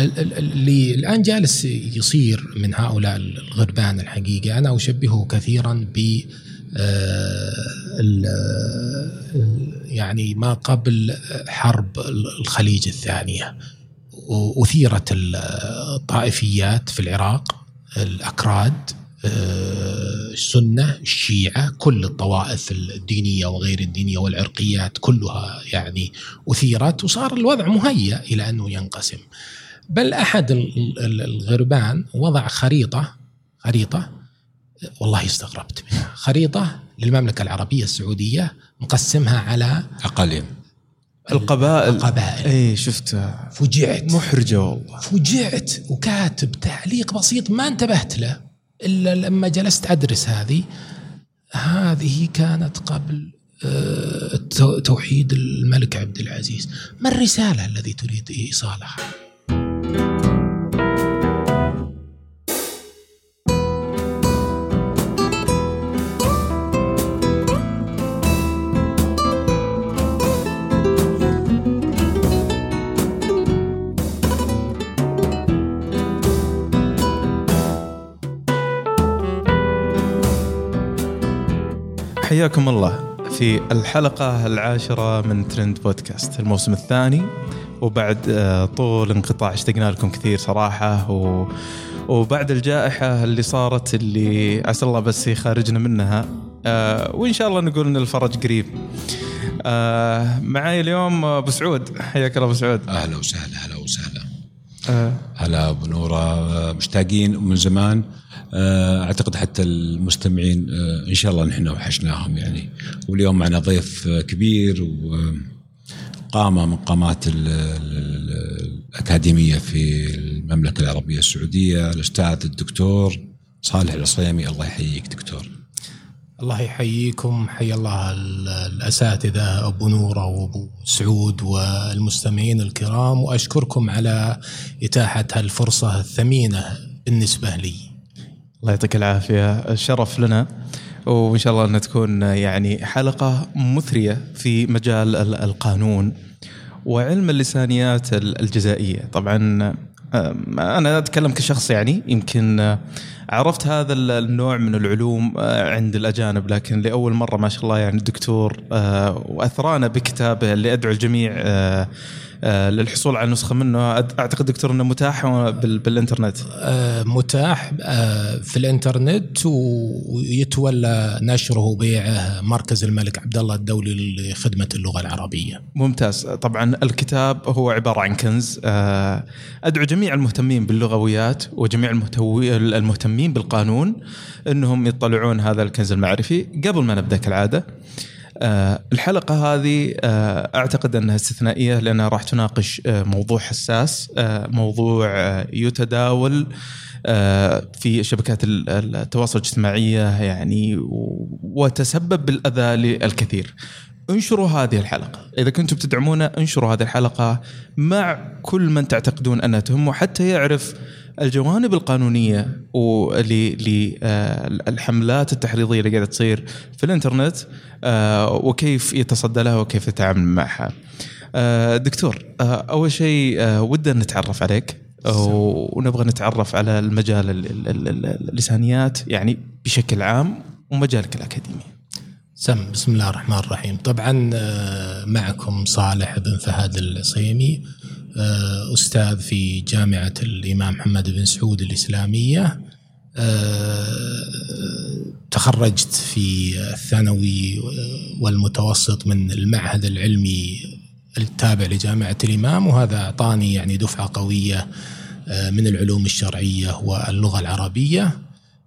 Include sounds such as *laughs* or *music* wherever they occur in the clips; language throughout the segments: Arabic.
اللي الآن جالس يصير من هؤلاء الغربان الحقيقة. أنا أشبهه كثيرا ب يعني ما قبل حرب الخليج الثانية. اثيرت الطائفيات في العراق الأكراد السنة الشيعة كل الطوائف الدينية وغير الدينية والعرقيات كلها يعني أثيرت. وصار الوضع مهيأ إلى أنه ينقسم. بل أحد الغربان وضع خريطة خريطة والله استغربت منها. خريطة للمملكة العربية السعودية مقسمها على أقاليم. القبائل. القبائل. اي شفتها فجعت. محرجة والله. فجعت وكاتب تعليق بسيط ما انتبهت له إلا لما جلست أدرس هذه. هذه كانت قبل آه، توحيد الملك عبد العزيز. ما الرسالة الذي تريد إيصالها؟ حياكم الله في الحلقة العاشرة من ترند بودكاست. الموسم الثاني وبعد آه، طول انقطاع اشتقنا لكم كثير صراحة و وبعد الجائحة اللي صارت اللي عسى الله بس يخارجنا منها آه وإن شاء الله نقول إن الفرج قريب. آه معي اليوم أبو سعود. حياك الله أبو سعود. أهلا وسهلا أهلا وسهلا. آه. هلا أبو نورة. آه، مشتاقين من زمان. أعتقد حتى المستمعين آه، إن شاء الله نحن وحشناهم يعني. واليوم معنا ضيف كبير وقامه من قامات الأكاديمية في المملكة العربية السعودية الأستاذ الدكتور صالح العصيمي. الله يحييك دكتور. الله يحييكم. حي الله الأساتذة أبو نوره وابو سعود والمستمعين الكرام وأشكركم على إتاحة هالفرصة الثمينة بالنسبة لي. الله يعطيك العافية. الشرف لنا. وإن شاء الله انها تكون يعني حلقة مثرية في مجال القانون وعلم اللسانيات الجزائية. طبعا أنا أتكلم كشخص يعني يمكن عرفت هذا النوع من العلوم عند الأجانب لكن لأول مرة ما شاء الله يعني الدكتور واثرانا بكتابه اللي ادعو الجميع آه، للحصول على نسخة منه أعتقد دكتور إنه متاح بالإنترنت آه، متاح آه، في الإنترنت ويتولى نشره وبيعه مركز الملك عبد الله الدولي لخدمة اللغة العربية. ممتاز، طبعا الكتاب هو عبارة عن كنز أدعو جميع المهتمين باللغويات وجميع المهتمين بالقانون إنهم يطلعون هذا الكنز المعرفي قبل ما نبدأ كالعادة. آه، الحلقة هذه آه، أعتقد أنها استثنائية لأنها راح تناقش آه، موضوع حساس موضوع يتداول في شبكات التواصل الاجتماعية يعني وتسبب بالأذى للكثير. انشروا هذه الحلقة. إذا كنتم تدعمونا انشروا هذه الحلقة مع كل من تعتقدون أنها تهمه حتى يعرف الجوانب القانونية للحملات التحريضية اللي قاعدة تصير في الإنترنت آه، وكيف يتصدى لها وكيف يتعامل معها. آه، دكتور آه، أول شيء ودنا نتعرف عليك ونبغى نتعرف على المجال اللسانيات يعني بشكل عام ومجالك الأكاديمي. سم بسم الله الرحمن الرحيم طبعا معكم صالح بن فهد العصيمي آه، أستاذ في جامعة الإمام محمد بن سعود الإسلامية. آه، تخرجت في الثانوي والمتوسط من المعهد العلمي التابع لجامعة الإمام وهذا أعطاني يعني دفعة قوية آه، من العلوم الشرعية واللغة العربية.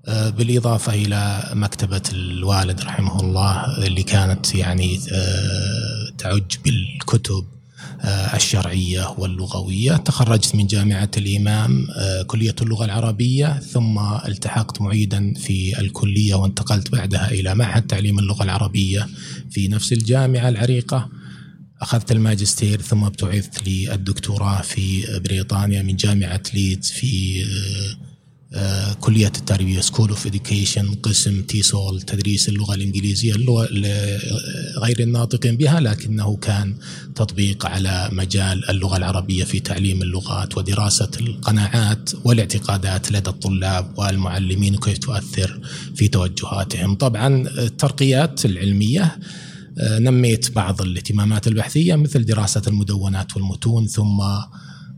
بالإضافة إلى مكتبة الوالد رحمه الله اللي كانت يعني تعج بالكتب آه، الشرعية واللغوية. تخرجت من جامعة الإمام آه، كلية اللغة العربية ثم التحقت معيدا في الكلية وانتقلت بعدها إلى معهد تعليم اللغة العربية في نفس الجامعة العريقة. أخذت الماجستير ثم ابتعثت للدكتوراه في بريطانيا من جامعة ليدز في آه، كلية التربية School of Education قسم TESOL تدريس اللغة الإنجليزية لغير الناطقين بها لكنه كان تطبيق على مجال اللغة العربية في تعليم اللغات ودراسة القناعات والاعتقادات لدى الطلاب والمعلمين وكيف تؤثر في توجهاتهم. طبعا الترقيات العلمية آه، نميت بعض الاهتمامات البحثية مثل دراسة المدونات والمتون ثم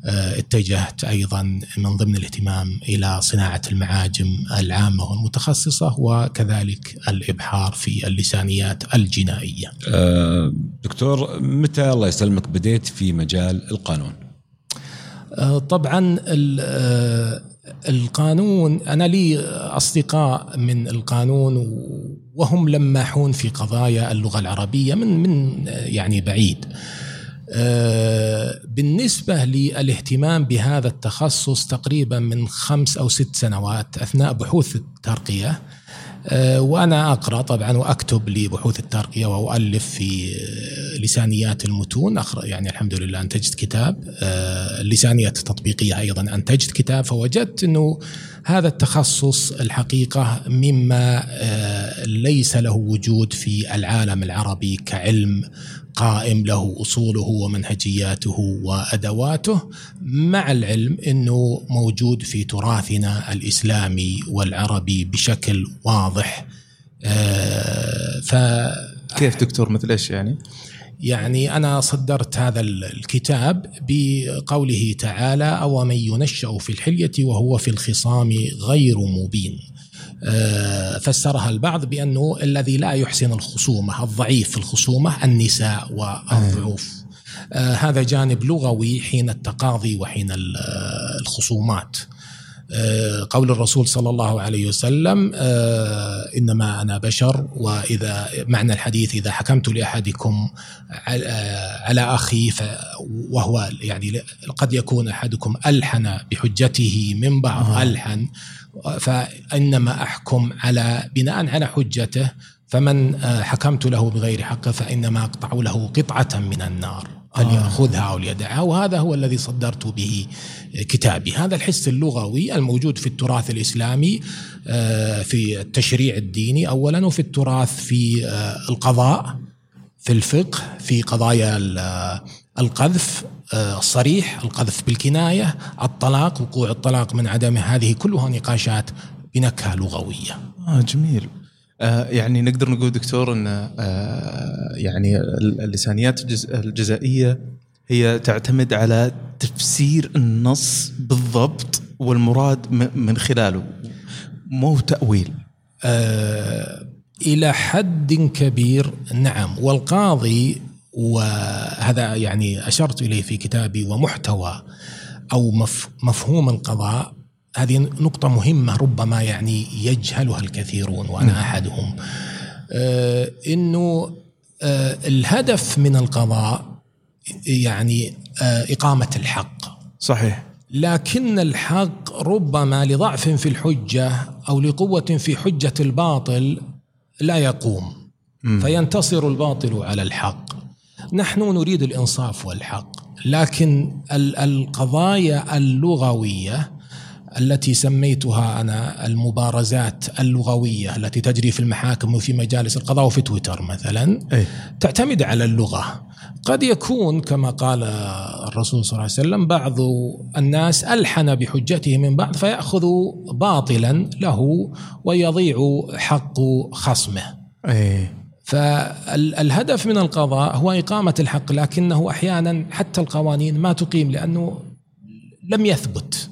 اتجهت أيضا من ضمن الاهتمام إلى صناعة المعاجم العامة والمتخصصة وكذلك الإبحار في اللسانيات الجنائية. آه، دكتور متى الله يسلمك بديت في مجال القانون؟ آه، طبعا القانون أنا لي أصدقاء من القانون وهم لماحون في قضايا اللغة العربية من من يعني بعيد. آه، بالنسبة للاهتمام بهذا التخصص تقريبا من خمس أو ست سنوات أثناء بحوث الترقية. آه، وأنا أقرأ طبعا وأكتب لبحوث الترقية وأؤلف في آه، لسانيات المتون. يعني الحمد لله أنتجت كتاب. اللسانيات التطبيقية أيضا أنتجت كتاب. فوجدت أنه هذا التخصص الحقيقة مما ليس له وجود في العالم العربي كعلم قائم له أصوله ومنهجياته وأدواته مع العلم إنه موجود في تراثنا الإسلامي والعربي بشكل واضح آه، ف كيف دكتور مثل إيش يعني؟ يعني أنا صدرت هذا الكتاب بقوله تعالى أو من ينشأ في الحلية وهو في الخصام غير مبين فسرها البعض بأنه الذي لا يحسن الخصومة الضعيف في الخصومة النساء والضعوف. آه، هذا جانب لغوي حين التقاضي وحين الخصومات. آه، قول الرسول صلى الله عليه وسلم إنما أنا بشر وإذا معنى الحديث إذا حكمت لأحدكم على أخي وهو يعني قد يكون أحدكم ألحن بحجته من بعض ألحن. فإنما أحكم على بناء على حجته فمن آه، حكمت له بغير حق فإنما أقطع له قطعة من النار فليأخذها أو ليدعها وهذا هو الذي صدرت به كتابي. هذا الحس اللغوي الموجود في التراث الإسلامي آه، في التشريع الديني أولا وفي التراث في آه، القضاء في الفقه في قضايا القذف الصريح آه، القذف بالكناية الطلاق وقوع الطلاق من عدمه هذه كلها نقاشات بنكهة لغوية. آه جميل. آه يعني نقدر نقول دكتور أن آه يعني اللسانيات الجزائية هي تعتمد على تفسير النص بالضبط والمراد من خلاله. مو تأويل. آه إلى حد كبير نعم. والقاضي وهذا يعني أشرت إليه في كتابي ومحتوى أو مفهوم القضاء. هذه نقطة مهمة ربما يعني يجهلها الكثيرون وأنا أحدهم. آه إنه آه الهدف من القضاء يعني آه إقامة الحق. صحيح. لكن الحق ربما لضعف في الحجة أو لقوة في حجة الباطل لا يقوم. فينتصر الباطل على الحق. نحن نريد الإنصاف والحق لكن القضايا اللغوية التي سميتها أنا المبارزات اللغوية التي تجري في المحاكم وفي مجالس القضاء وفي تويتر مثلا أي. تعتمد على اللغة قد يكون كما قال الرسول صلى الله عليه وسلم بعض الناس ألحن بحجته من بعض فيأخذ باطلا له ويضيع حق خصمه أي. فالهدف من القضاء هو إقامة الحق لكنه أحيانا حتى القوانين ما تقيم لأنه لم يثبت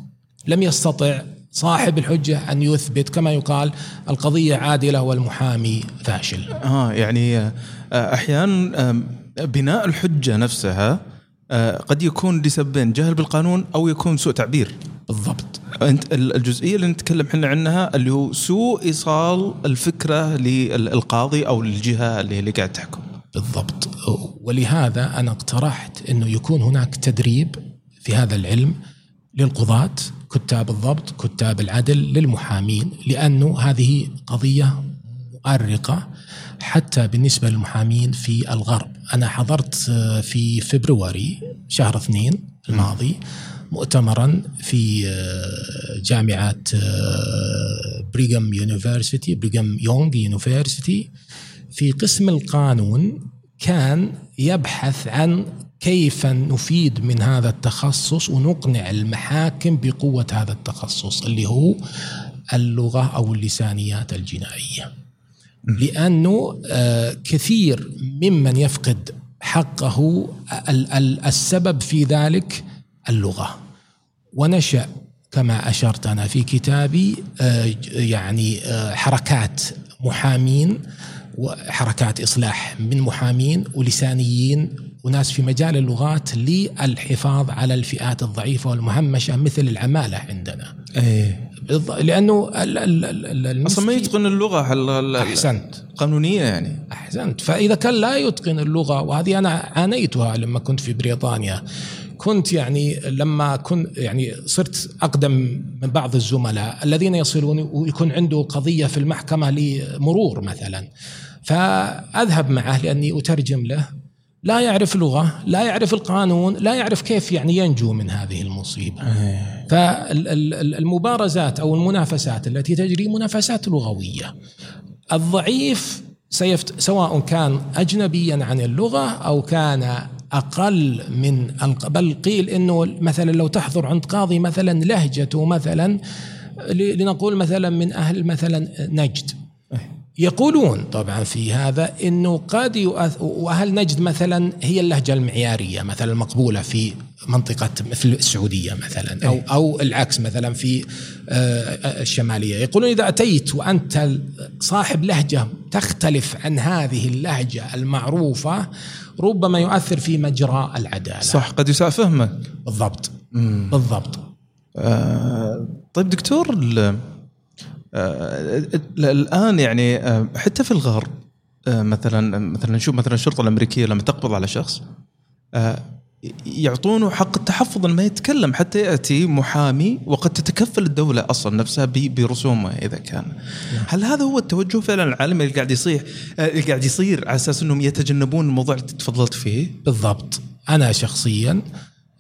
لم يستطع صاحب الحجة أن يثبت. كما يقال القضية عادلة والمحامي فاشل. آه يعني آه، أحيانا بناء الحجة نفسها آه، قد يكون لسببين جهل بالقانون أو يكون سوء تعبير. بالضبط. أنت الجزئية اللي نتكلم إحنا عنها اللي هو سوء إيصال الفكرة للقاضي أو للجهة اللي اللي قاعد تحكم. بالضبط. ولهذا أنا اقترحت إنه يكون هناك تدريب في هذا العلم للقضاة كتاب الضبط كتاب العدل للمحامين لأنه هذه قضية مؤرقة حتى بالنسبة للمحامين في الغرب. أنا حضرت في February شهر اثنين الماضي. مؤتمرا في جامعة Brigham University Brigham Young University. في قسم القانون كان يبحث عن كيف نفيد من هذا التخصص ونقنع المحاكم بقوة هذا التخصص اللي هو اللغة أو اللسانيات الجنائية. لأنه آه، كثير ممن يفقد حقه السبب في ذلك اللغة. ونشأ كما أشرت أنا في كتابي آه، يعني آه، حركات محامين وحركات إصلاح من محامين ولسانيين وناس في مجال اللغات للحفاظ على الفئات الضعيفة والمهمشة مثل العمالة عندنا. أيه. لأنه أصلا ما يتقن اللغة أحسنت. قانونية يعني. أحسنت. فإذا كان لا يتقن اللغة وهذه أنا عانيتها لما كنت في بريطانيا كنت يعني لما كنت يعني صرت أقدم من بعض الزملاء الذين يصلون ويكون عنده قضية في المحكمة لمرور مثلا فأذهب معه لأني أترجم له لا يعرف لغة، لا يعرف القانون، لا يعرف كيف يعني ينجو من هذه المصيبة. إيه. فالمبارزات أو المنافسات التي تجري منافسات لغوية. الضعيف سيفت سواء كان اجنبيا عن اللغة أو كان أقل من بل قيل إنه مثلا لو تحضر عند قاضي مثلا لهجته مثلا لنقول مثلا من أهل مثلا نجد يقولون طبعا في هذا إنه قد وأهل نجد مثلا هي اللهجة المعيارية مثلا المقبولة في منطقة مثل السعودية مثلا أو. أو العكس مثلا في آه، الشمالية يقولون إذا أتيت وأنت صاحب لهجة تختلف عن هذه اللهجة المعروفة ربما يؤثر في مجرى العدالة. صح قد يساء فهمك بالضبط. مم. بالضبط. آه طيب دكتور آه، الآن يعني آه، حتى في الغرب آه، مثلا مثلا نشوف مثلا الشرطة الأمريكية لما تقبض على شخص يعطونه حق التحفظ ما يتكلم حتى يأتي محامي وقد تتكفل الدولة أصلا نفسها برسومه إذا كان. هل هذا هو التوجه فعلا العالمي اللي قاعد يصير اللي قاعد يصير على أساس إنهم يتجنبون الموضوع اللي تفضلت فيه؟ بالضبط. أنا شخصيا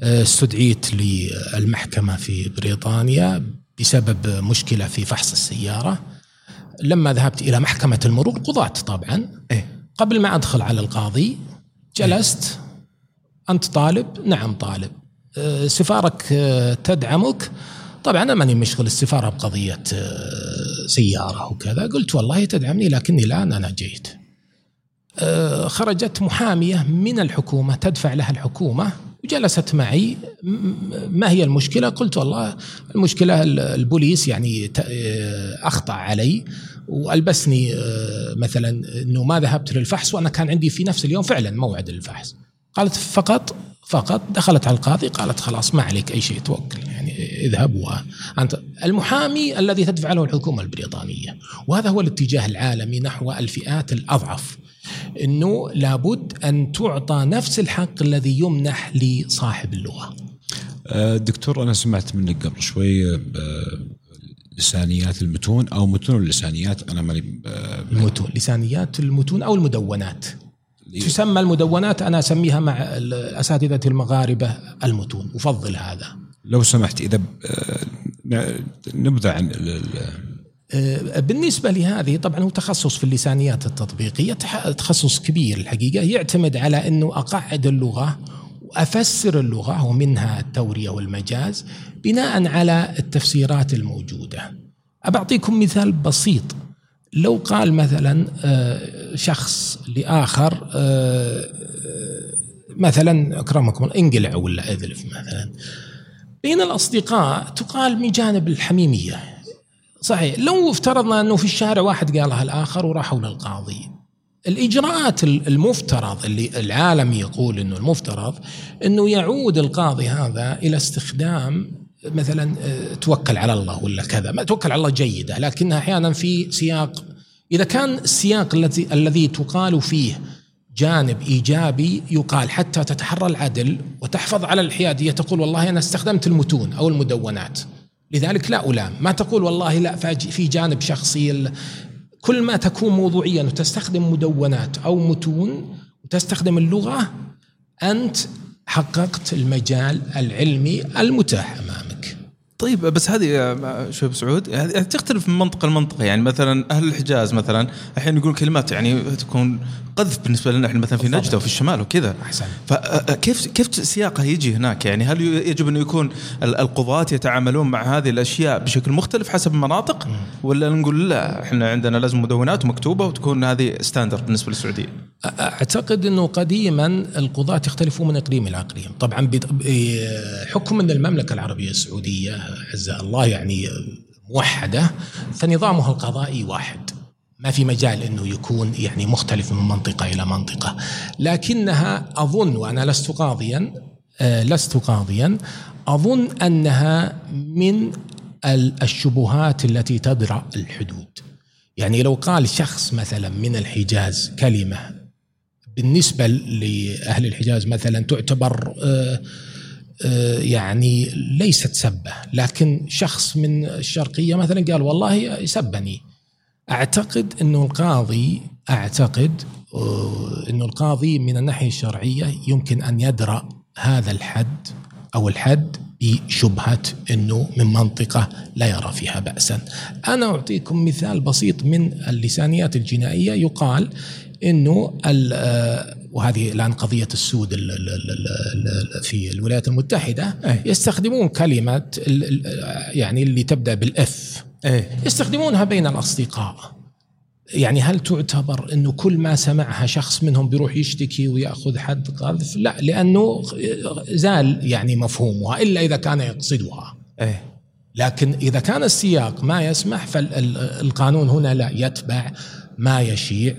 استدعيت للمحكمة في بريطانيا بسبب مشكلة في فحص السيارة لما ذهبت إلى محكمة المرور قضاة طبعا إيه؟ قبل ما أدخل على القاضي جلست أنت طالب؟ نعم طالب. أه، سفارك أه، تدعمك؟ طبعا أنا ماني مشغل السفارة بقضية أه، سيارة وكذا قلت والله تدعمني لكني الآن أنا جيت خرجت محامية من الحكومة تدفع لها الحكومة وجلست معي. ما هي المشكلة؟ قلت والله المشكلة البوليس يعني أخطأ علي وألبسني مثلا إنه ما ذهبت للفحص وأنا كان عندي في نفس اليوم فعلا موعد الفحص. قالت فقط فقط دخلت على القاضي قالت خلاص ما عليك أي شيء توكل يعني اذهب وانت المحامي الذي تدفع له الحكومة البريطانية وهذا هو الاتجاه العالمي نحو الفئات الأضعف إنه لابد أن تعطى نفس الحق الذي يمنح لصاحب اللغة. أه، دكتور أنا سمعت منك قبل شوي لسانيات المتون أو متون اللسانيات أنا ماني المتون لسانيات المتون أو المدونات تسمى المدونات أنا أسميها مع أساتذة المغاربة المتون. أفضل هذا. لو سمحت إذا نبذة عن آه، بالنسبة لهذه طبعا هو تخصص في اللسانيات التطبيقية تخصص كبير الحقيقة. يعتمد على أنه أقعد اللغة وأفسر اللغة ومنها التورية والمجاز بناء على التفسيرات الموجودة. أبعطيكم مثال بسيط. لو قال مثلا آه، شخص لآخر آه، مثلا أكرمكم انقلع ولا أذلف مثلا. بين الأصدقاء تقال من جانب الحميمية. صحيح لو افترضنا أنه في الشارع واحد قالها الآخر وراحوا للقاضي. الإجراءات المفترض اللي العالم يقول إنه المفترض إنه يعود القاضي هذا إلى استخدام مثلا آه، توكل على الله ولا كذا. ما توكل على الله جيدة لكنها أحيانا في سياق إذا كان السياق الذي الذي تقال فيه جانب إيجابي يقال حتى تتحرى العدل وتحفظ على الحيادية تقول والله أنا استخدمت المتون أو المدونات. لذلك لا ألام. ما تقول والله لا في جانب شخصي كل ما تكون موضوعيا وتستخدم مدونات أو متون وتستخدم اللغة أنت حققت المجال العلمي المتاح أمامك. طيب بس هذه شوي سعود يعني تختلف من منطقة لمنطقة. يعني مثلا أهل الحجاز مثلا الحين يقول كلمات يعني تكون قذف بالنسبة لنا إحنا مثلا في نجدة وفي الشمال وكذا. أحسن. فكيف كيف سياقه يجي هناك؟ يعني هل يجب انه يكون القضاة يتعاملون مع هذه الأشياء بشكل مختلف حسب المناطق؟ ولا نقول لا إحنا عندنا لازم مدونات مكتوبة وتكون هذه ستاندرد بالنسبة للسعودية؟ أعتقد إنه قديما القضاة يختلفون من إقليم إلى إقليم. طبعا بحكم ان المملكة العربية السعودية عزها الله يعني موحدة فنظامها القضائي واحد. ما في مجال إنه يكون يعني مختلف من منطقة إلى منطقة. لكنها أظن وأنا لست قاضيا آه، لست قاضيا أظن أنها من الشبهات التي تدرأ الحدود. يعني لو قال شخص مثلا من الحجاز كلمة بالنسبة لأهل الحجاز مثلا تعتبر آه، يعني ليست سبة. لكن شخص من الشرقية مثلا قال والله سبني. أعتقد إنه القاضي أعتقد آه، إنه القاضي من الناحية الشرعية يمكن أن يدرأ هذا الحد أو الحد بشبهة إنه من منطقة لا يرى فيها باسا. أنا أعطيكم مثال بسيط من اللسانيات الجنائية. يقال إنه آه، وهذه الآن قضية السود في الولايات المتحدة يستخدمون كلمه يعني اللي تبدأ بالأف. إيه؟ يستخدمونها بين الأصدقاء. يعني هل تعتبر أنه كل ما سمعها شخص منهم بيروح يشتكي ويأخذ حد قذف لا لأنه زال يعني مفهومها إلا إذا كان يقصدها. إيه؟ لكن إذا كان السياق ما يسمح فالقانون هنا لا يتبع ما يشيع.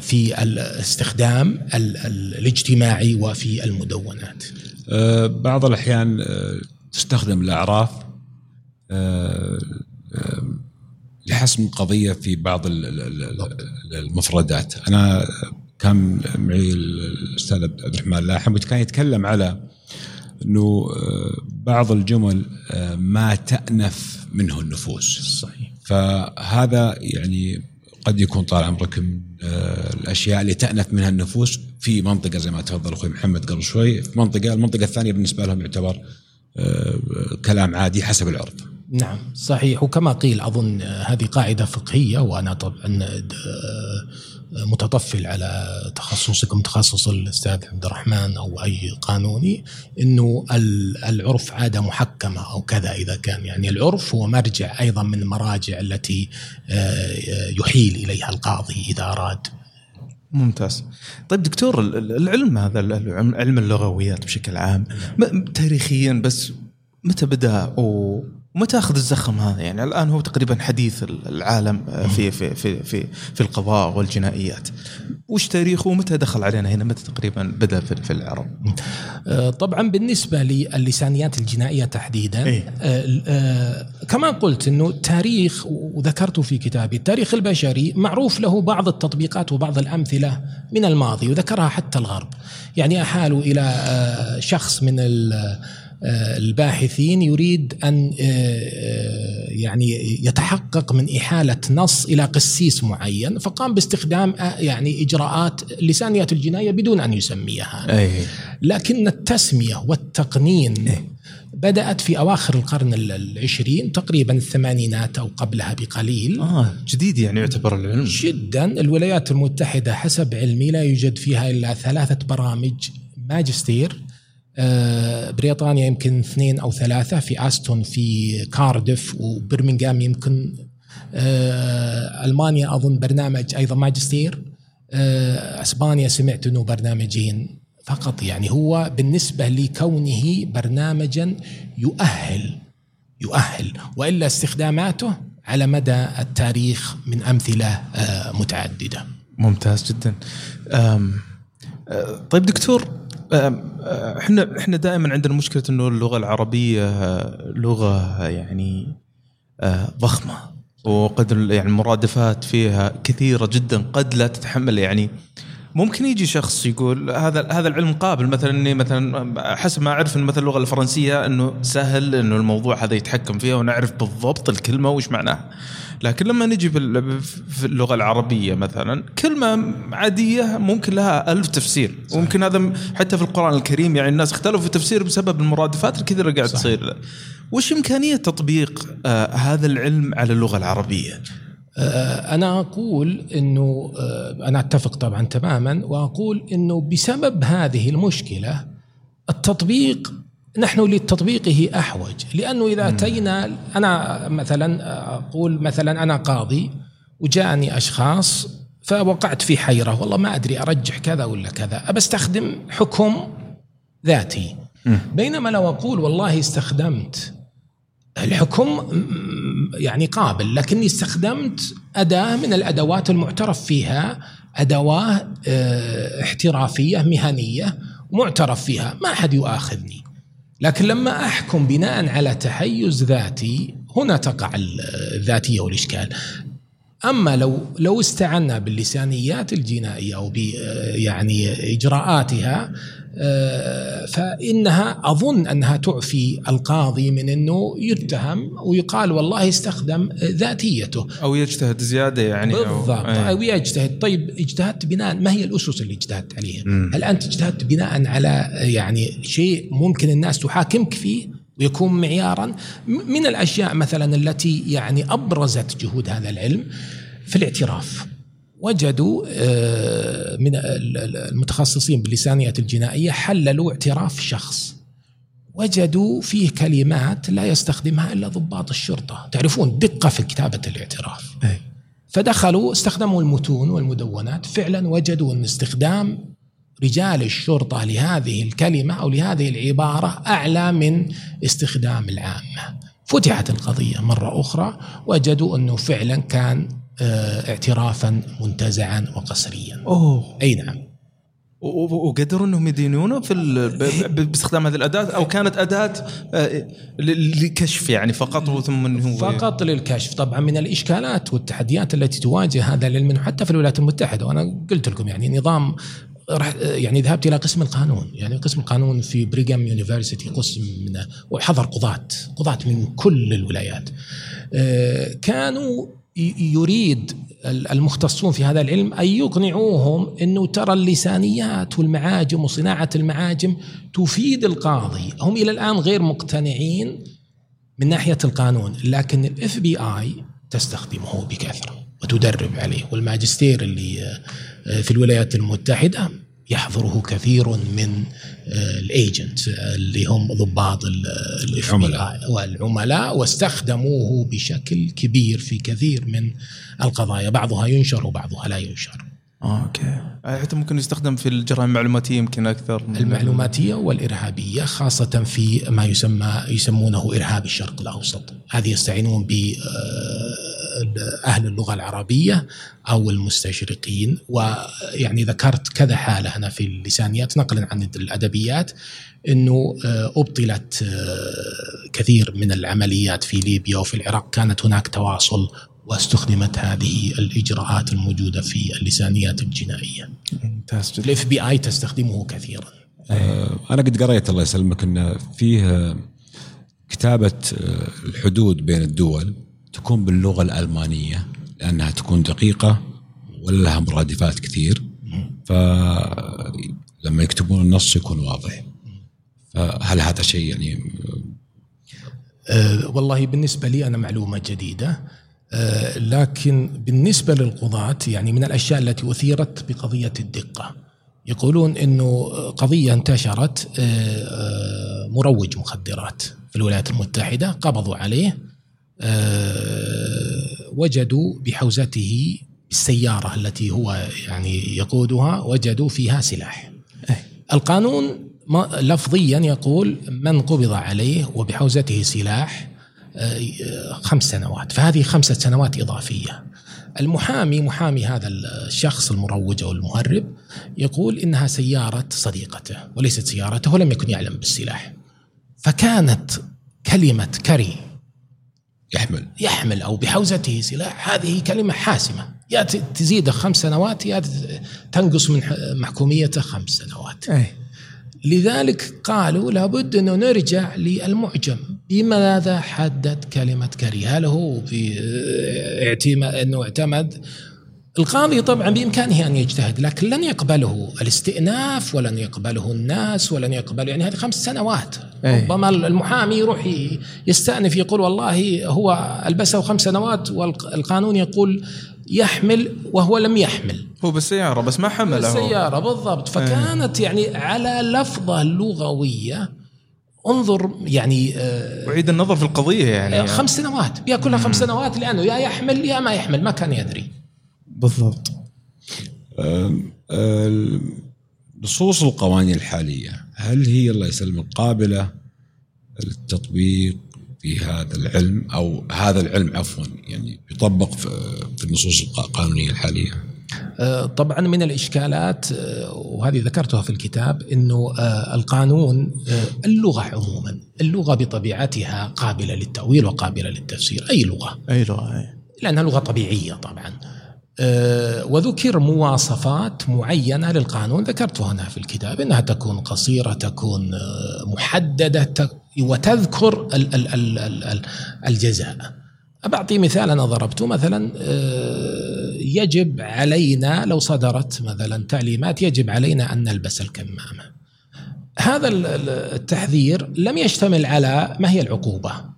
في الاستخدام الاجتماعي وفي المدونات. آه، بعض الأحيان آه، تستخدم الأعراف لحسم قضية في بعض المفردات. أنا كان معي الأستاذ عبد الرحمن لاحم وكان يتكلم على إنه آه، بعض الجمل آه، ما تأنف منه النفوس. صحيح. فهذا يعني قد يكون طال عمرك من آه، الأشياء اللي تأنف منها النفوس في منطقة زي ما تفضل أخوي محمد قبل شوي. في منطقة المنطقة الثانية بالنسبة لهم يعتبر كلام عادي حسب العرف نعم صحيح. وكما قيل أظن هذه قاعدة فقهية وأنا طبعا آه، متطفل على تخصصكم تخصص الأستاذ عبد الرحمن أو أي قانوني إنه العرف عادة محكمة أو كذا إذا كان. يعني العرف هو مرجع أيضا من المراجع التي آه، يحيل إليها القاضي إذا أراد. ممتاز. طيب دكتور العلم هذا علم اللغويات بشكل عام تاريخيا بس متى بدأ؟ ومتى أخذ الزخم هذا؟ يعني الآن هو تقريبا حديث العالم في في في في, في القضاء والجنائيات. وش تاريخه؟ ومتى دخل علينا هنا؟ متى تقريبا بدأ في, في العرب آه، طبعا بالنسبة للسانيات الجنائية تحديدا إيه؟ آه، آه، كما قلت إنه التاريخ وذكرته في كتابي التاريخ البشري معروف له بعض التطبيقات وبعض الأمثلة من الماضي وذكرها حتى الغرب. يعني أحالوا إلى شخص من آه، الباحثين يريد أن آه، آه، يعني يتحقق من إحالة نص إلى قسيس معين فقام باستخدام يعني إجراءات لسانيه الجناية بدون أن يسميها. أي. لكن التسمية والتقنين أي. بدأت في أواخر القرن العشرين تقريبا الثمانينات أو قبلها بقليل. آه جديد يعني يعتبر العلم. جدا. الولايات المتحدة حسب علمي لا يوجد فيها إلا ثلاثة برامج ماجستير. آه، بريطانيا يمكن اثنين أو ثلاثة في أستون في كاردف وبرمنغهام يمكن آه، ألمانيا أظن برنامج أيضا ماجستير آه، أسبانيا سمعت إنه برنامجين فقط يعني هو بالنسبة لكونه برنامجا يؤهل يؤهل وإلا استخداماته على مدى التاريخ من أمثلة متعددة. ممتاز جدا. طيب دكتور إحنا إحنا دائما عندنا مشكلة إنه اللغة العربية لغة يعني ضخمة. وقد يعني المرادفات فيها كثيرة جدا قد لا تتحمل. يعني ممكن يجي شخص يقول هذا هذا العلم قابل. مثلا إني مثلا حسب ما أعرف إن مثلا اللغة الفرنسية إنه سهل إنه الموضوع هذا يتحكم فيها ونعرف بالضبط الكلمة وش معناها. لكن لما نجي في اللغة العربية مثلا كلمة عادية ممكن لها ألف تفسير. وممكن هذا حتى في القرآن الكريم يعني الناس اختلفوا في التفسير بسبب المرادفات الكثيره اللي قاعد تصير. وش إمكانية تطبيق آه هذا العلم على اللغة العربية؟ آه، أنا أقول أنه آه، أنا أتفق طبعا تماما وأقول أنه بسبب هذه المشكلة التطبيق نحن لتطبيقه أحوج. لأنه إذا أتينا أنا مثلا أقول مثلا أنا قاضي وجاءني أشخاص فوقعت في حيرة والله ما أدري أرجح كذا ولا كذا أبى أستخدم حكم ذاتي. بينما لو أقول والله استخدمت الحكم يعني قابل لكني استخدمت أداة من الأدوات المعترف فيها أدوات آه، احترافية مهنية معترف فيها ما أحد يؤاخذني. لكن لما أحكم بناء على تحيز ذاتي هنا تقع الذاتية والإشكال. أما لو لو استعنا باللسانيات الجنائية أو يعني إجراءاتها آه، فإنها أظن أنها تعفي القاضي من أنه يتهم ويقال والله استخدم ذاتيته. أو يجتهد زيادة يعني بالضبط. أو, أو يجتهد. طيب اجتهدت بناء ما هي الأسس اللي اجتهدت عليها؟ م. هل أنت اجتهدت بناء على يعني شيء ممكن الناس تحاكمك فيه؟ ويكون معيارا من الأشياء مثلا التي يعني أبرزت جهود هذا العلم في الاعتراف. وجدوا آه، من المتخصصين باللسانية الجنائية حللوا اعتراف شخص. وجدوا فيه كلمات لا يستخدمها إلا ضباط الشرطة. تعرفون دقة في كتابة الاعتراف. فدخلوا استخدموا المتون والمدونات. فعلا وجدوا أن استخدام رجال الشرطة لهذه الكلمة أو لهذه العبارة أعلى من استخدام العامة. فتحت القضية مرة أخرى وجدوا أنه فعلا كان آه، اعترافا منتزعا وقسريا. أوه. أي نعم. وقدروا أنهم يدينونه في باستخدام هذه الأداة؟ أو كانت أداة آه، لكشف يعني فقط ثم إنه فقط للكشف. طبعا من الإشكالات والتحديات التي تواجه هذا العلم حتى في الولايات المتحدة. وأنا قلت لكم يعني نظام رح يعني ذهبت إلى قسم القانون. يعني قسم القانون في بريغام يونيفرسيتي قسم من وحضر قضاة قضاة من كل الولايات. آه، كانوا يريد المختصون في هذا العلم أن يقنعوهم أنه ترى اللسانيات والمعاجم وصناعة المعاجم تفيد القاضي. هم إلى الآن غير مقتنعين من ناحية القانون لكن الاف بي اي تستخدمه بكثرة. وتدرب عليه. والماجستير اللي في الولايات المتحدة يحضره كثير من آه، ال agent اللي هم ضباط العملاء. والعملاء واستخدموه بشكل كبير في كثير من القضايا. بعضها ينشر وبعضها لا ينشر. Okay. حتى ممكن يستخدم في الجرائم المعلوماتية يمكن أكثر. المعلوماتية والإرهابية خاصة في ما يسمى يسمونه إرهاب الشرق الأوسط. هذه يستعينون ب آه، أهل اللغة العربية أو المستشرقين. ويعني ذكرت كذا حالة أنا في اللسانيات نقلا عن الأدبيات أنه آه، أبطلت آه، كثير من العمليات في ليبيا وفي العراق. كانت هناك تواصل واستخدمت هذه الإجراءات الموجودة في اللسانيات الجنائية. ممتاز جدا. الاف بي اي تستخدمه كثيرا. آه، أنا قد قريت الله يسلمك إن فيه كتابة الحدود بين الدول تكون باللغة الألمانية لأنها تكون دقيقة ولا لها مرادفات كثير فلما يكتبون النص يكون واضح فهل هذا شيء يعني أه والله بالنسبة لي أنا معلومة جديدة أه لكن بالنسبة للقضاة يعني من الأشياء التي أثيرت بقضية الدقة. يقولون إنه قضية انتشرت أه, آه، مروج مخدرات في الولايات المتحدة قبضوا عليه آه، وجدوا بحوزته السيارة التي هو يعني يقودها وجدوا فيها سلاح. القانون لفظيا يقول من قبض عليه وبحوزته سلاح آه، خمس سنوات فهذه خمسة سنوات إضافية. المحامي محامي هذا الشخص المروج أو المهرب يقول إنها سيارة صديقته وليست سيارته ولم يكن يعلم بالسلاح. فكانت كلمة كري يحمل. يحمل أو بحوزته سلاح هذه كلمة حاسمة. يا تزيده خمس سنوات يا تنقص من محكوميته خمس سنوات. أي. لذلك قالوا لابد أنه نرجع للمعجم. بماذا حدد كلمة كريه هل هو في اعتماد أنه اعتمد. القاضي طبعا بإمكانه أن يجتهد لكن لن يقبله الاستئناف ولن يقبله الناس ولن يقبل يعني هذه خمس سنوات. أيه. ربما المحامي يروح يستأنف يقول والله هو ألبسه خمس سنوات والقانون يقول يحمل وهو لم يحمل. هو بالسيارة بس ما حمل بالسيارة بالضبط. فكانت أيه. يعني على لفظة لغوية انظر يعني آه أعيد النظر في القضية يعني. خمس سنوات بياكلها خمس سنوات لأنه يا يحمل يا ما يحمل ما كان يدري. بالضبط. نصوص القوانين الحالية هل هي الله يسلمك قابلة للتطبيق في هذا العلم أو هذا العلم عفوا يعني يطبق في النصوص القانونية الحالية. أه، طبعا من الإشكالات أه، وهذه ذكرتها في الكتاب إنه أه، القانون اللغة عموما اللغة بطبيعتها قابلة للتأويل وقابلة للتفسير. أي لغة؟ أي لغة أي. لأنها لغة طبيعية طبعا. وذكر مواصفات معينة للقانون ذكرتها هنا في الكتاب إنها تكون قصيرة تكون آه، محددة وتذكر الجزاء. بعطي مثال أنا ضربته مثلا آه، يجب علينا لو صدرت مثلا تعليمات يجب علينا أن نلبس الكمامة. هذا التحذير لم يشتمل على ما هي العقوبة.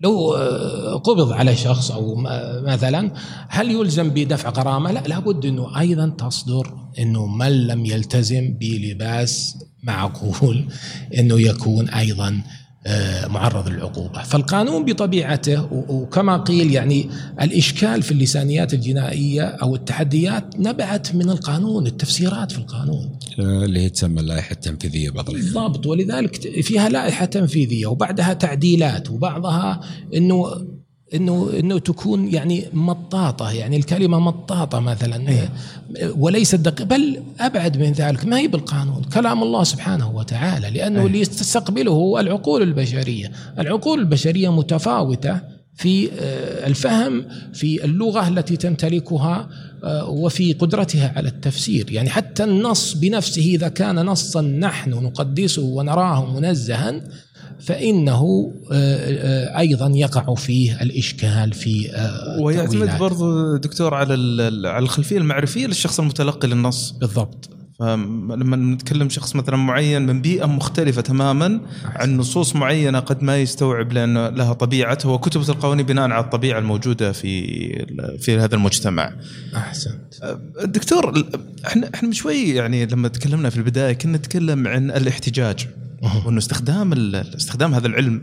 لو آه، قبض على شخص أو مثلا هل يلزم بدفع غرامة؟ لا لابد إنه أيضا تصدر إنه من لم يلتزم بلباس معقول إنه يكون أيضا معرض للعقوبة. فالقانون بطبيعته وكما قيل يعني الإشكال في اللسانيات الجنائية أو التحديات نبعت من القانون التفسيرات في القانون. آه، اللي هي تسمى اللائحة التنفيذية بعض بالضبط. ولذلك فيها لائحة تنفيذية وبعدها تعديلات وبعضها أنه إنه إنه تكون يعني مطاطة يعني الكلمة مطاطة مثلا. إيه. وليست دقيقه بل أبعد من ذلك. ما هي بالقانون؟ كلام الله سبحانه وتعالى لأنه اللي يستقبله هو العقول البشرية. العقول البشرية متفاوتة في آه، الفهم في اللغة التي تمتلكها آه، وفي قدرتها على التفسير. يعني حتى النص بنفسه إذا كان نصا نحن نقدسه ونراه منزها فإنه آه، آه، أيضا يقع فيه الإشكال في آه، ويعتمد برضو دكتور على على الخلفية المعرفية للشخص المتلقي للنص بالضبط فلما نتكلم شخص مثلا معين من بيئة مختلفة تماما عن نصوص معينة قد ما يستوعب لأن لها طبيعته وكتبت القوانين بناء على الطبيعة الموجودة في في هذا المجتمع. أحسنت. دكتور إحنا إحنا شوي يعني لما تكلمنا في البداية كنا نتكلم عن الاحتجاج. وإنه استخدام استخدام هذا العلم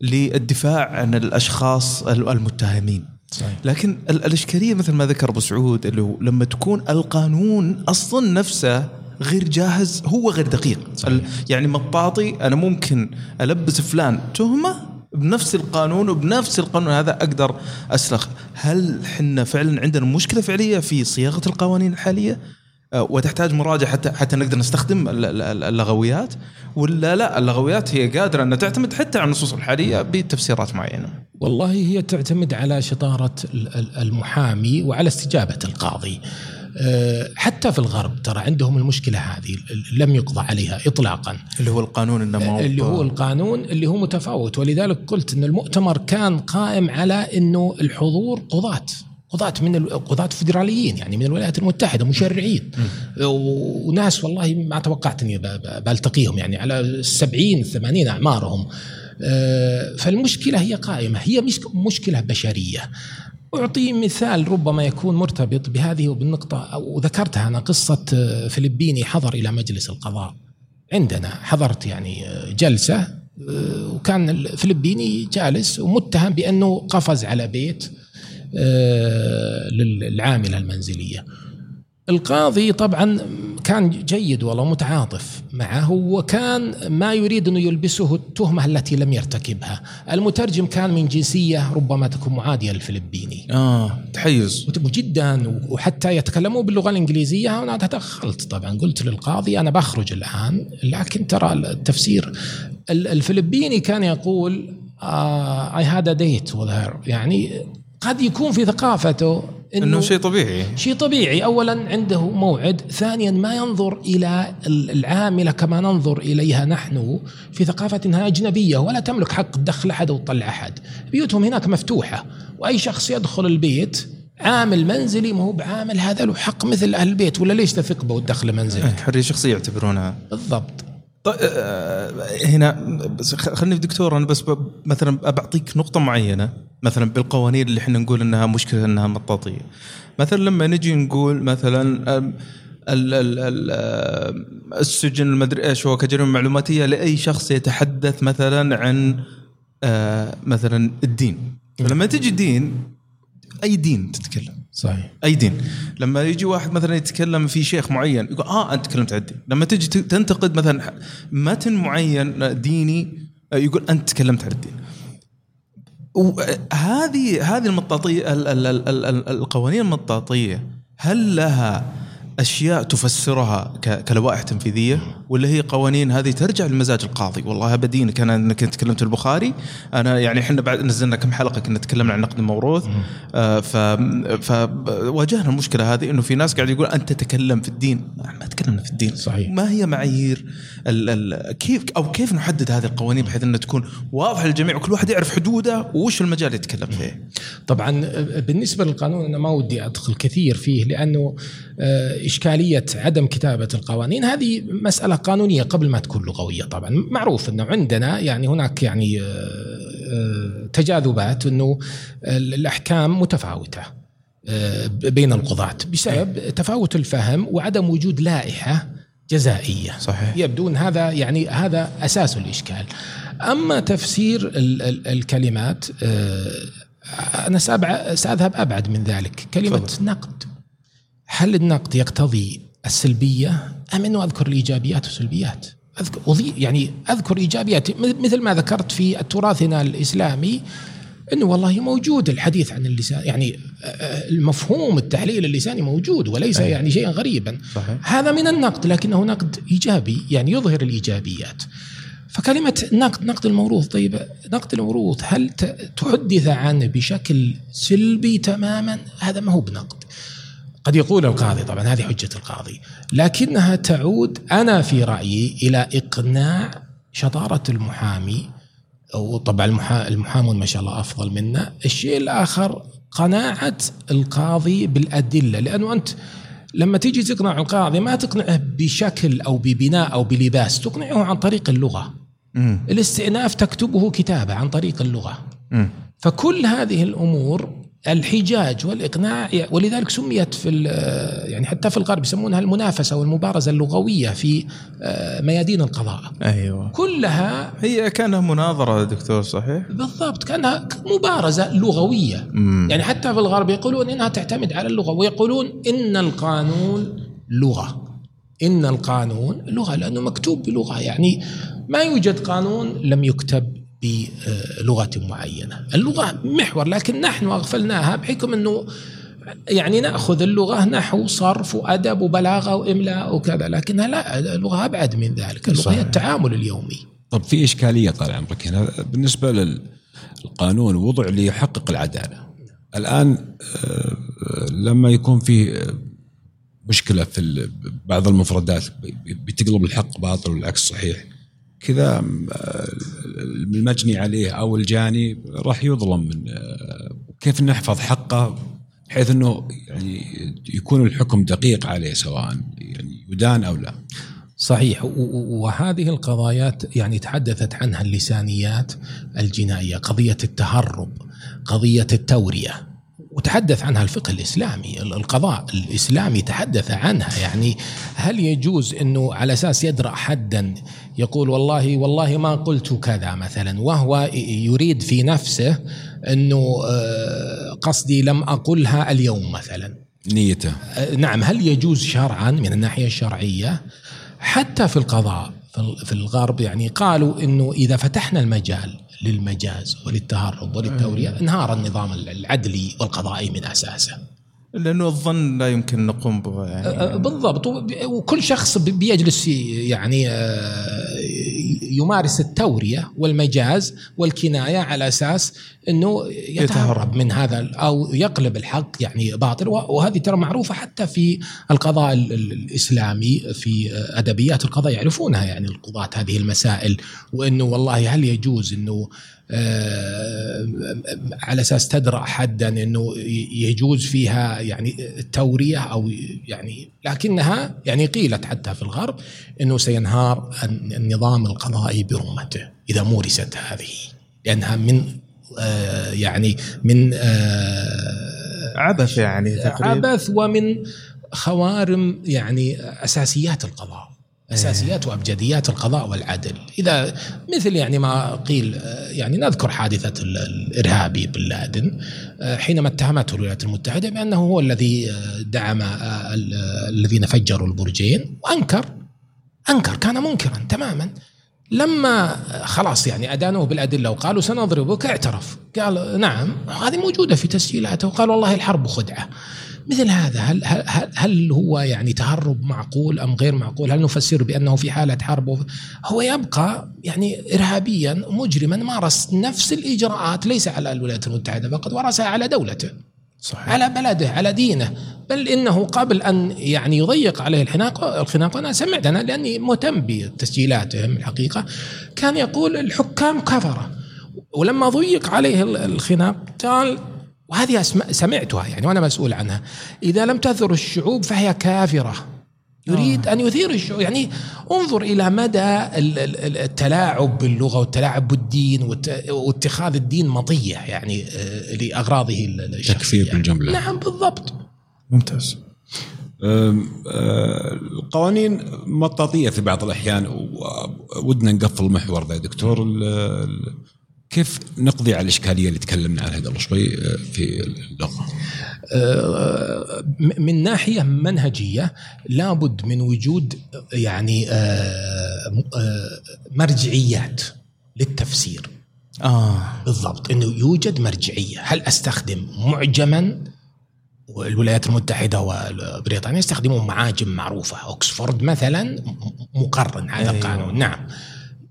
للدفاع عن الأشخاص المتهمين. صحيح. لكن الأشكالية مثل ما ذكر أبو سعود اللي هو لما تكون القانون أصلا نفسه غير جاهز هو غير دقيق. صحيح. يعني مطاطي أنا ممكن ألبس فلان تهمة بنفس القانون وبنفس القانون هذا أقدر اسلخ هل حنا فعلا عندنا مشكلة فعلية في صياغة القوانين الحالية؟ وتحتاج مراجعة حتى حتى نقدر نستخدم اللغويات ولا لا اللغويات هي قادرة أنها تعتمد حتى على النصوص الحالية بتفسيرات معينة. والله هي تعتمد على شطارة المحامي وعلى استجابة القاضي. آه، حتى في الغرب ترى عندهم المشكلة هذه لم يقضى عليها اطلاقا اللي هو القانون النمو اللي هو القانون اللي هو متفاوت ولذلك قلت إن المؤتمر كان قائم على إنه الحضور قضاة قضاة من القضاة فدراليين يعني من الولايات المتحدة مشرعين. وناس والله ما توقعت اني بلتقيهم يعني على السبعين الثمانين أعمارهم. آه، فالمشكلة هي قائمة. هي مشكلة بشرية. أعطي مثال ربما يكون مرتبط بهذه وبالنقطة وذكرتها أنا قصة آه، فلبيني حضر إلى مجلس القضاء. عندنا حضرت يعني آه، جلسة وكان الفلبيني جالس ومتهم بأنه قفز على بيت. للعاملة المنزلية. القاضي طبعا كان جيد والله متعاطف معه وكان ما يريد أن يلبسه التهمة التي لم يرتكبها. المترجم كان من جنسية ربما تكون معادية للفلبيني. آه تحيز. جدا وحتى يتكلموا باللغة الإنجليزية. أنا تدخلت طبعا. قلت للقاضي أنا بخرج الآن لكن ترى التفسير. الفلبيني كان يقول اي هاد ديت يعني قد يكون في ثقافته إنه, إنه شيء طبيعي. شيء طبيعي. اولا عنده موعد ثانيا ما ينظر إلى العاملة كما ننظر إليها نحن في ثقافتنا اجنبيه ولا تملك حق تدخل أحد وتطلع أحد. بيوتهم هناك مفتوحة وأي شخص يدخل البيت عامل منزلي ما هو بعامل هذا له حق مثل أهل البيت ولا ليش تثق به وتدخله منزلك؟ حرية شخصية يعتبرونها. بالضبط. طيب هنا خليني دكتور أنا بس مثلا بعطيك نقطة معينة مثلا بالقوانين اللي إحنا نقول إنها مشكلة إنها مطاطية. مثلا لما نجي نقول مثلا ال ال ال السجن المدري إيش هو كجريمة معلوماتية لأي شخص يتحدث مثلا عن مثلا الدين. فلما تجي دين أي دين تتكلم. صحيح. أي دين. لما يجي واحد مثلا يتكلم في شيخ معين يقول آه أنت تكلمت عن الدين. لما تجي تنتقد مثلا متن معين ديني يقول أنت تكلمت عن الدين. وهذه هذه المطاطية القوانين المطاطية هل لها أشياء تفسرها كلوائح تنفيذية ولا هي قوانين هذه ترجع لمزاج القاضي. والله بدينك أنا انك تكلمت البخاري أنا يعني إحنا بعد نزلنا كم حلقة كنا تكلمنا عن نقد الموروث. آه ف فواجهنا المشكلة هذه إنه في ناس قاعد يقول أنت تتكلم في الدين. ما تكلمنا في الدين. صحيح. ما هي معايير؟ ال ال كيف أو كيف نحدد هذه القوانين بحيث إنها تكون واضحة للجميع وكل واحد يعرف حدوده وش المجال يتكلم فيه. طبعا بالنسبة للقانون أنا ما ودي أدخل كثير فيه لأنه آه، إشكالية عدم كتابة القوانين. هذه مسألة قانونية قبل ما تكون لغوية طبعا. معروف أنه عندنا يعني هناك يعني آه، آه، تجاذبات أنه الأحكام متفاوتة بين القضاة. بسبب تفاوت الفهم وعدم وجود لائحة جزائية. صحيح. يبدو أن هذا يعني هذا أساس الإشكال. أما تفسير الكلمات أنا سأذهب أبعد من ذلك. كلمة فضل. نقد. هل النقد يقتضي السلبية؟ أم إنه أذكر الإيجابيات والسلبيات؟ اذكر يعني أذكر إيجابيات. مثل ما ذكرت في تراثنا الإسلامي إنه والله موجود الحديث عن اللسان يعني المفهوم التحليل اللساني موجود وليس أيه. يعني شيئا غريبا صحيح. هذا من النقد لكنه نقد إيجابي يعني يظهر الإيجابيات فكلمة نقد نقد الموروث طيب نقد الموروث هل تحدث عنه بشكل سلبي تماما هذا ما هو بنقد قد يقول القاضي طبعا هذه حجة القاضي لكنها تعود أنا في رأيي إلى إقناع شطارة المحامي وطبعا المحامون ما شاء الله أفضل منا الشيء الآخر قناعة القاضي بالأدلة لأنه أنت لما تيجي تقنع القاضي ما تقنعه بشكل أو ببناء أو بلباس تقنعه عن طريق اللغة م. الاستئناف تكتبه كتابة عن طريق اللغة م. فكل هذه الأمور الحجاج والإقناع ولذلك سميت في يعني حتى في الغرب يسمونها المنافسة والمبارزة اللغوية في آه، ميادين القضاء. أيوه. كلها هي كأنها مناظرة دكتور صحيح؟ بالضبط كأنها مبارزة لغوية. مم. يعني حتى في الغرب يقولون إنها تعتمد على اللغة ويقولون إن القانون لغة. إن القانون لغة لأنه مكتوب بلغة. يعني ما يوجد قانون لم يكتب بلغة معينة. اللغة محور لكن نحن أغفلناها بحكم أنه يعني نأخذ اللغة نحو صرف وأدب وبلاغة وإملاء وكذا لكنها لا اللغة أبعد من ذلك اللغة هي التعامل اليومي. طب في إشكالية طال عمرك هنا بالنسبة للقانون وضع ليحقق العدالة. الآن آه، لما يكون في مشكلة في بعض المفردات بتقلب الحق باطل والعكس صحيح. كذا آه، المجني عليه أو الجاني راح يظلم من آه، كيف نحفظ حقه بحيث إنه يعني يكون الحكم دقيق عليه سواء يعني يدان أو لا. صحيح وهذه القضايات يعني تحدثت عنها اللسانيات الجنائية، قضية التهرب، قضية التورية، وتحدث عنها الفقه الإسلامي، القضاء الإسلامي تحدث عنها، يعني هل يجوز إنه على أساس يدرأ حدا يقول والله والله ما قلت كذا مثلا وهو يريد في نفسه إنه آه، قصدي لم أقلها اليوم مثلا. نيته. آه، نعم. هل يجوز شرعا من الناحية الشرعية؟ حتى في القضاء في الغرب يعني قالوا إنه إذا فتحنا المجال للمجاز وللتهرب وللتورية. أيوة. انهار النظام العدلي والقضائي من أساسه. لأنه الظن لا يمكن نقوم به يعني. بالضبط. وكل شخص بيجلس يعني يمارس التورية والمجاز والكناية على أساس إنه يتهرب من هذا أو يقلب الحق يعني باطل. وهذه ترى معروفة حتى في القضاء الإسلامي في أدبيات القضاء يعرفونها يعني القضاة هذه المسائل وإنه والله هل يجوز إنه على أساس تدرأ حدا إنه يجوز فيها يعني التورية أو يعني لكنها يعني قيلت حتى في الغرب إنه سينهار النظام القضائي برمته إذا مورست هذه لأنها من آه، يعني من آه، عبث يعني تقريبا. عبث ومن خوارم يعني أساسيات القضاء. أساسيات وأبجديات القضاء والعدل. إذا مثل يعني ما قيل يعني نذكر حادثة الإرهابي بن لادن حينما اتهمته الولايات المتحدة بأنه هو الذي دعم الذين فجروا البرجين وأنكر أنكر كان منكرا تماما. لما خلاص يعني أدانوه بالأدلة وقالوا سنضربك اعترف. قال نعم هذه موجودة في تسجيلاته. وقال والله الحرب خدعة. مثل هذا هل, هل, هل هو يعني تهرب معقول أم غير معقول؟ هل نفسر بأنه في حالة حرب هو يبقى يعني ارهابيا مجرما مارس نفس الإجراءات ليس على الولايات المتحدة فقط ورثها على دولته. صحيح. على بلده على دينه بل إنه قبل أن يعني يضيق عليه الخناق الخناق أنا سمعت أنا لأني مهتم بتسجيلاتهم الحقيقة كان يقول الحكام كفره ولما ضيق عليه الخناق قال وهذه سمعتها يعني وأنا مسؤول عنها. إذا لم تثر الشعوب فهي كافرة. يريد آه. أن يثير الشعوب. يعني انظر إلى مدى التلاعب باللغة والتلاعب بالدين واتخاذ الدين مطيه يعني آه، لأغراضه الشخصية. تكفير بالجمله نعم بالضبط. ممتاز. آه، القوانين مطاطية في بعض الأحيان ودنا نقفل المحور ذا دكتور. كيف نقضي على الإشكالية اللي تكلمنا عنها قبل شوي آه، في اللغة؟ آه، من ناحية منهجية لابد من وجود يعني آه، مرجعيات للتفسير آه بالضبط إنه يوجد مرجعية، هل أستخدم معجما والولايات المتحدة وبريطانيا يستخدمون معاجم معروفة، اوكسفورد مثلا مقرن هذا أيوه. القانون، نعم.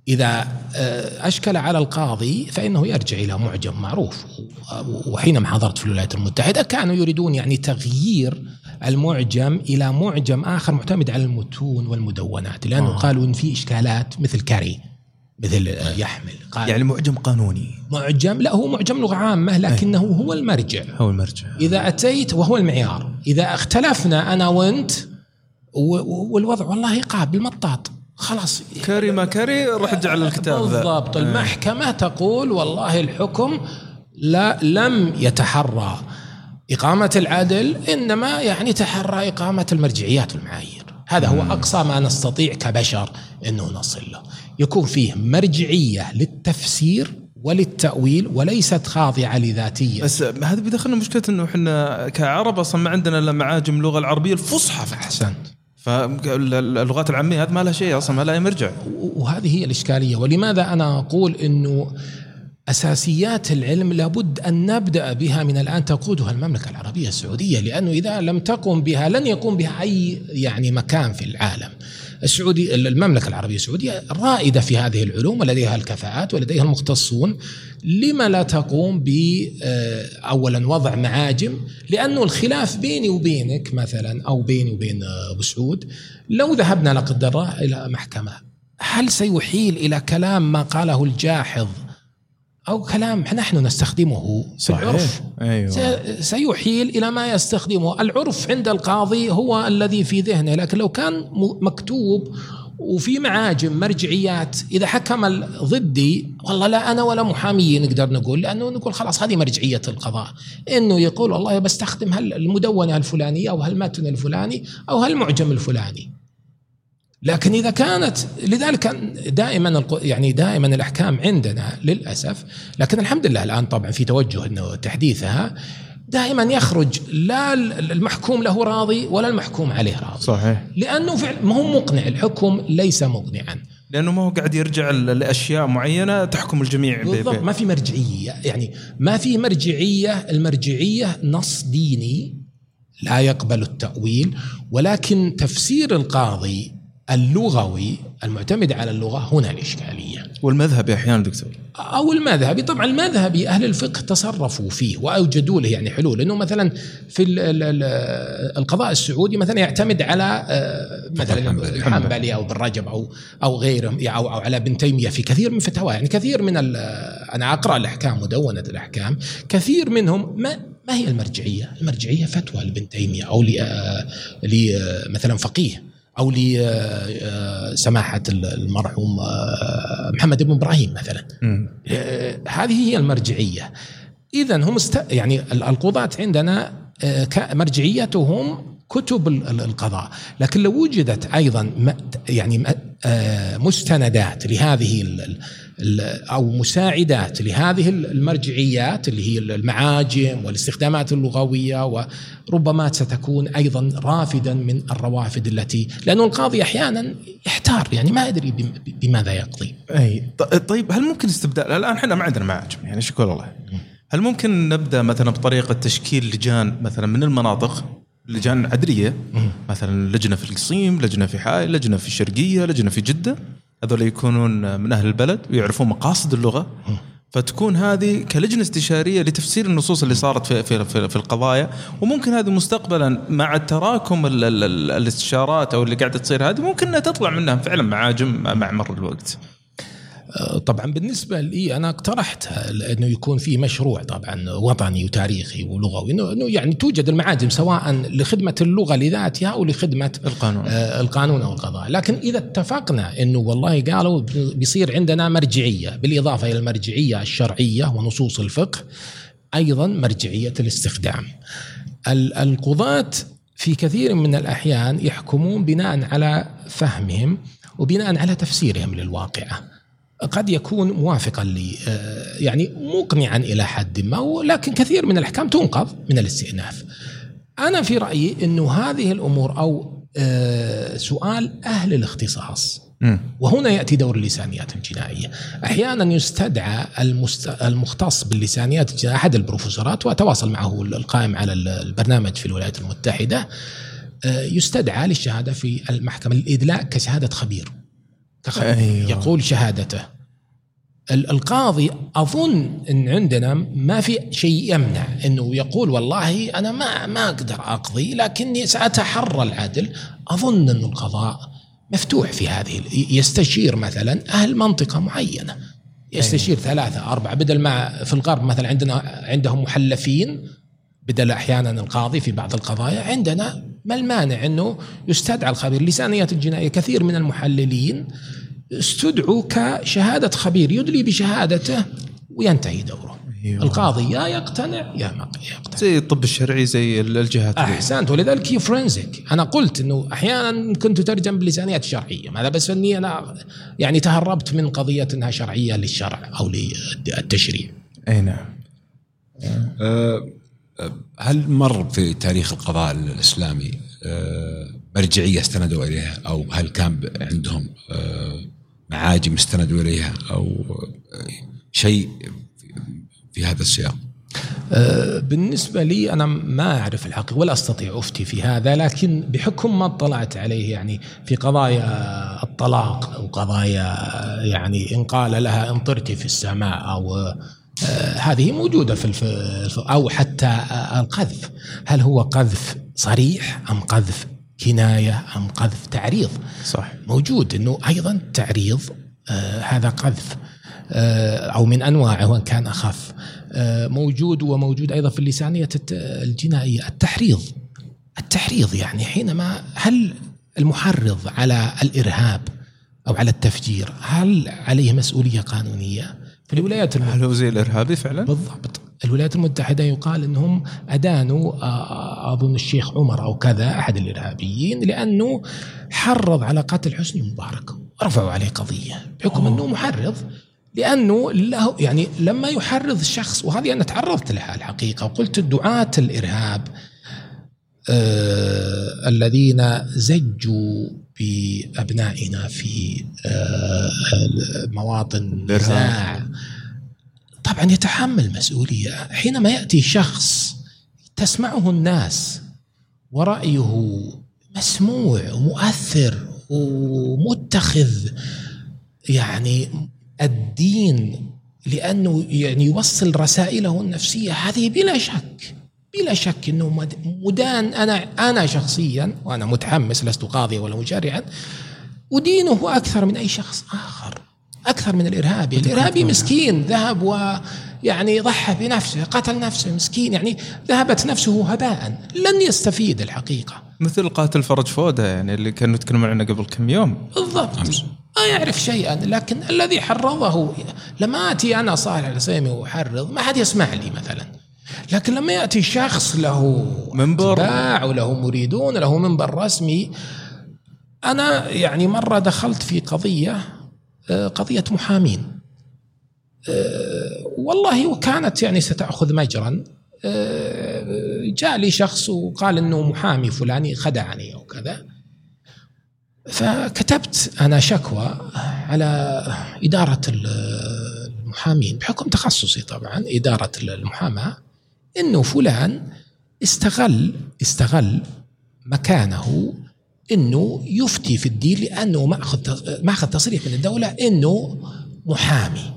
إذا آه، أشكل على القاضي فإنه يرجع إلى معجم معروف. وحينما حضرت في الولايات المتحدة كانوا يريدون يعني تغيير المعجم إلى معجم آخر معتمد على المتون والمدونات لأنه آه. قالوا إن في إشكالات مثل كاري مثل آه، يحمل قال يعني معجم قانوني. معجم لا هو معجم لغة عامة لكنه هو المرجع. هو المرجع. إذا أتيت وهو المعيار إذا اختلفنا أنا وأنت والوضع والله قابل مطاط. خلاص. كري ما كري روح اجعل الكتاب. بالضبط. المحكمة تقول والله الحكم لا لم يتحرى إقامة العدل إنما يعني تحرى إقامة المرجعيات والمعايير هذا هو أقصى ما نستطيع كبشر أنه نصل له. يكون فيه مرجعية للتفسير وللتأويل وليست خاضعة لذاتية. بس هذا بيدخلنا مشكلة أنه إحنا كعرب أصلا ما عندنا إلا معاجم اللغة العربية الفصحى. أحسنت. فاللغات العامية هذه ما لها شيء أصلا ما لها مرجع. وهذه هي الإشكالية. ولماذا أنا أقول إنه أساسيات العلم لابد أن نبدأ بها من الآن تقودها المملكة العربية السعودية؟ لأنه إذا لم تقم بها لن يقوم بها أي يعني مكان في العالم. السعودي المملكة العربية السعودية رائدة في هذه العلوم ولديها الكفاءات ولديها المختصون. لما لا تقوم ب آه، اولا وضع معاجم؟ لأنه الخلاف بيني وبينك مثلا أو بيني وبين أبو سعود لو ذهبنا لا قدر الله إلى محكمة هل سيحيل إلى كلام ما قاله الجاحظ أو كلام نحن نستخدمه في صحيح. العرف. أيوة. سيحيل إلى ما يستخدمه. العرف عند القاضي هو الذي في ذهنه. لكن لو كان مكتوب وفي معاجم مرجعيات إذا حكم ضدي والله لا أنا ولا محامي نقدر نقول لأنه نقول خلاص هذه مرجعية القضاء. إنه يقول والله بستخدم هل المدونة الفلانية أو هالمتن الفلاني أو هالمعجم الفلاني. لكن إذا كانت لذلك دائما يعني دائما الأحكام عندنا للأسف لكن الحمد لله الآن طبعا في توجه إنه تحديثها دائما يخرج لا المحكوم له راضي ولا المحكوم عليه راضي. صحيح. لأنه فعلا ما هو مقنع الحكم ليس مقنعا. لأنه ما هو قاعد يرجع لأشياء معينة تحكم الجميع بالضبط ما في مرجعية يعني ما في مرجعية المرجعية نص ديني لا يقبل التأويل ولكن تفسير القاضي اللغوي المعتمد على اللغة هنا الإشكالية والمذهبي أحيانا دكتور. أو المذهبي طبعا المذهبي أهل الفقه تصرفوا فيه وأوجدوا له يعني حلول. إنه مثلا في ال ال ال القضاء السعودي مثلا يعتمد على آه، مثلا الحنبلي أو بن رجب أو أو غيرهم أو, أو على ابن تيمية. في كثير من فتاواه يعني كثير من أنا أقرأ الأحكام مدونة الأحكام. كثير منهم ما ما هي المرجعية؟ المرجعية فتوى لابن تيمية أو آه، مثلا فقيه. أو لسماحه المرحوم آه، محمد بن إبراهيم مثلا. آه، هذه هي المرجعية. اذا هم است... يعني القضاة عندنا آه، مرجعيتهم كتب القضاء. لكن لو وجدت أيضا يعني مستندات لهذه أو مساعدات لهذه المرجعيات اللي هي المعاجم والاستخدامات اللغوية وربما ستكون أيضا رافدا من الروافد التي لأنه القاضي أحيانا يحتار يعني ما يدري بماذا يقضي. أي طيب هل ممكن استبدال الآن إحنا ما عندنا معاجم يعني شكرا الله. هل ممكن نبدأ مثلا بطريقة تشكيل لجان مثلا من المناطق لجان عدليه مثلا لجنة في القصيم، لجنة في حائل، لجنة في الشرقيه، لجنة في جدة هذول يكونون من أهل البلد ويعرفون مقاصد اللغة. فتكون هذه كلجنة استشارية لتفسير النصوص اللي صارت في في في, في القضايا. وممكن هذه مستقبلا مع تراكم الاستشارات أو اللي قاعدة تصير هذه ممكن إنها تطلع منها فعلا معاجم مع مر الوقت. طبعا بالنسبة لي أنا اقترحت انه يكون في مشروع طبعا وطني وتاريخي ولغوي انه يعني توجد المعاجم سواء لخدمة اللغة لذاتها أو لخدمة القانون آه القانون أو القضاء، لكن إذا اتفقنا إنه والله قالوا بيصير عندنا مرجعية بالإضافة إلى المرجعية الشرعية ونصوص الفقه أيضا مرجعية الاستخدام. القضاة في كثير من الأحيان يحكمون بناء على فهمهم وبناء على تفسيرهم للواقعة. قد يكون موافقا لي آه، يعني مقنعا إلى حد ما ولكن كثير من الأحكام تنقض من الاستئناف. أنا في رأيي انه هذه الأمور أو آه، سؤال أهل الاختصاص وهنا يأتي دور اللسانيات الجنائية. أحيانا يستدعى المختص باللسانيات الجنائيه أحد البروفيسورات وأتواصل معه القائم على البرنامج في الولايات المتحدة آه، يستدعى للشهادة في المحكمة الادلاء كشهادة خبير. أيوة. يقول شهادته القاضي أظن إن عندنا ما في شيء يمنع إنه يقول والله أنا ما ما أقدر أقضي لكني سأتحرى العدل أظن إن القضاء مفتوح في هذه يستشير مثلا أهل منطقة معينة يستشير أيوة. ثلاثة أربعة بدل ما في الغرب مثلا عندنا عندهم محلفين بدل أحيانا القاضي في بعض القضايا عندنا ما المانع إنه يستدعى الخبير لسانيات الجنائيه كثير من المحللين استدعوا كشهادة خبير. يدلي بشهادته وينتهي دوره. أيوة. القاضي يا يقتنع يا ما يقتنع. زي الطب الشرعي زي الجهات أحسنت. ولذلك هي فرنزك أنا قلت إنه أحيانا كنت ترجم باللسانيات الشرعيه ماذا بس أني أنا يعني تهربت من قضية إنها شرعية للشرع أو للتشريع. أي نعم. أه هل مر في تاريخ القضاء الإسلامي أه مرجعية استندوا إليها؟ أو هل كان عندهم أه معاجم استندوا إليها أو شيء في هذا السياق؟ أه، بالنسبة لي أنا ما أعرف الحقيقة ولا أستطيع أفتي في هذا لكن بحكم ما اطلعت عليه يعني في قضايا الطلاق أو قضايا يعني إن قال لها انطرت في السماء أو أه، هذه موجودة في أو حتى القذف هل هو قذف صريح أم قذف كناية أم قذف تعريض. صح. موجود أنه أيضا تعريض آه هذا قذف آه أو من أنواعه وإن كان أخف. آه موجود وموجود أيضا في اللسانية الجنائية. التحريض التحريض يعني حينما هل المحرض على الإرهاب أو على التفجير هل عليه مسؤولية قانونية؟ في الولايات المتحدة. هل هو زي الإرهابي فعلا؟ بالضبط. الولايات المتحدة يقال أنهم أدانوا أظن الشيخ عمر أو كذا أحد الإرهابيين لأنه حرض على قتل حسني مبارك رفعوا عليه قضية بحكم أنه محرض لأنه له يعني لما يحرض الشخص وهذه أنا تعرضت لها الحقيقة وقلت دعاة الإرهاب آه الذين زجوا بأبنائنا في آه مواطن نزاع طبعا يتحمل مسؤولية. حينما يأتي شخص تسمعه الناس ورأيه مسموع ومؤثر ومتخذ يعني الدين لأنه يعني يوصل رسائله النفسية هذه بلا شك بلا شك إنه مدان أنا أنا شخصيا وأنا متحمس لست قاضيا ولا مشرعا ودينه أكثر من أي شخص آخر. أكثر من الارهابي، الارهابي مسكين ذهب ويعني ضحى بنفسه، قتل نفسه مسكين يعني ذهبت نفسه هباء، لن يستفيد الحقيقة. مثل قاتل فرج فودة يعني اللي كانوا يتكلمون عنه قبل كم يوم. بالضبط. ما يعرف شيئا لكن الذي حرضه لما آتي أنا صالح العسيمي واحرض ما حد يسمع لي مثلا. لكن لما يأتي شخص له منبر وله مريدون له منبر رسمي أنا يعني مرة دخلت في قضية آه، قضية محامين. آه، والله وكانت يعني ستأخذ مجرا. آه، جاء لي شخص وقال إنه محامي فلاني خدعني أو كذا. فكتبت أنا شكوى على إدارة المحامين بحكم تخصصي طبعا إدارة المحاماة إنه فلان استغل استغل مكانه إنه يفتي في الدين لأنه مأخذ مأخذ تصريح من الدولة إنه محامي.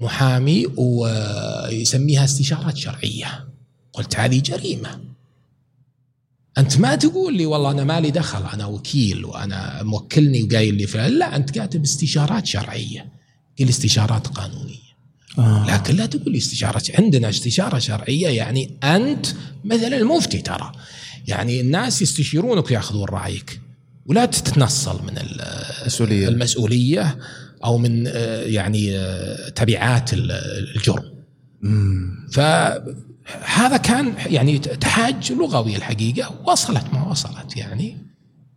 محامي ويسميها استشارات شرعية. قلت هذه جريمة. أنت ما تقول لي والله أنا مالي دخل أنا وكيل وأنا موكلني وقايل لي فلان. لا أنت كاتب استشارات شرعية. قل استشارات قانونية. آه. لكن لا تقول لي استشارة عندنا استشارة شرعية يعني أنت مثل المفتي ترى. يعني الناس يستشيرونك ياخذون رأيك. ولا تتنصل من المسؤولية. المسؤولية أو من آه، يعني آه، تبعات الجرم. فهذا كان يعني تحاج لغوي الحقيقة. وصلت ما وصلت يعني.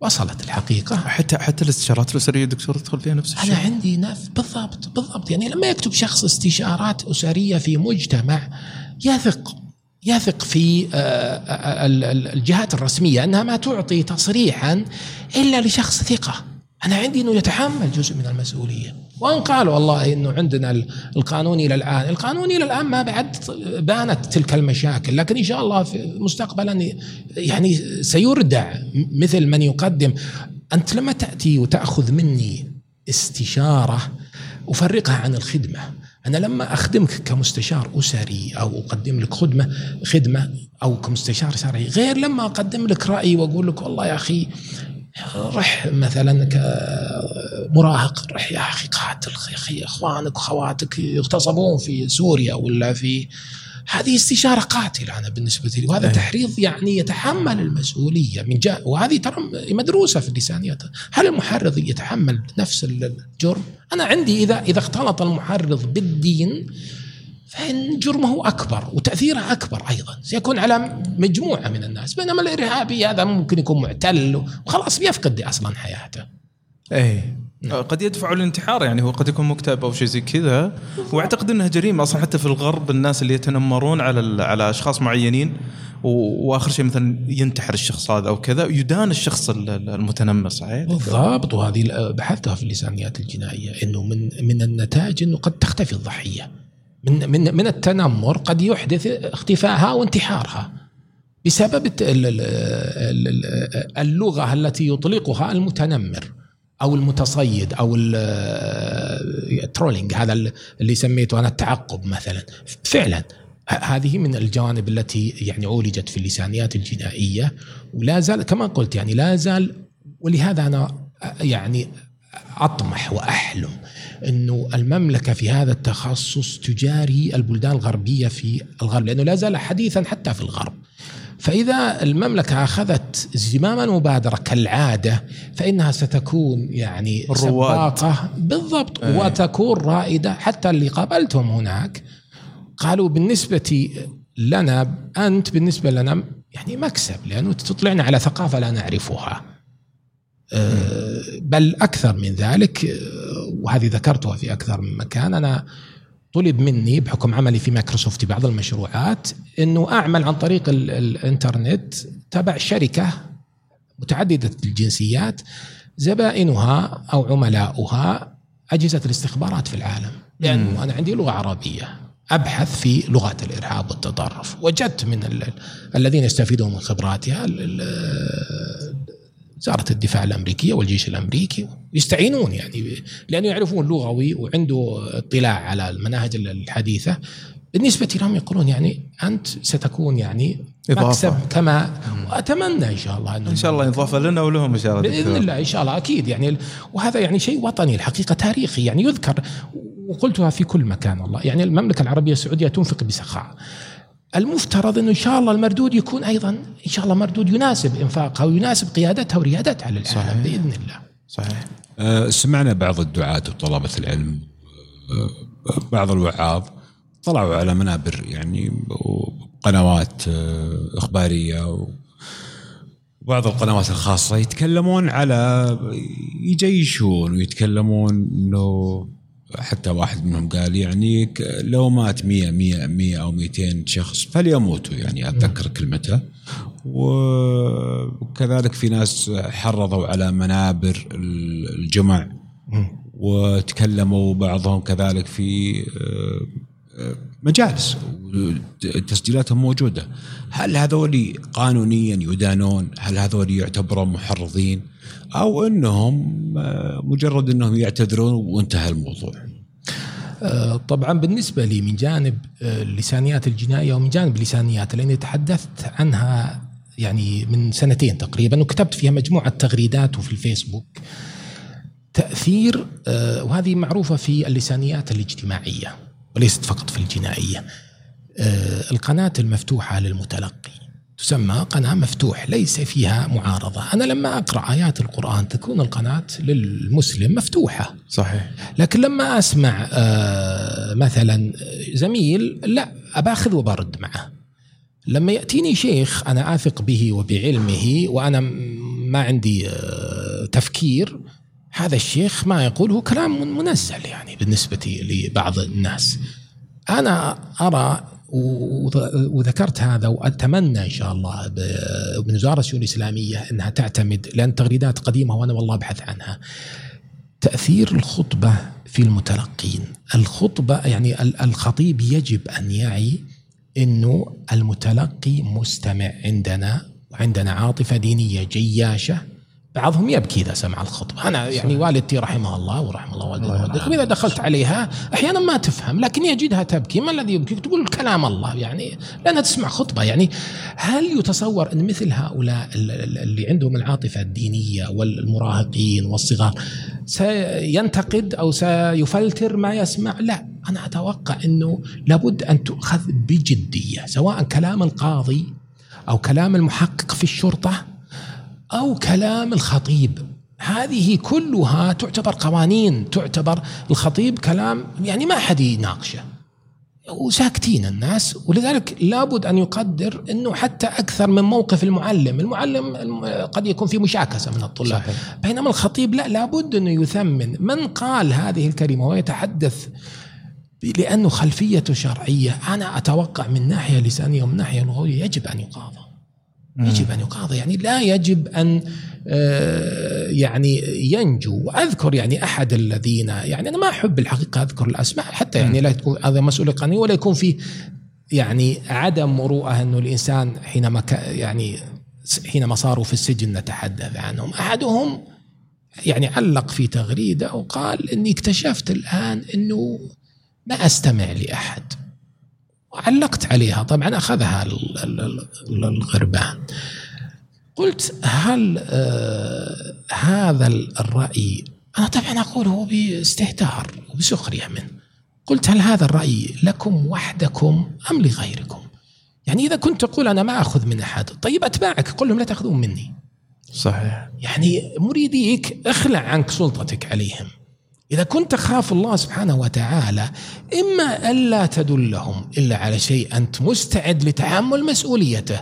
وصلت الحقيقة. حتى حتى الاستشارات الأسرية دكتور تدخل فيها نفس الشيء. أنا عندي نفس بالضبط بالضبط. يعني لما يكتب شخص استشارات أسرية في مجتمع يثق. يثق في آه، آه، الجهات الرسمية أنها ما تعطي تصريحا إلا لشخص ثقة. أنا عندي أنه يتحمل جزء من المسؤولية. وإن قال والله إنه عندنا القانون إلى الآن، القانون إلى الآن ما بعد بانت تلك المشاكل، لكن إن شاء الله في مستقبلا يعني سيردع مثل من يقدم. أنت لما تأتي وتأخذ مني استشارة أفرقها عن الخدمة، أنا لما أخدمك كمستشار أسري أو أقدم لك خدمه خدمة أو كمستشار شرعي. غير لما أقدم لك رأي وأقول لك والله يا أخي رح مثلا كمراهق رح يا أخي قاتل يا أخي إخوانك وأخواتك يغتصبون في سوريا ولا في هذه استشارة قاتلة أنا بالنسبة لي وهذا أيه. تحريض يعني يتحمل المسؤولية من جاء وهذه ترى مدروسة في اللسانيات هل المحرض يتحمل نفس الجرم؟ أنا عندي إذا إذا اختلط المحرض بالدين فإن جرمه أكبر وتأثيره أكبر أيضا سيكون على مجموعة من الناس بينما الإرهابي هذا ممكن يكون معتل وخلاص بيفقد أصلا حياته إيه قد يدفع للانتحار يعني هو قد يكون مكتئب أو شيء زي كذا. وأعتقد إنها جريمة أصلا حتى في الغرب الناس اللي يتنمرون على على أشخاص معينين. وآخر شيء مثلا ينتحر الشخص هذا أو كذا يدان الشخص المتنمر صحيح؟ بالضبط. وهذه بحثتها في اللسانيات الجنائية إنه من من النتائج إنه قد تختفي الضحية. من من من التنمر قد يحدث اختفائها وانتحارها. بسبب اللغة التي يطلقها المتنمر. أو المتصيد أو الترولينج هذا اللي سميته أنا التعقب مثلا فعلا هذه من الجوانب التي يعني عولجت في اللسانيات الجنائية ولا زال كما قلت يعني لا زال ولهذا أنا يعني أطمح وأحلم إنه المملكة في هذا التخصص تجاري البلدان الغربية في الغرب لأنه لا زال حديثا حتى في الغرب. فإذا المملكة أخذت زمام المبادره كالعادة فإنها ستكون يعني سباقة. بالضبط. أيه. وتكون رائدة حتى اللي قابلتهم هناك. قالوا بالنسبة لنا أنت بالنسبة لنا يعني مكسب لأنه تطلعنا على ثقافة لا نعرفها. أه بل أكثر من ذلك وهذه ذكرتها في أكثر من مكان. أنا طلب مني بحكم عملي في مايكروسوفت في بعض المشروعات إنه أعمل عن طريق الإنترنت تبع شركة متعددة الجنسيات زبائنها أو عملاؤها أجهزة الاستخبارات في العالم. لأنه أنا عندي لغة عربية أبحث في لغه الإرهاب والتطرف. وجدت من الذين يستفيدون من خبراتها وزاره الدفاع الأمريكية والجيش الأمريكي يستعينون يعني لأنه يعرفون لغوي وعنده اطلاع على المناهج الحديثة. بالنسبة لهم يقولون يعني أنت ستكون يعني إضافة. مكسب كما واتمنى إن شاء الله أنه إن شاء الله إضافة لنا ولهم إن شاء الله بإذن الله إن شاء الله أكيد يعني وهذا يعني شيء وطني الحقيقة تاريخي يعني يذكر وقلتها في كل مكان والله. يعني المملكة العربية السعودية تنفق بسخاء. المفترض إنه إن شاء الله المردود يكون أيضا إن شاء الله مردود يناسب إنفاقها ويناسب قيادتها وريادتها للعالم صحيح. بإذن الله. صحيح. أه سمعنا بعض الدعاة وطلبة العلم أه بعض الوعاظ طلعوا على منابر يعني وقنوات أه إخبارية وبعض القنوات الخاصة يتكلمون على يجيشون ويتكلمون إنه حتى واحد منهم قال يعني لو مات 100 100 100 أو 200 شخص فليموتوا يعني أتذكر كلمته. وكذلك في ناس حرضوا على منابر الجمع. وتكلموا بعضهم كذلك في آه، مجالس تسجيلاتهم موجودة. هل هذول قانونيا يدانون؟ هل هذول يعتبرون محرضين؟ أو إنهم آه، مجرد إنهم يعتذرون وانتهى الموضوع. آه، طبعا بالنسبة لي من جانب اللسانيات الجنائية ومن جانب اللسانيات لأني تحدثت عنها يعني من سنتين تقريبا وكتبت فيها مجموعة تغريدات في الفيسبوك. تأثير وهذه معروفة في اللسانيات الاجتماعية. وليست فقط في الجنائية. القناة المفتوحة للمتلقي تسمى قناة مفتوح ليس فيها معارضة. أنا لما أقرأ آيات القرآن تكون القناة للمسلم مفتوحة. صحيح. لكن لما أسمع آه، مثلا زميل لا أباخذ وبرد معه. لما يأتيني شيخ أنا آثق به وبعلمه وأنا ما عندي آه، تفكير هذا الشيخ ما يقوله كلام منزل يعني بالنسبة لبعض الناس أنا أرى وذكرت هذا وأتمنى إن شاء الله من وزارة الشؤون الإسلامية إنها تعتمد لأن التغريدات قديمة وأنا والله أبحث عنها. تأثير الخطبة في المتلقين، الخطبة يعني الخطيب يجب أن يعي إنه المتلقي مستمع عندنا وعندنا عاطفة دينية جياشة بعضهم يبكي إذا سمع الخطبة، أنا يعني والدتي رحمها الله ورحم الله والدتك واذا دخلت عليها أحيانا ما تفهم لكن يجدها تبكي، ما الذي يبكي؟ تقول كلام الله يعني لأنها تسمع خطبة. يعني هل يتصور أن مثل هؤلاء اللي عندهم العاطفة الدينية والمراهقين والصغار سينتقد أو سيفلتر ما يسمع؟ لا، أنا أتوقع إنه لابد أن تؤخذ بجدية، سواء كلام القاضي أو كلام المحقق في الشرطة أو كلام الخطيب. هذه كلها تعتبر قوانين تعتبر الخطيب كلام يعني ما حد يناقشه. وساكتين الناس ولذلك لابد أن يقدر إنه حتى أكثر من موقف المعلم، المعلم قد يكون في مشاكسة من الطلاب. صحيح. بينما الخطيب لا لابد إنه يثمن. من قال هذه الكلمة ويتحدث لأنه خلفيته شرعية، أنا أتوقع من ناحية لسانيه ومن ناحية لغوية يجب أن يقاضى. يجب أن يقاضى يعني لا يجب أن آه، يعني ينجو. وأذكر يعني أحد الذين يعني أنا ما أحب الحقيقة أذكر الأسماء حتى يعني لا تكون هذا مسؤوليه قانونيه ولا يكون في يعني عدم مروءه انه الإنسان حينما يعني حينما صاروا في السجن نتحدث عنهم. أحدهم يعني علق في تغريدة وقال إني اكتشفت الآن إنه ما أستمع لأحد. وعلقت عليها. طبعا أخذها الغربان. قلت هل آه هذا الرأي أنا طبعا أقوله باستهتار وبسخرية منه. قلت هل هذا الرأي لكم وحدكم أم لغيركم؟ يعني إذا كنت تقول أنا ما أخذ من أحد طيب أتباعك قل لهم لا تأخذون مني. صحيح. يعني مريديك اخلع عنك سلطتك عليهم. إذا كنت تخاف الله سبحانه وتعالى إما ألا تدلهم إلا على شيء أنت مستعد لتحمل مسؤوليته.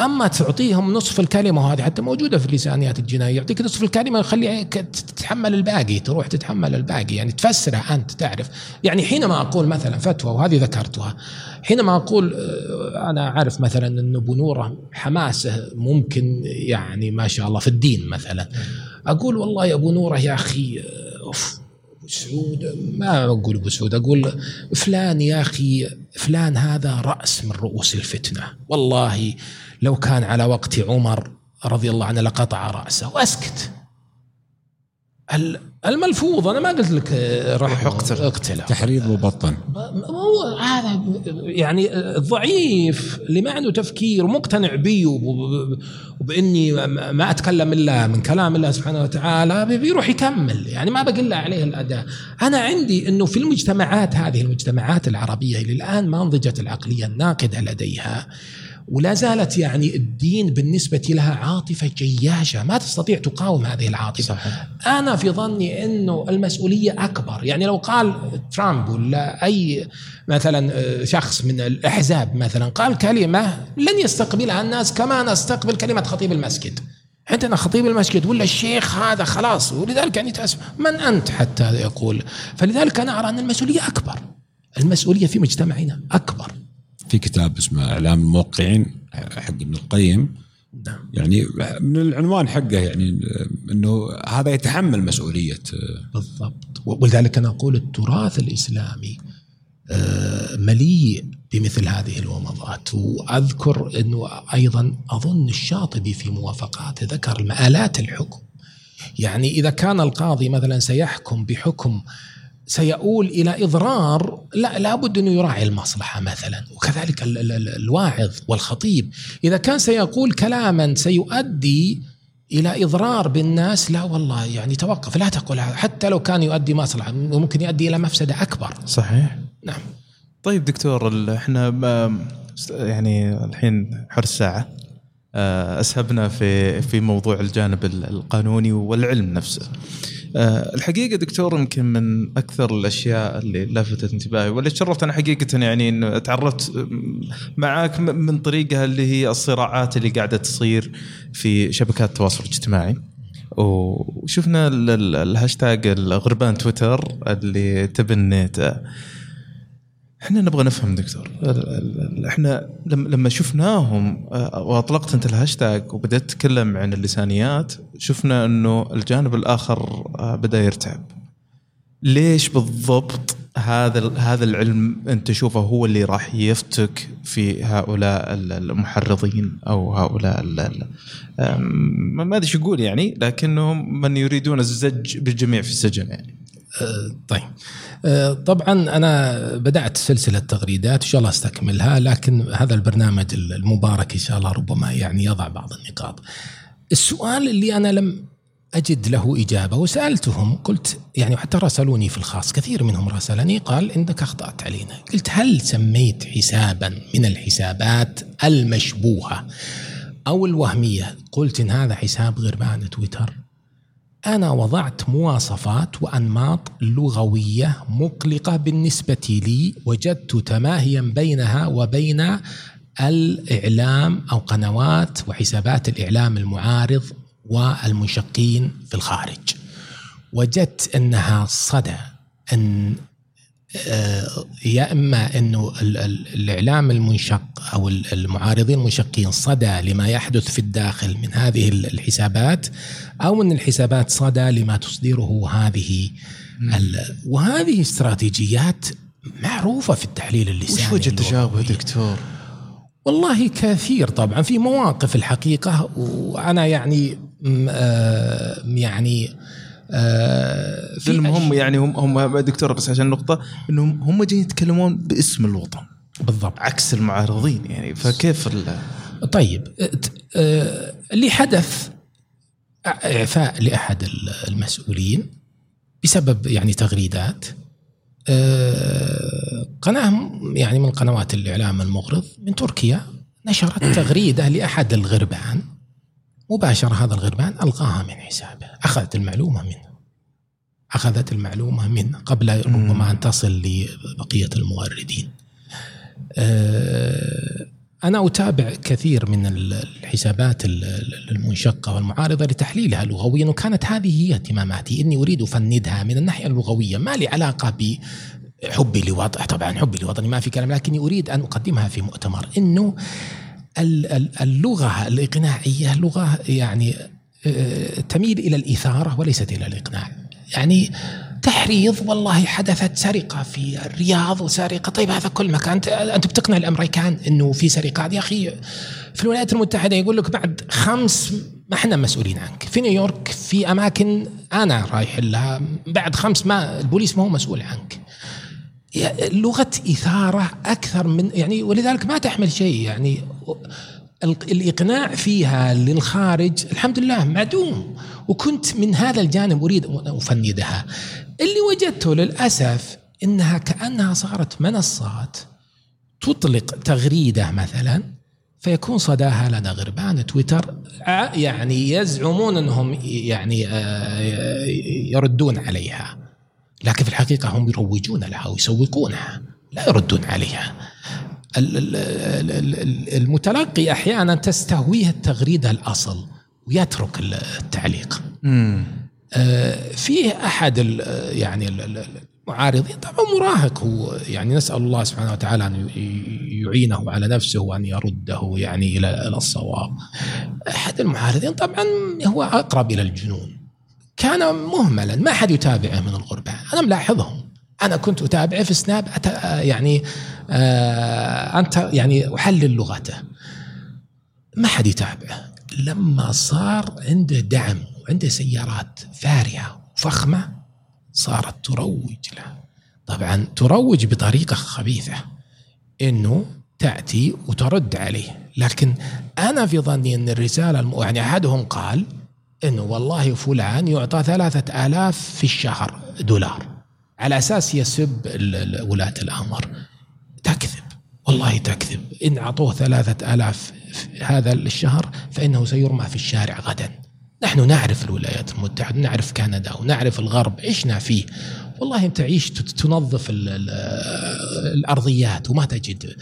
أما تعطيهم نصف الكلمة وهذه حتى موجودة في اللسانيات الجنائية يعطيك نصف الكلمة يخليك تتحمل الباقي تروح تتحمل الباقي يعني تفسره أنت تعرف. يعني حينما أقول مثلا فتوى وهذه ذكرتها حينما أقول آه، أنا أعرف مثلا أن أبو نورة حماسه ممكن يعني ما شاء الله في الدين مثلا أقول والله يا أبو نورة يا أخي آه، أوف سعود ما أقول ابو سعود أقول فلان يا أخي فلان هذا رأس من رؤوس الفتنة. والله لو كان على وقت عمر رضي الله عنه لقطع رأسه وأسكت. الملفوظ أنا ما قلت لك راح اقتله اقتله. تحريض مبطن. هو هذا يعني ضعيف اللي ما عنده تفكير ومقتنع بي وبإني ما أتكلم إلا من كلام الله سبحانه وتعالى بيروح يكمل. يعني ما بقل عليه الأداء. أنا عندي إنه في المجتمعات هذه المجتمعات العربية اللي الآن ما نضجت العقلية الناقدة لديها. ولا زالت يعني الدين بالنسبة لها عاطفة جياشة. ما تستطيع تقاوم هذه العاطفة. صحيح. أنا في ظني أنه المسؤولية أكبر. يعني لو قال ترامب ولا أي مثلا آه، شخص من الأحزاب مثلا قال كلمة لن يستقبلها الناس كما نستقبل كلمة خطيب المسجد. عندنا خطيب المسجد ولا الشيخ هذا خلاص ولذلك يعني تأسف من أنت حتى يقول؟ فلذلك أنا أرى أن المسؤولية أكبر. المسؤولية في مجتمعنا أكبر. في كتاب اسمه إعلام الموقعين حق ابن القيم. نعم. يعني من العنوان حقه يعني إنه هذا يتحمل مسؤولية بالضبط. ولذلك أنا أقول التراث الإسلامي آه، مليء بمثل هذه الومضات. وأذكر إنه أيضا أظن الشاطبي في موافقاته ذكر مآلات الحكم. يعني إذا كان القاضي مثلا سيحكم بحكم سيؤول إلى إضرار لا لابد أنه يراعي المصلحة مثلا وكذلك ال ال ال الواعظ والخطيب. إذا كان سيقول كلاما سيؤدي إلى إضرار بالناس لا والله يعني توقف لا تقول هذا. حتى لو كان يؤدي مصلحة ممكن يؤدي إلى مفسدة أكبر. صحيح. نعم. طيب دكتور إحنا يعني الحين حر الساعة آه، أسهبنا في في موضوع الجانب القانوني والعلم نفسه. الحقيقة دكتور يمكن من أكثر الأشياء اللي لفتت انتباهي واللي تشرفت أنا حقيقة يعني إنه تعرفت معك من طريقها اللي هي الصراعات اللي قاعدة تصير في شبكات التواصل الاجتماعي. وشفنا الهاشتاج الغربان تويتر اللي تبنيته. إحنا نبغى نفهم دكتور. إحنا لما شفناهم آه، وأطلقت أنت الهاشتاج وبدأت تتكلم عن اللسانيات شفنا إنه الجانب الآخر آه، بدأ يرتعب. ليش بالضبط هذا هذا العلم أنت تشوفه هو اللي راح يفتك في هؤلاء المحرضين أو هؤلاء ما أدري شو أقول يعني لكنهم من يريدون الزج بالجميع في السجن يعني. طيب. آه، طبعا أنا بدأت سلسلة تغريدات إن شاء الله أستكملها لكن هذا البرنامج المبارك إن شاء الله ربما يعني يضع بعض النقاط. السؤال اللي أنا لم أجد له إجابة وسألتهم قلت يعني حتى راسلوني في الخاص كثير منهم راسلني قال إنك أخطأت علينا. قلت هل سميت حسابا من الحسابات المشبوهة أو الوهمية؟ قلت إن هذا حساب غربان تويتر. أنا وضعت مواصفات وأنماط لغوية مقلقة بالنسبة لي وجدت تماهيا بينها وبين الإعلام أو قنوات وحسابات الإعلام المعارض والمنشقين في الخارج. وجدت أنها صدى أن يا إما إنه الإعلام المنشق أو المعارضين المنشقين صدى لما يحدث في الداخل من هذه الحسابات أو من الحسابات صدى لما تصدره هذه وهذه استراتيجيات معروفة في التحليل اللساني وش وجه التشابه دكتور؟ والله كثير طبعا في مواقف الحقيقة وأنا يعني آه، يعني آه في هم يعني هم هم دكتور بس عشان نقطة إنهم هم جايين يتكلمون باسم الوطن. بالضبط. عكس المعارضين يعني فكيف طيب آه، اللي حدث إعفاء لأحد المسؤولين بسبب يعني تغريدات آه، قناة يعني من قنوات الإعلام المغرض من تركيا نشرت تغريدة لأحد الغربان مباشرة هذا الغربان ألقاها من حسابه أخذت المعلومة منه. أخذت المعلومة منه قبل ربما أن تصل لبقية المغردين آه، أنا أتابع كثير من الحسابات المنشقة والمعارضة لتحليلها لغويا وكانت هذه هي اهتماماتي. إني أريد أفندها من الناحية اللغوية. ما لي علاقة ب حبي لوطني. طبعا حبي لوطني ما في كلام لكني أريد أن أقدمها في مؤتمر. إنه اللغة الإقناعية لغة يعني آه، تميل إلى الإثارة وليست إلى الإقناع. يعني تحريض والله حدثت سرقة في الرياض وسرقة. طيب هذا كل مكان. أنت بتقنع الأمريكان إنه في سرقات يا أخي في الولايات المتحدة يقول لك بعد خمس ما إحنا مسؤولين عنك. في نيويورك في أماكن أنا رايح لها بعد خمس ما البوليس ما هو مسؤول عنك. لغة إثارة أكثر من يعني ولذلك ما تحمل شيء يعني الإقناع فيها للخارج الحمد لله معدوم. وكنت من هذا الجانب أريد أن أفندها. اللي وجدته للأسف إنها كأنها صارت منصات تطلق تغريدة مثلا فيكون صداها لدى غربان تويتر يعني يزعمون إنهم يعني آه، يردون عليها. لكن في الحقيقة هم يروجون لها ويسوقونها لا يردون عليها المتلقي أحيانا تستهويه التغريدة الأصل ويترك التعليق. آه، فيه أحد يعني المعارضين طبعا مراهق هو يعني نسأل الله سبحانه وتعالى أن يعينه على نفسه وأن يرده يعني إلى الصواب. أحد المعارضين طبعا هو أقرب إلى الجنون. كان مهملا ما حد يتابعه من الغرباء، أنا ملاحظهم. أنا كنت اتابعه في سناب يعني آه أنت يعني أحلل لغته ما حد يتابعه لما صار عنده دعم وعنده سيارات فارهة وفخمة صارت تروج له طبعا تروج بطريقة خبيثة إنه تأتي وترد عليه لكن أنا في ظني أن الرسالة. يعني أحدهم قال إنه والله فلان يعطى ثلاثة آلاف في الشهر دولار. على أساس يسب ولاة الأمر. تكذب. والله تكذب. إن أعطوه ثلاثة آلاف هذا الشهر فإنه سيرمى في الشارع غدا. نحن نعرف الولايات المتحدة نعرف كندا ونعرف الغرب. عشنا فيه؟ والله أنت عيش تنظف الأرضيات وما تجد.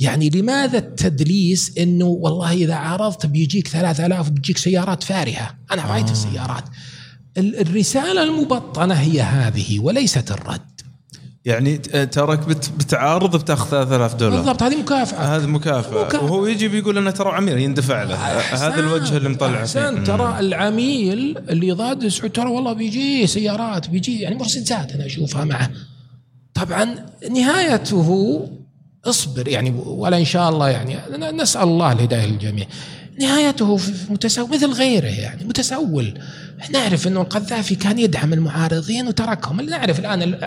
يعني لماذا التدليس إنه والله إذا عارضت بيجيك 3000 بيجيك سيارات فارهة؟ أنا رأيت آه. السيارات. الرسالة المبطنة هي هذه وليست الرد. يعني تراك بتعارض بتأخذ 3000 دولار. بالضبط هذه مكافأة. هذه مكافأة, مكافأة. وهو يجي بيقول إنه ترى عميل يندفع له. هذا الوجه اللي مطلع فيه. ترى العميل اللي ضاد سعود ترى والله بيجي سيارات بيجي يعني مرسيدسات أنا أشوفها معه. طبعا نهايته اصبر يعني ولا إن شاء الله يعني نسأل الله الهداية للجميع. نهايته متسول مثل غيره يعني متسول. نعرف إنه القذافي كان يدعم المعارضين وتركهم. نعرف الآن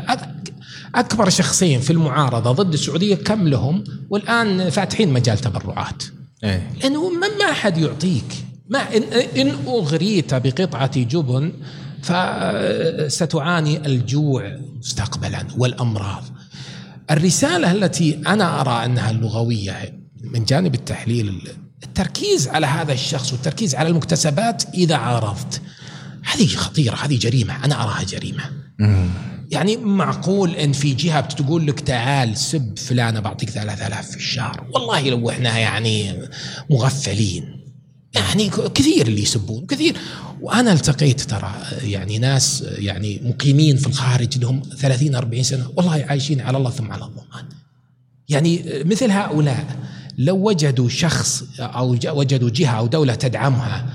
أكبر شخصين في المعارضة ضد السعودية كم لهم؟ والآن فاتحين مجال تبرعات. إيه؟ لأنه ما أحد يعطيك. ما ان, إن أغريت بقطعة جبن فستعاني الجوع مستقبلا والأمراض. الرسالة التي أنا أرى أنها اللغوية من جانب التحليل التركيز على هذا الشخص والتركيز على المكتسبات إذا عارضت. هذه خطيرة هذه جريمة أنا أراها جريمة. يعني معقول إن في جهة بتقول لك تعال سب فلانة بعطيك 3000 في الشهر. والله لو إحنا يعني مغفلين. يعني كثير اللي يسبون كثير. وأنا التقيت ترى يعني ناس يعني مقيمين في الخارج لهم 30 40 سنة والله عايشين على الله ثم على الضمان يعني مثل هؤلاء لو وجدوا شخص أو وجدوا جهة أو دولة تدعمها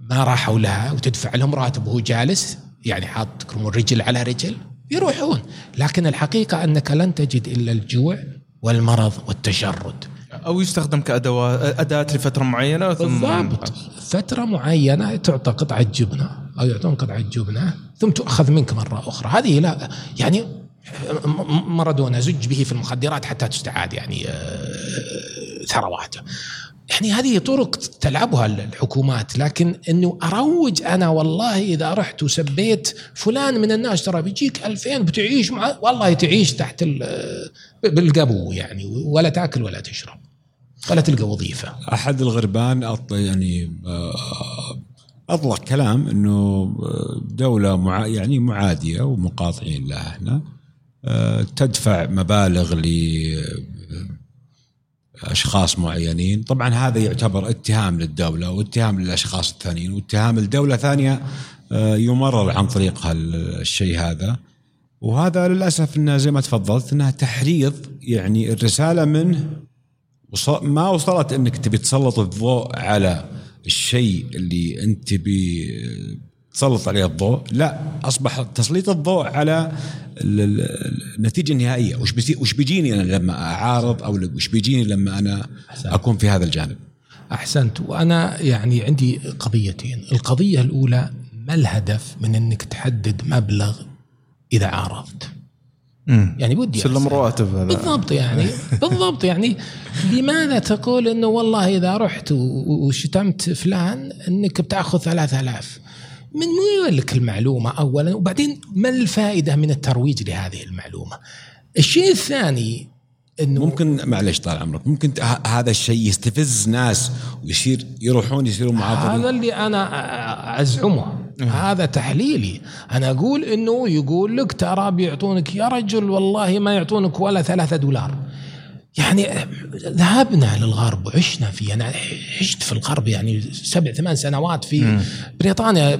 ما راحوا لها وتدفع لهم راتب وهو جالس يعني حاط رجل على رجل يروحون. لكن الحقيقة أنك لن تجد إلا الجوع والمرض والتشرد. أو يستخدم كادوات أداة لفترة معينة ثم بالضبط. فترة معينة تعطى قطعة جبنة أو يعطون قطعة جبنة ثم تؤخذ منك مرة أخرى. هذه لا يعني مارادونا زج به في المخدرات حتى تستعاد يعني آه، ثرواته. يعني هذه طرق تلعبها الحكومات لكن إنه أروج أنا والله إذا رحت وسبيت فلان من الناس ترى بيجيك 2000 بتعيش مع والله تعيش تحت بالقبو يعني ولا تأكل ولا تشرب ولا تلقى وظيفة. أحد الغربان يعني آه، أطلق كلام إنه آه، دولة مع يعني معادية ومقاطعين لها هنا. آه، تدفع مبالغ ل أشخاص معينين. طبعا هذا يعتبر اتهام للدولة واتهام للأشخاص الثانيين واتهام لدولة ثانية آه، يمرر عن طريق الشيء هذا. وهذا للأسف إنه زي ما تفضلت انها تحريض يعني الرسالة منه ما وصلت إنك تبي تسلط الضوء على الشيء اللي أنت تبي تسلط عليه الضوء؟ لا. أصبح تسليط الضوء على النتيجة النهائية. وش وش بيجيني أنا لما أعارض أو وش بيجيني لما أنا أكون في هذا الجانب؟ أحسنت. وأنا يعني عندي قضيتين. القضية الأولى ما الهدف من إنك تحدد مبلغ إذا عارضت؟ مم. يعني ودي سلم. رواتب هذا؟ بالضبط يعني. *laughs* بالضبط يعني. لماذا تقول إنه والله إذا رحت وشتمت فلان إنك بتأخذ 3000 من وين لك المعلومة اولا؟ وبعدين ما الفائدة من الترويج لهذه المعلومة؟ الشيء الثاني إنه ممكن معلش طال عمرك ممكن هذا الشيء يستفز ناس ويصير يروحون يصيرون هذا معاطرين اللي أنا أزعمه. هذا تحليلي. أنا أقول إنه يقول لك ترى بيعطونك يا رجل والله ما يعطونك ولا ثلاثة دولار. يعني ذهبنا للغرب وعشنا فيه. أنا عشت في الغرب يعني سبع ثمان سنوات في بريطانيا.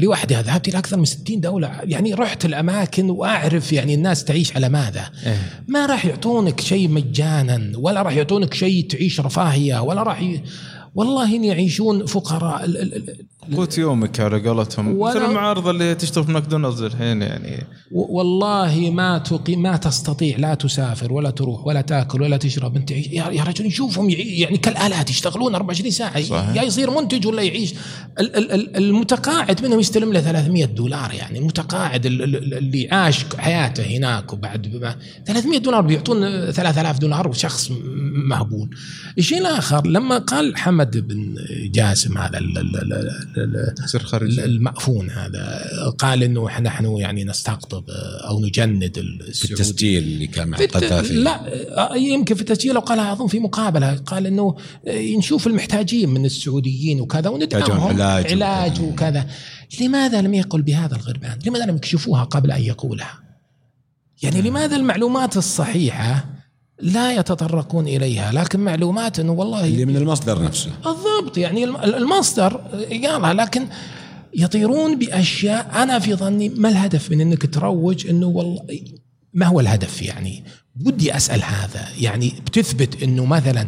لوحدها ذهبت إلى أكثر من 60 دولة. يعني رحت الأماكن وأعرف يعني الناس تعيش على ماذا. ما راح يعطونك شيء مجانا ولا راح يعطونك شيء تعيش رفاهية ولا راح ي... والله إن يعيشون فقراء. ال- ال- ال- قوت يومك على قولتهم. مثل المعارضه اللي تشتغل في ماكدونالدز الحين يعني. والله ما تقي ما تستطيع لا تسافر ولا تروح ولا تاكل ولا تشرب. انت يا رجل نشوفهم يعني كالآلات يشتغلون 24 ساعة. صحيح. يا يصير منتج ولا يعيش. ال- ال- ال- المتقاعد منهم يستلم له 300 دولار يعني. المتقاعد ال- ال- اللي عاش حياته هناك وبعد بما 300 دولار بيعطون 3000 دولار وشخص مهبول. الشيء الآخر لما قال حمد بن جاسم هذا ال- ال- ال- ال- يصير خارجي المأفون هذا. قال إنه نحن يعني نستقطب أو نجند في التسجيل اللي كان مع القذافي لا آه، يمكن في التسجيل أو قالها أظن في مقابلة. قال إنه آه، نشوف المحتاجين من السعوديين وكذا وندعمهم علاج علاج وكذا. لماذا لم يقل بهذا الغربان؟ لماذا لم يكشفوها قبل أن يقولها؟ يعني لماذا المعلومات الصحيحة لا يتطرقون إليها لكن معلومات إنه والله اللي من المصدر نفسه. بالضبط يعني الم- المصدر قالها لكن يطيرون بأشياء أنا في ظني ما الهدف من إنك تروج إنه والله ما هو الهدف يعني؟ ودي أسأل هذا يعني بتثبت إنه مثلا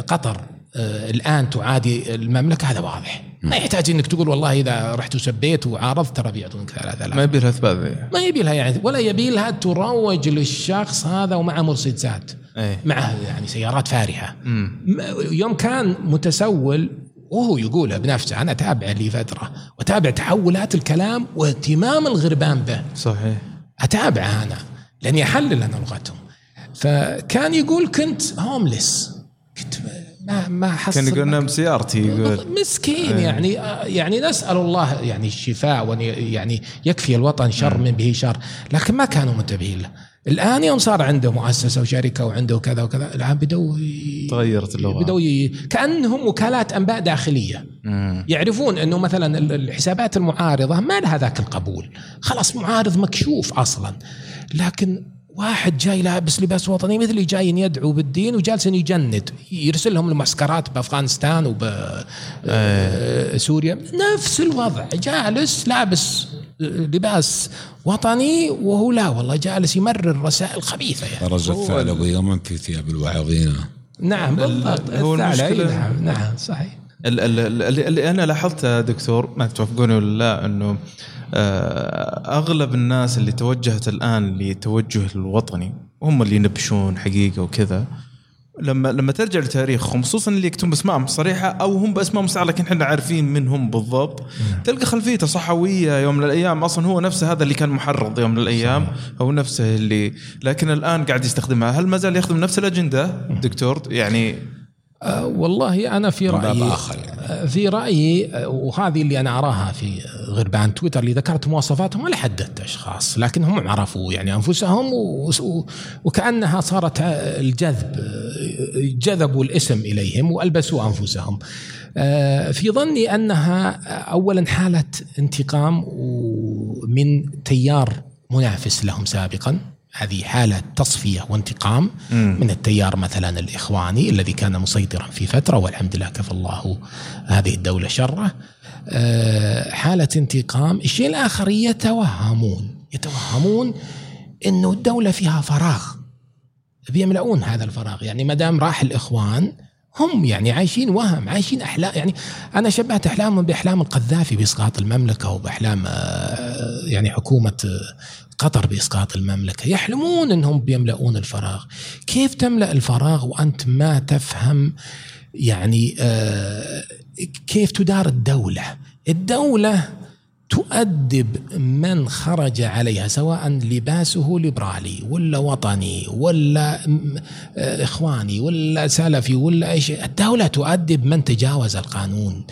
قطر الآن تعادي المملكة. هذا واضح. ما يحتاج إنك تقول والله إذا رحت وسبيت وعارضت ترى بيعطونك 3000 ما يبي لها اثبات ما يبي لها يعني ولا يبي لها تروج للشخص هذا ومعه مرسيدسات إيه. معه يعني سيارات فارهة. مم. يوم كان متسول وهو يقولها بنفسه أنا أتابع لي فترة وأتابع تحولات الكلام واهتمام الغربان به. صحيح. اتابع أنا لأني أحلل أنا لغتهم. فكان يقول كنت هومليس كنت ما ما حصل. كان يقول نعم سيارتي يقول مسكين يعني يعني نسأل الله يعني الشفاء وأن يعني يكفي الوطن شر من به شر لكن ما كانوا منتبهين له. الآن يوم صار عنده مؤسسة وشركة وعنده كذا وكذا الآن بدوا تغيرت اللغة. بدوا. كأنهم وكالات أنباء داخلية. مم. يعرفون إنه مثلا ال- الحسابات المعارضة ما لها ذاك القبول. خلاص معارض مكشوف أصلا. لكن واحد جاي لابس لباس وطني مثلي جاي يدعو بالدين وجالس يجند. يرسل لهم المعسكرات بأفغانستان وبسوريا نفس الوضع. جالس لابس لباس وطني وهو لا والله جالس يمرر رسائل خبيثه يعني. فرز الثعلب يوما في ثياب الواعظين نعم بالضبط. هو المشكلة- نعم نعم صحيح. اللي اللي أنا لاحظته دكتور ما توافقوني ولا لا إنه آه، أغلب الناس اللي توجهت الآن للتوجه الوطني هم اللي ينبشون حقيقة وكذا لما لما ترجع لتاريخهم خصوصا اللي يكتبون بأسمائهم صريحة أو هم بأسمائهم صح لكن إحنا عارفين من هم بالضبط. تلقى خلفيته صحوية يوم من الأيام أصلا هو نفسه هذا اللي كان محرض يوم من الأيام هو نفسه اللي لكن الآن قاعد يستخدمها. هل ما زال يخدم نفس الأجندة دكتور؟ يعني والله أنا في رأيي آخر يعني. أه في رأيي أه وهذه اللي أنا أراها في غربان تويتر اللي ذكرت مواصفاتهم ولا حددت أشخاص لكن هم عرفوا يعني أنفسهم وكأنها صارت الجذب جذبوا الاسم إليهم وألبسوا أنفسهم. في ظني أنها اولا حالة انتقام من تيار منافس لهم سابقا هذه حالة تصفية وانتقام مم. من التيار مثلا الإخواني الذي كان مسيطرا في فترة والحمد لله كفى الله هذه الدولة شره. آه، حالة انتقام الشيء الآخر؟ يتوهمون. يتوهمون أنه الدولة فيها فراغ. بيملؤون هذا الفراغ. يعني ما دام راح الإخوان هم يعني عايشين وهم عايشين أحلام. يعني أنا شبهت أحلامهم بأحلام القذافي بإسقاط المملكة وبأحلام آه، يعني حكومة آه، قطر بإسقاط المملكة يحلمون أنهم بيملؤون الفراغ. كيف تملأ الفراغ وأنت ما تفهم؟ يعني آه، كيف تدار الدولة؟ الدولة تؤدب من خرج عليها سواء لباسه ليبرالي ولا وطني ولا آه، إخواني ولا سلفي ولا أي شيء، الدولة تؤدب من تجاوز القانون.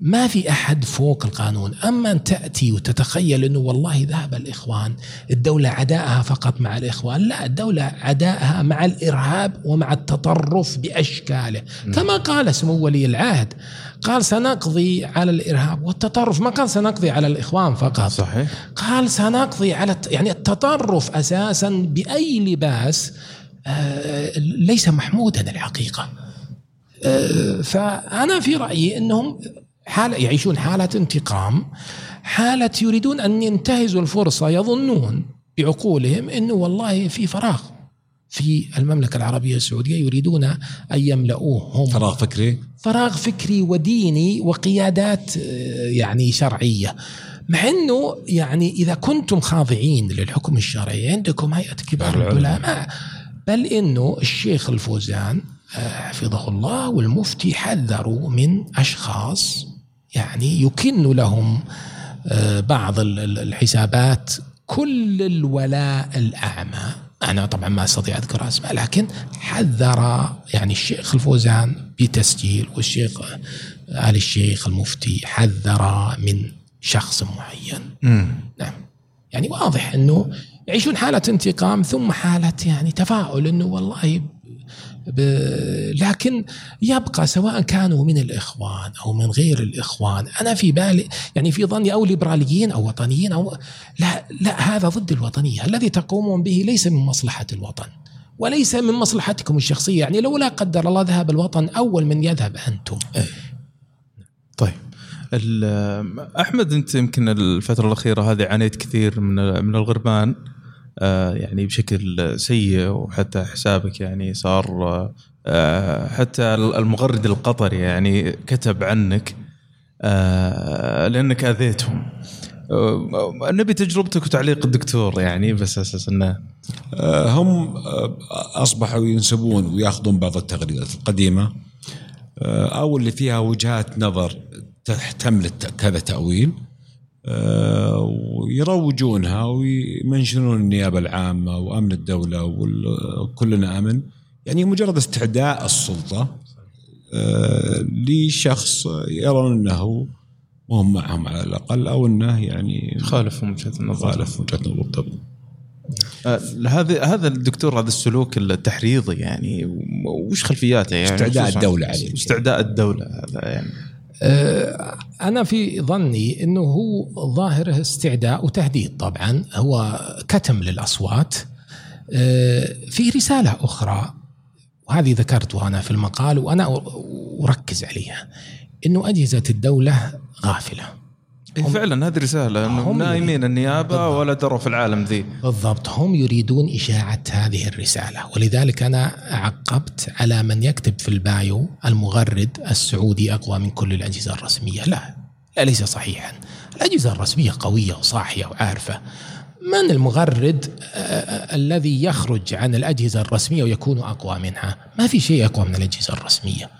ما في أحد فوق القانون، أما أن تأتي وتتخيل إنه والله ذهب الإخوان، الدولة عداءها فقط مع الإخوان، لا الدولة عداءها مع الإرهاب ومع التطرف بأشكاله، كما قال سمو ولي العهد. قال سنقضي على الإرهاب والتطرف. ما قال سنقضي على الإخوان فقط. صحيح. قال سنقضي على يعني التطرف أساسا بأي لباس آه، ليس محمودا الحقيقة. آه، فأنا في رأيي إنهم حالة يعيشون حالة انتقام حالة يريدون أن ينتهزوا الفرصة يظنون بعقولهم أنه والله في فراغ. في المملكة العربية السعودية يريدون أن يملؤوه هم. فراغ فكري؟ فراغ فكري وديني وقيادات آه، يعني شرعية. مع أنه يعني إذا كنتم خاضعين للحكم الشرعي عندكم هيئة كبار العلماء. بل أنه الشيخ الفوزان آه، حفظه الله والمفتي حذروا من أشخاص يعني يكن لهم آه، بعض الحسابات كل الولاء الأعمى. أنا طبعا ما أستطيع أذكر أسماء لكن حذر يعني الشيخ الفوزان بتسجيل والشيخ آل الشيخ المفتي حذر من شخص معين. نعم. يعني واضح أنه يعيشون حالة انتقام ثم حالة يعني تفاؤل أنه والله ب... لكن يبقى سواء كانوا من الإخوان أو من غير الإخوان أنا في بالي يعني في ظني أو ليبراليين أو وطنيين أو لا لا هذا ضد الوطنية. الذي تقومون به ليس من مصلحة الوطن وليس من مصلحتكم الشخصية. يعني لو لا قدر الله ذهب الوطن أول من يذهب أنتم. طيب. أحمد أنت يمكن الفترة الأخيرة هذه عانيت كثير من من الغربان. يعني بشكل سيء وحتى حسابك يعني صار آه، حتى المغرد القطري يعني كتب عنك آه، لأنك اذيتهم نبي تجربتك وتعليق الدكتور يعني بس أساس إنه هم أصبحوا ينسبون ويأخذون بعض التغريدات القديمة أو اللي فيها وجهات نظر تحتمل كذا تأويل. آه، ويروجونها ويمنشنون النيابة العامة وأمن الدولة وكلنا آمن. يعني مجرد استعداء السلطة آه، لشخص يرون أنه وهم معهم على الأقل أو أنه يعني خالف وجهة النظر. خالف وجهة النظر. بالضبط آه، هذا هذا الدكتور هذا السلوك التحريضي يعني وش خلفياته يعني؟ استعداء الدولة عليه. استعداء الدولة هذا يعني. آه، أنا في ظني أنه هو ظاهره استعداء وتهديد طبعا. هو كتم للأصوات. آه، في رسالة أخرى وهذه ذكرتها أنا في المقال وأنا أركز عليها. أنه أجهزة الدولة غافلة. إيه فعلا هذه رسالة انه نايمين النيابة بالضبط. ولا دروا في العالم ذي. بالضبط هم يريدون إشاعة هذه الرسالة. ولذلك أنا عقبت على من يكتب في البايو المغرد السعودي أقوى من كل الأجهزة الرسمية. لا لا ليس صحيحا؟ الأجهزة الرسمية قوية وصاحية وعارفة. من المغرد آه، آه، الذي يخرج عن الأجهزة الرسمية ويكون أقوى منها؟ ما في شيء أقوى من الأجهزة الرسمية.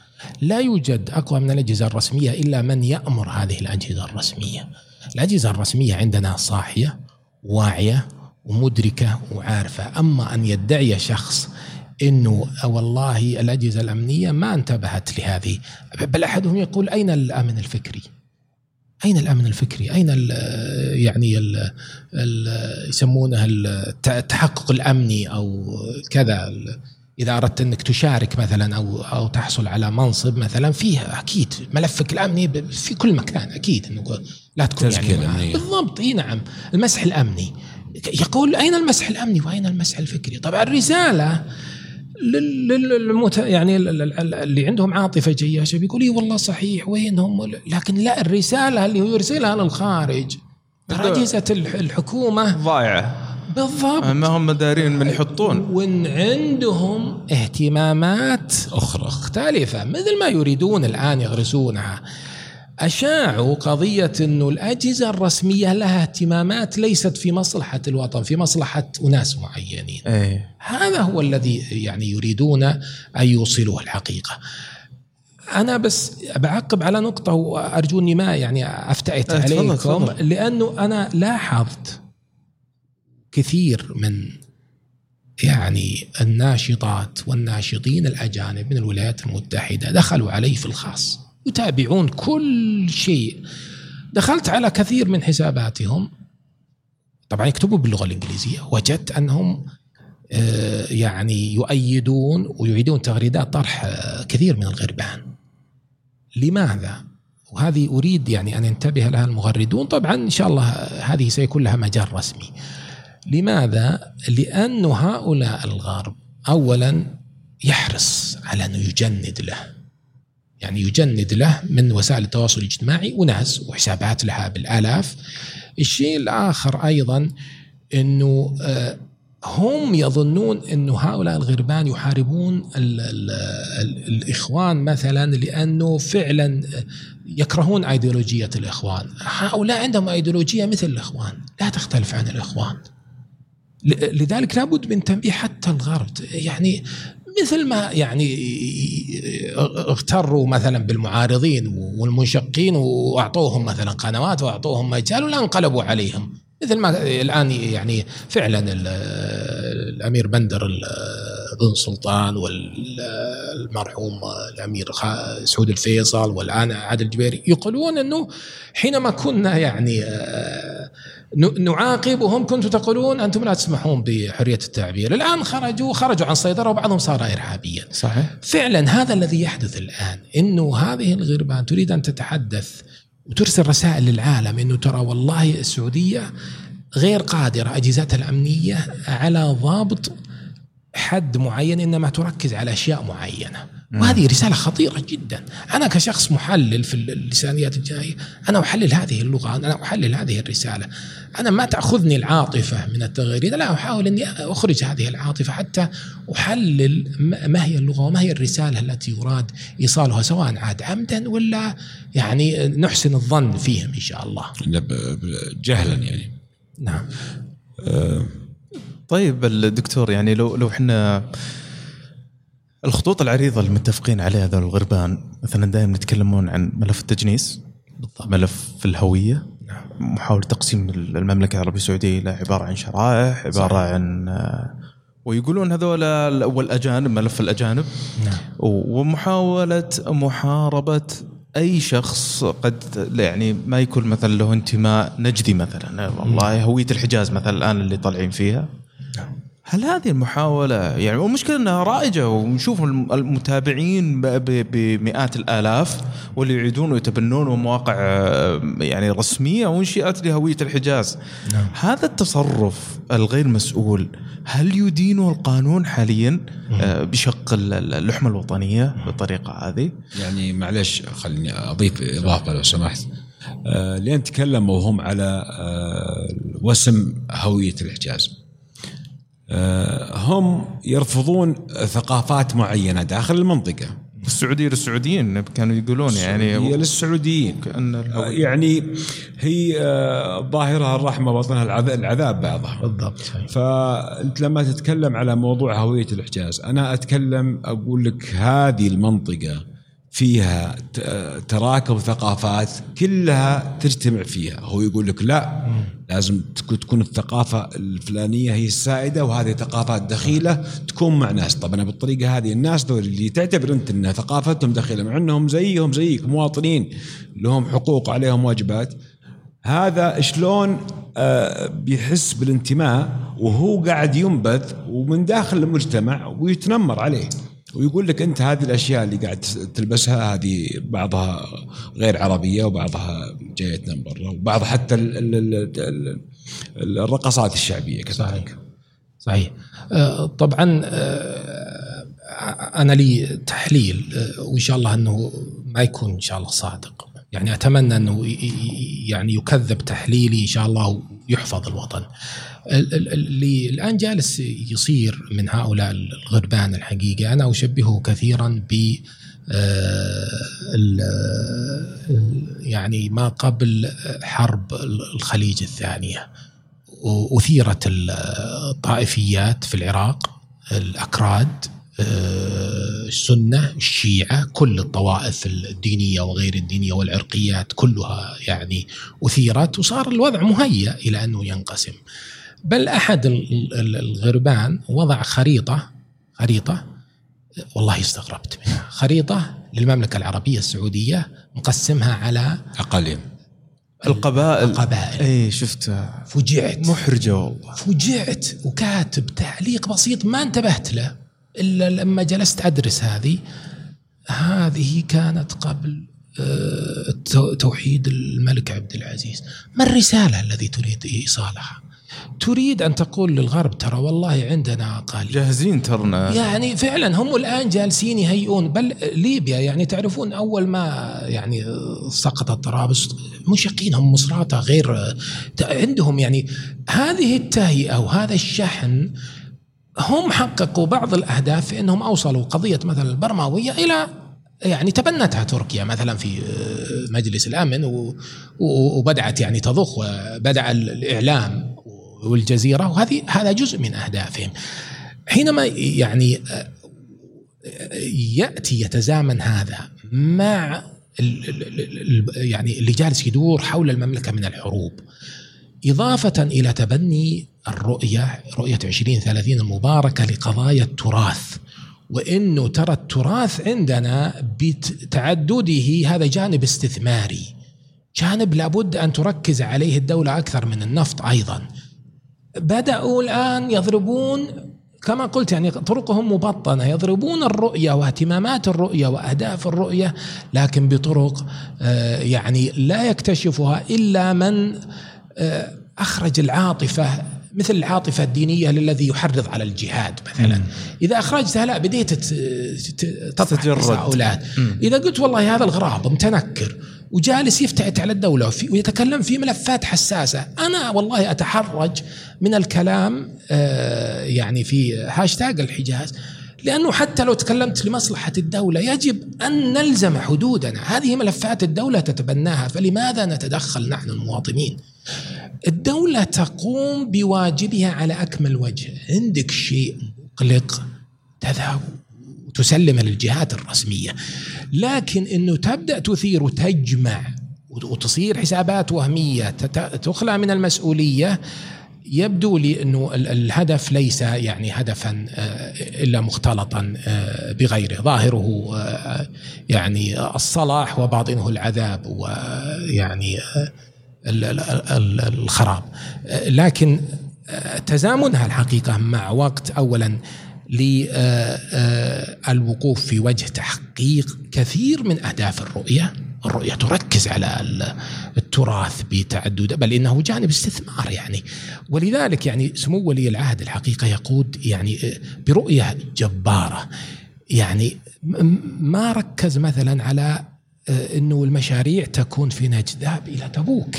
لا يوجد أقوى من الأجهزة الرسمية إلا من يأمر هذه الأجهزة الرسمية الأجهزة الرسمية عندنا صاحية واعية ومدركة وعارفة أما أن يدعي شخص إنه والله الأجهزة الأمنية ما انتبهت لهذه بل أحدهم يقول أين الأمن الفكري؟ أين الأمن الفكري؟ أين ال يعني ال ال يسمونه التحقق الأمني أو كذا إذا أردت أنك تشارك مثلا أو أو تحصل على منصب مثلا فيها أكيد ملفك الأمني في كل مكان أكيد إنه لا تكون يعني بالضبط إي نعم. المسح الأمني. يقول أين المسح الأمني وأين المسح الفكري؟ طبعا الرسالة للمت... يعني اللي عندهم عاطفة جياشة بيقول إي والله صحيح وينهم؟ لكن لا الرسالة اللي هو يرسلها للخارج. ترى اجهزه الحكومة ضايعة. بالضبط. ما هم دارين من يحطون. وإن عندهم اهتمامات أخرى مختلفة مثل ما يريدون الآن يغرسونها. أشاعوا قضية إنه الأجهزة الرسمية لها اهتمامات ليست في مصلحة الوطن في مصلحة أناس معينين. أيه. هذا هو الذي يعني يريدون أن يوصلوه الحقيقة. أنا بس بعقب على نقطة وأرجو إني ما يعني افتئت تفضل، عليكم تفضل. لأنه أنا لاحظت كثير من يعني الناشطات والناشطين الأجانب من الولايات المتحدة دخلوا علي في الخاص يتابعون كل شيء. دخلت على كثير من حساباتهم. طبعا يكتبوا باللغة الإنجليزية. وجدت أنهم آه، يعني يؤيدون ويعيدون تغريدات طرح آه، كثير من الغربان. لماذا؟ وهذه أريد يعني أن ينتبه لها المغردون. طبعا إن شاء الله هذه سيكون لها مجال رسمي. لماذا؟ لأن هؤلاء الغرب أولا يحرص على أنه يجند له. يعني يجند له من وسائل التواصل الاجتماعي وناس وحسابات لها بالآلاف. الشيء الآخر أيضا أنه آه، هم يظنون أنه هؤلاء الغربان يحاربون ال ال ال الإخوان مثلا لأنه فعلا يكرهون أيديولوجية الإخوان. هؤلاء عندهم أيديولوجية مثل الإخوان. لا تختلف عن الإخوان. لذلك لابد من تنبيه حتى الغرب يعني مثل ما يعني اغتروا مثلا بالمعارضين والمنشقين وأعطوهم مثلا قنوات وأعطوهم مجال ولا انقلبوا عليهم. مثل ما الآن يعني فعلا ال- الأمير بندر بن سلطان والمرحوم الأمير سعود الفيصل والآن عادل الجبيري يقولون إنه حينما كنا يعني نعاقبهم كنتم تقولون أنتم لا تسمحون بحرية التعبير، الآن خرجوا خرجوا عن سيطره وبعضهم صار ارهابيا. صحيح. فعلا هذا الذي يحدث الآن إنه هذه الغربان تريد أن تتحدث وترسل رسائل للعالم إنه ترى والله السعودية غير قادرة أجهزتها الأمنية على ضبط حد معين إنما تركز على أشياء معينة. وهذه رسالة خطيرة جدا. أنا كشخص محلل في اللسانيات الجايه أنا أحلل هذه اللغة أنا أحلل هذه الرسالة. أنا ما تأخذني العاطفة من التغريده لا أحاول أني أخرج هذه العاطفة حتى أحلل ما ما هي اللغة وما هي الرسالة التي يراد إيصالها سواء عاد عمدا ولا يعني نحسن الظن فيهم إن شاء الله. جهلا يعني. نعم. طيب الدكتور يعني لو لو إحنا الخطوط العريضة اللي متفقين عليها هذول الغربان مثلا دائما يتكلمون عن ملف التجنيس بالضبط ملف الهوية نعم. محاولة تقسيم المملكة العربية السعودية إلى عبارة عن شرائح عبارة صحيح. عن آه، ويقولون هذول والأجانب ملف الأجانب نعم ومحاولة محاربة أي شخص قد يعني ما يكون مثلا له انتماء نجدي مثلا والله هوية الحجاز مثلا الآن اللي طالعين فيها نعم. هل هذه المحاولة يعني والمشكلة أنها رائجة ونشوف الم- المتابعين ب- ب- بمئات الآلاف واللي يعيدون ويتبنون مواقع آه، يعني رسمية وانشئت لهوية الحجاز. نعم. هذا التصرف الغير مسؤول هل يدينه القانون حاليا؟ آه، بشق ال- ال- اللحمة الوطنية بالطريقة هذه؟ يعني معلش خليني أضيف إضافة لو سمحت. آه لين تكلموا هم على وسم هوية الحجاز. هم يرفضون ثقافات معينة داخل المنطقة. السعودية للسعوديين كانوا يقولون هي يعني للسعوديين. كأن آه يعني هي آه ظاهرها الرحمة العذ- العذاب بعضها. بالضبط صحيح. فأنت لما تتكلم على موضوع هوية الحجاز أنا أتكلم أقول لك هذه المنطقة فيها تراكم ثقافات كلها تجتمع فيها. هو يقول لك لا لازم تك- تكون الثقافة الفلانية هي السائدة وهذه ثقافات دخيلة تكون مع ناس. طب أنا بالطريقة هذه الناس دول اللي تعتبر أنت إن ثقافتهم دخيلة مع أنهم زيهم زيك مواطنين لهم حقوق عليهم واجبات. هذا شلون آه، بيحس بالانتماء وهو قاعد ينبذ ومن داخل المجتمع ويتنمر عليه. ويقول لك أنت هذه الأشياء اللي قاعد تلبسها هذه بعضها غير عربية وبعضها جايتنا من برا وبعض حتى ال- ال- ال- ال- الرقصات الشعبية صحيح كذلك. صحيح. آه، طبعا آه، أنا لي تحليل آه، وإن شاء الله أنه ما يكون إن شاء الله صادق. يعني أتمنى أنه يعني يكذب تحليلي إن شاء الله ويحفظ الوطن. ال- ال- اللي الآن جالس يصير من هؤلاء الغربان الحقيقة. أنا أشبهه كثيرا ب آه، ال- يعني ما قبل حرب الخليج الثانية. أثيرت الطائفيات في العراق الأكراد السنة الشيعة كل الطوائف الدينية وغير الدينية والعرقيات كلها يعني أثيرت. وصار الوضع مهيأ إلى أنه ينقسم. بل أحد الغربان وضع خريطة خريطة والله استغربت منها. خريطة للمملكة العربية السعودية مقسمها على أقاليم القبائل. القبائل. اي شفتها فجعت. محرجة والله. فجعت وكاتب تعليق بسيط ما انتبهت له إلا لما جلست أدرس هذه. هذه كانت قبل آه، توحيد الملك عبد العزيز. ما الرسالة الذي تريد إيصالها؟ تريد أن تقول للغرب ترى والله عندنا اقاليم جاهزين ترنا. يعني فعلا هم الآن جالسين يهيئون بل ليبيا يعني تعرفون أول ما يعني سقطت طرابلس مشقينهم مصراتة غير عندهم يعني هذه التهيئة وهذا الشحن هم حققوا بعض الأهداف في إنهم أوصلوا قضية مثلا البرماوية إلى يعني تبنتها تركيا مثلا في مجلس الأمن وبدأت يعني تضخ وبدأ الإعلام. والجزيرة وهذه هذا جزء من أهدافهم. حينما يعني يأتي يتزامن هذا مع يعني اللي جالس يدور حول المملكة من الحروب إضافة إلى تبني الرؤية رؤية 2030 المباركة لقضايا التراث. وإنه ترى التراث عندنا بتعدده هذا جانب استثماري. جانب لابد أن تركز عليه الدولة أكثر من النفط أيضا. بدأوا الآن يضربون كما قلت يعني طرقهم مبطنة يضربون الرؤية واهتمامات الرؤية وأهداف الرؤية لكن بطرق آه، يعني لا يكتشفها إلا من آه، أخرج العاطفة مثل العاطفة الدينية للذي يحرض على الجهاد مثلا. إذا أخرجتها لا بديت تتجرد إذا قلت والله هذا الغراب متنكر وجالس يفتعت على الدولة ويتكلم في ملفات حساسة. أنا والله أتحرج من الكلام آه، يعني في هاشتاج الحجاز لأنه حتى لو تكلمت لمصلحة الدولة يجب أن نلزم حدودنا. هذه ملفات الدولة تتبناها فلماذا نتدخل نحن المواطنين؟ الدولة تقوم بواجبها على أكمل وجه. عندك شيء مقلق؟ تذهب. تسلم للجهات الرسمية. لكن إنه تبدأ تثير وتجمع وتصير حسابات وهمية تخلع من المسؤولية يبدو لي إنه الهدف ليس يعني هدفا آه، إلا مختلطا آه، بغيره، ظاهره آه، يعني الصلاح وباطنه العذاب ويعني الخراب. لكن تزامنها الحقيقة مع وقت. اولا للوقوف في وجه تحقيق كثير من أهداف الرؤية. الرؤية تركز على التراث بتعدد بل إنه جانب استثمار يعني. ولذلك يعني سمو ولي العهد الحقيقة يقود يعني برؤية جبارة. يعني ما ركز مثلا على إنه المشاريع تكون في نجد ذهب إلى تبوك.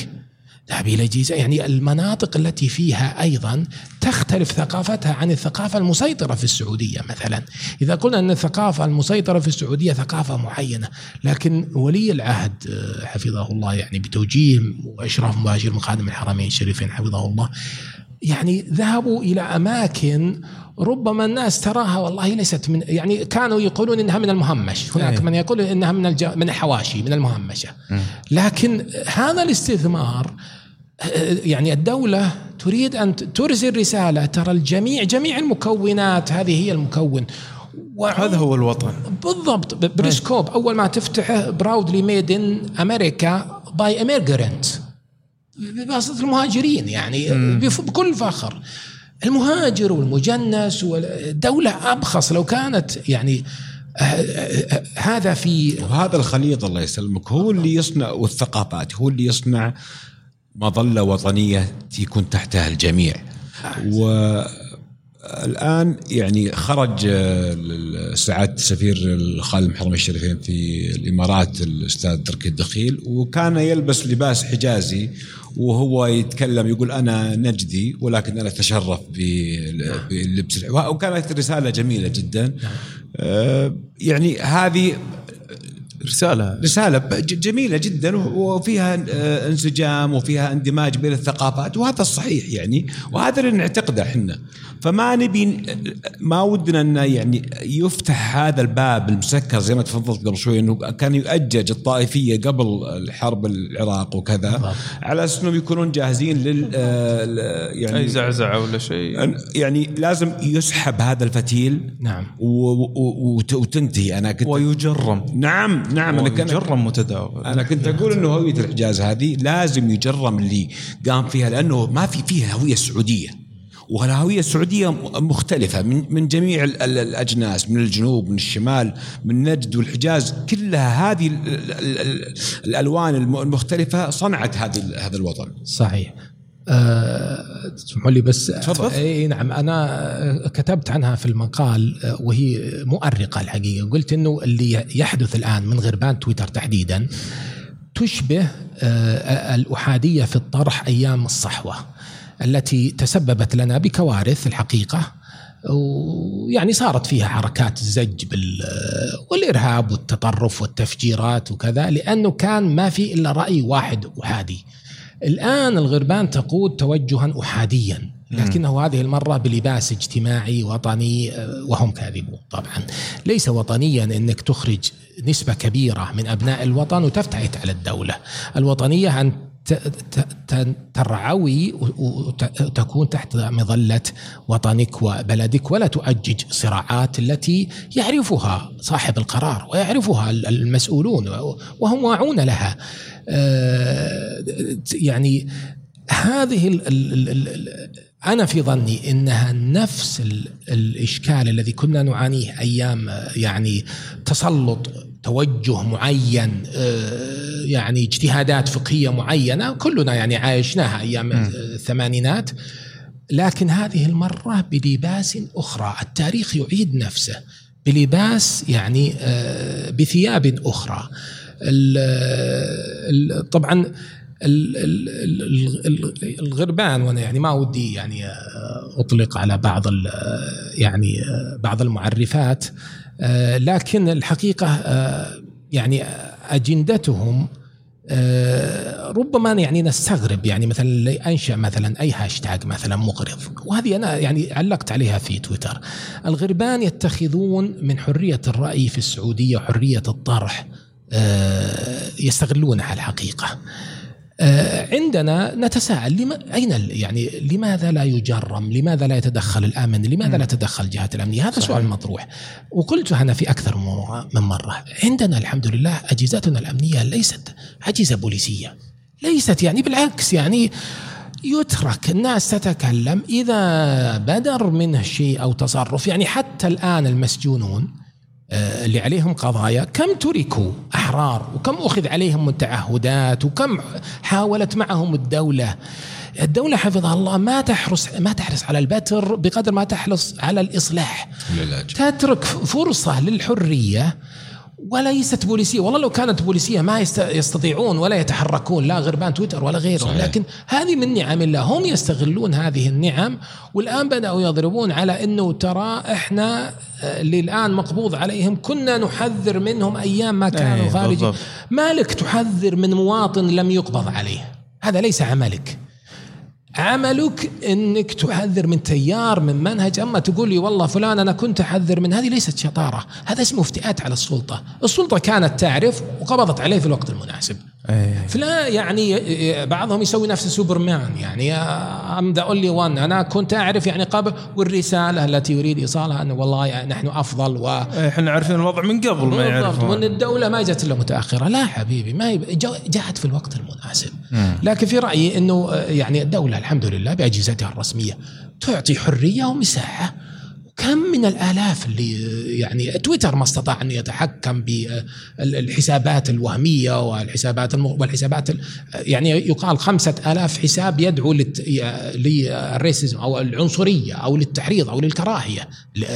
ذهب إلى جيزة. يعني المناطق التي فيها أيضا تختلف ثقافتها عن الثقافة المسيطرة في السعودية مثلا. إذا قلنا أن الثقافة المسيطرة في السعودية ثقافة معينة لكن ولي العهد آه، حفظه الله يعني بتوجيه وإشراف مباشر من خادم الحرمين الشريفين حفظه الله يعني ذهبوا إلى أماكن ربما الناس تراها والله ليست من يعني كانوا يقولون إنها من المهمش. هناك أيه. من يقول إنها من الج... من الحواشي من المهمشة. لكن هذا الاستثمار يعني الدولة تريد أن ترسل رسالة ترى الجميع جميع المكونات هذه هي المكون. هذا هو الوطن. بالضبط بريسكوب أول ما تفتحه proudly made in America by immigrants بواسطة المهاجرين يعني بكل فخر. المهاجر والمجنس والدولة أبخص لو كانت يعني آه، آه، آه، هذا في وهذا الخليط الله يسلمك هو اللي يصنع والثقافات هو اللي يصنع مظلة وطنية يكون تحتها الجميع. والآن يعني خرج سعادة السفير الخالد محرم الشريفين في الإمارات الأستاذ تركي الدخيل وكان يلبس لباس حجازي وهو يتكلم يقول أنا نجدي ولكن أنا أتشرف بلبس وكانت رسالة جميلة جدا. آه، يعني هذه رسالة. رسالة جميلة جدا وفيها آه، انسجام وفيها اندماج بين الثقافات وهذا الصحيح يعني وهذا اللي نعتقده إحنا. فما نبي ما ودنا انه يعني يفتح هذا الباب المسكر زي ما تفضلت قبل شوي إنه كان يؤجج الطائفية قبل الحرب العراق وكذا على أساس إنهم يكونون جاهزين لل آه، يعني أي زعزعة ولا شيء. يعني لازم يسحب هذا الفتيل نعم. وتنتهي. أنا كنت ويجرم. نعم. نعم أنا كنت يجرم متداول. أنا كنت أقول إنه هوية الحجاز هذه لازم يجرم اللي قام فيها لأنه ما في فيها هوية سعودية. والهويه السعودية مختلفة من من جميع الأجناس من الجنوب من الشمال من نجد والحجاز كلها هذه الألوان المختلفة صنعت هذه هذا الوطن. صحيح. تسمحوا أه لي بس تفضل. إي نعم. أنا كتبت عنها في المقال أه، وهي مؤرقة الحقيقة. قلت إنه اللي يحدث الآن من غربان تويتر تحديدا تشبه أه، الأحادية في الطرح أيام الصحوة التي تسببت لنا بكوارث الحقيقة ويعني صارت فيها حركات الزج بال والإرهاب والتطرف والتفجيرات وكذا لأنه كان ما في إلا رأي واحد أحادي. الآن الغربان تقود توجها احاديا لكنه هذه المرة بلباس اجتماعي وطني وهم كاذبون طبعا. ليس وطنيا إنك تخرج نسبة كبيرة من أبناء الوطن وتفتعت على الدولة. الوطنية أن ترعوي وتكون تحت مظلة وطنك وبلدك ولا تؤجج صراعات التي يعرفها صاحب القرار ويعرفها المسؤولون وهم واعون لها. آه، يعني هذه أنا في ظني إنها نفس الإشكال الذي كنا نعانيه أيام يعني تسلط توجه معين آه، يعني اجتهادات فقهية معينة كلنا يعني عايشناها أيام الثمانينات. لكن هذه المرة بلباس أخرى التاريخ يعيد نفسه. بلباس يعني آه، بثياب أخرى. طبعا الغربان وأنا يعني ما ودي يعني آه، أطلق على بعض يعني بعض المعرفات. لكن الحقيقة آه، يعني آه، ربما يعني نستغرب يعني مثلا أنشأ مثلا أي هاشتاج مثلا مغرض وهذه أنا يعني علقت عليها في تويتر. الغربان يتخذون من حرية الرأي في السعودية وحريه الطرح يستغلونها الحقيقة. آه، عندنا نتساءل لما أين يعني لماذا لا يجرم؟ لماذا لا يتدخل الآمن؟ لماذا لا تدخل الجهات الامنيه؟ هذا صحيح. سؤال مطروح وقلت أنا في أكثر من مرة عندنا الحمد لله أجهزتنا الأمنية ليست أجهزة بوليسية ليست يعني بالعكس يعني يترك الناس تتكلم إذا بدر منه شيء أو تصرف يعني حتى الآن المسجونون آه، اللي عليهم قضايا كم تركوا أحرار وكم أخذ عليهم من تعهدات وكم حاولت معهم الدولة. الدولة حفظها الله ما تحرص ما تحرص على البتر بقدر ما تحرص على الإصلاح. تترك فرصة للحرية وليست بوليسية. والله لو كانت بوليسية ما يستطيعون ولا يتحركون لا غربان تويتر ولا غيره. صحيح. لكن هذه من نعم الله. هم يستغلون هذه النعم والآن بدأوا يضربون على إنه ترى إحنا اللي الان مقبوض عليهم. كنا نحذر منهم أيام ما كانوا أيه خارجين. مالك تحذر من مواطن لم يقبض عليه؟ هذا ليس عملك. عملك إنك تحذر من تيار من منهج. أما تقول لي والله فلان أنا كنت أحذر من هذه ليست شطارة هذا اسمه افتئات على السلطة. السلطة كانت تعرف وقبضت عليه في الوقت المناسب. أيه. فلا يعني بعضهم يسوي نفس سوبرمان يعني I'm the only one أنا كنت أعرف يعني قبل والرسالة التي يريد إيصالها أنه والله يعني نحن أفضل و إحنا عارفين الوضع من قبل ما يعرفون وإن الدولة ما جت إلا متأخرة. لا حبيبي ما جاءت في الوقت المناسب. لكن في رأيي إنه يعني الدولة الحمد لله بأجهزتها الرسمية تعطي حرية ومساحة. كم من الآلاف اللي يعني تويتر ما استطاع أن يتحكم بالحسابات الوهمية والحسابات والحسابات يعني يقال خمسة ألاف حساب يدعو للريسيزم أو العنصرية أو للتحريض أو للكراهية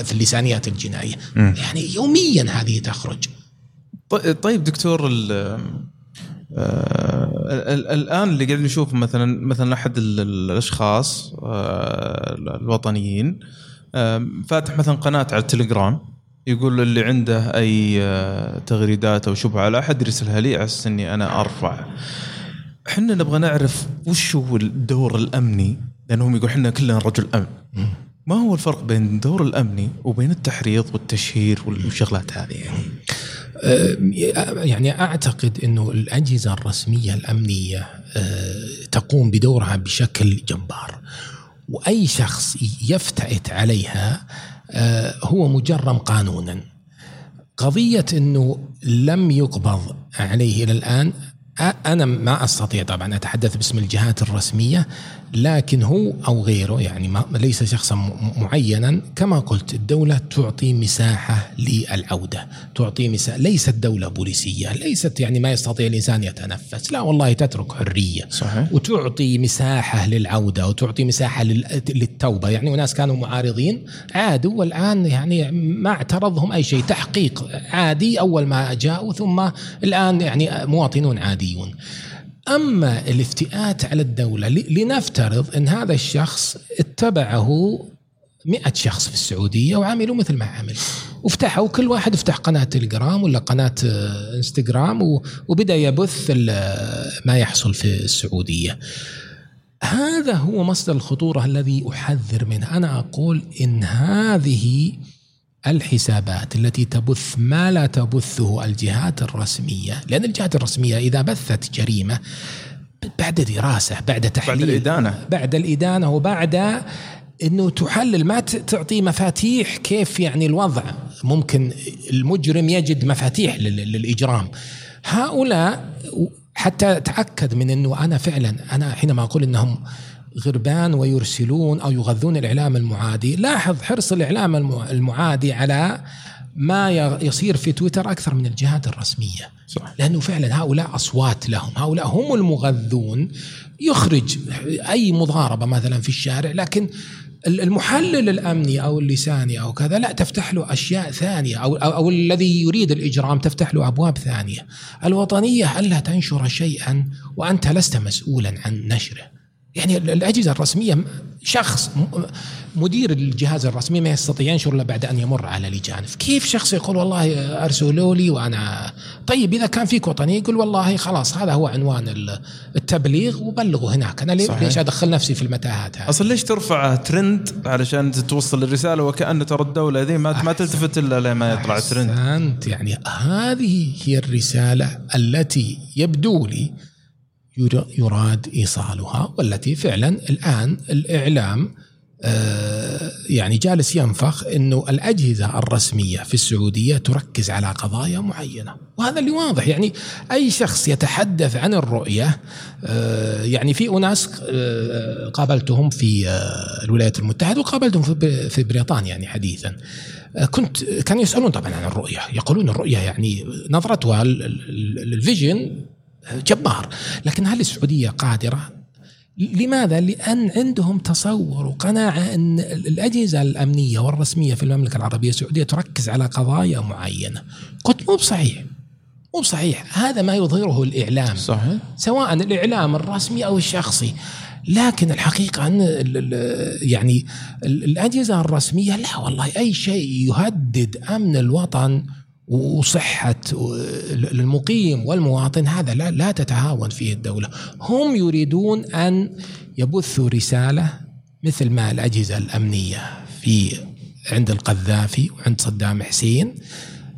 في اللسانيات الجنائية. م. يعني يوميا هذه تخرج. طيب دكتور آه الآن اللي قاعد نشوف مثلا مثلا أحد الأشخاص آه الوطنيين فاتح مثلا قناة على التليجرام يقول اللي عنده أي آه، تغريدات أو شبهة على أحد يرسلها لي على أساس إني أنا أرفع. إحنا نبغى نعرف وش هو الدور الأمني لأنهم يقول إحنا كلنا رجل أمن. ما هو الفرق بين الدور الأمني وبين التحريض والتشهير والشغلات هذه يعني؟ أه، يعني أعتقد إنه الأجهزة الرسمية الأمنية أه، تقوم بدورها بشكل جبار. وأي شخص يفتئت عليها أه، هو مجرم قانونا. قضية إنه لم يقبض عليه إلى الآن أنا ما أستطيع طبعا أتحدث باسم الجهات الرسمية لكن هو أو غيره يعني ما ليس شخصا معينا. كما قلت الدولة تعطي مساحة للعودة، تعطي مساحة ليست دولة بوليسية، ليست يعني ما يستطيع الإنسان يتنفس، لا والله تترك حرية. صحيح. وتعطي مساحة للعودة وتعطي مساحة للتوبة، يعني وناس كانوا معارضين عادوا والآن يعني ما اعترضهم أي شيء، تحقيق عادي أول ما جاءوا ثم الآن يعني مواطنون عاديون. أما الافتئات على الدولة لنفترض أن هذا الشخص اتبعه مئة شخص في السعودية وعملوا مثل ما عمل. وفتحوا كل واحد افتح قناة تليجرام ولا قناة آه، إنستغرام وبدأ يبث ما يحصل في السعودية. هذا هو مصدر الخطورة الذي أحذر منه. أنا أقول إن هذه الحسابات التي تبث ما لا تبثه الجهات الرسمية لأن الجهات الرسمية إذا بثت جريمة بعد دراسة بعد تحليل بعد الإدانة. بعد الإدانة وبعد إنه تحلل ما تعطي مفاتيح كيف يعني الوضع. ممكن المجرم يجد مفاتيح للإجرام. هؤلاء حتى اتاكد من إنه أنا فعلا أنا حينما أقول إنهم غربان ويرسلون أو يغذون الإعلام المعادي، لاحظ حرص الإعلام المعادي على ما يصير في تويتر أكثر من الجهات الرسمية. صح. لأنه فعلا هؤلاء أصوات لهم، هؤلاء هم المغذون يخرج أي مضاربة مثلا في الشارع لكن المحلل الأمني أو اللساني أو كذا لا تفتح له أشياء ثانية أو أو, أو الذي يريد الإجرام تفتح له أبواب ثانية. الوطنية ألا تنشر شيئا وأنت لست مسؤولا عن نشره. يعني الأجهزة الرسمية شخص مدير الجهاز الرسمي ما يستطيع ينشر إلا بعد أن يمر على لجان، كيف شخص يقول والله أرسلوا لي وأنا طيب إذا كان فيك وطني يقول والله خلاص هذا هو عنوان التبليغ وبلغوا هناك، أنا صحيح. ليش أدخل نفسي في المتاهات هذه؟ أصلا ليش ترفع ترند علشان توصل الرساله وكأن ترى الدولة ذي ما, ما تلتفت إلا لما يطلع ترند. أحسنت يعني هذه هي الرسالة التي يبدو لي يراد إيصالها والتي فعلا الآن الإعلام آه، يعني جالس ينفخ إنه الأجهزة الرسمية في السعودية تركز على قضايا معينة. وهذا اللي واضح يعني أي شخص يتحدث عن الرؤية آه، يعني في أناس آه، قابلتهم في الولايات المتحدة وقابلتهم في بريطانيا يعني حديثا. كنت كانوا يسألون طبعا عن الرؤية يقولون الرؤية يعني نظرتها الفيجن جبار. لكن هل السعودية قادرة. لماذا؟ لأن عندهم تصور وقناعة أن الأجهزة الأمنية والرسمية في المملكة العربية السعودية تركز على قضايا معينة. قلت مو بصحيح. مو بصحيح. هذا ما يظهره الإعلام. صحيح. سواء الإعلام الرسمي أو الشخصي. لكن الحقيقة أن يعني الأجهزة الرسمية لا والله أي شيء يهدد أمن الوطن وصحة المقيم والمواطن هذا لا, لا تتهاون فيه الدولة. هم يريدون أن يبثوا رسالة مثل ما الأجهزة الأمنية في عند القذافي وعند صدام حسين.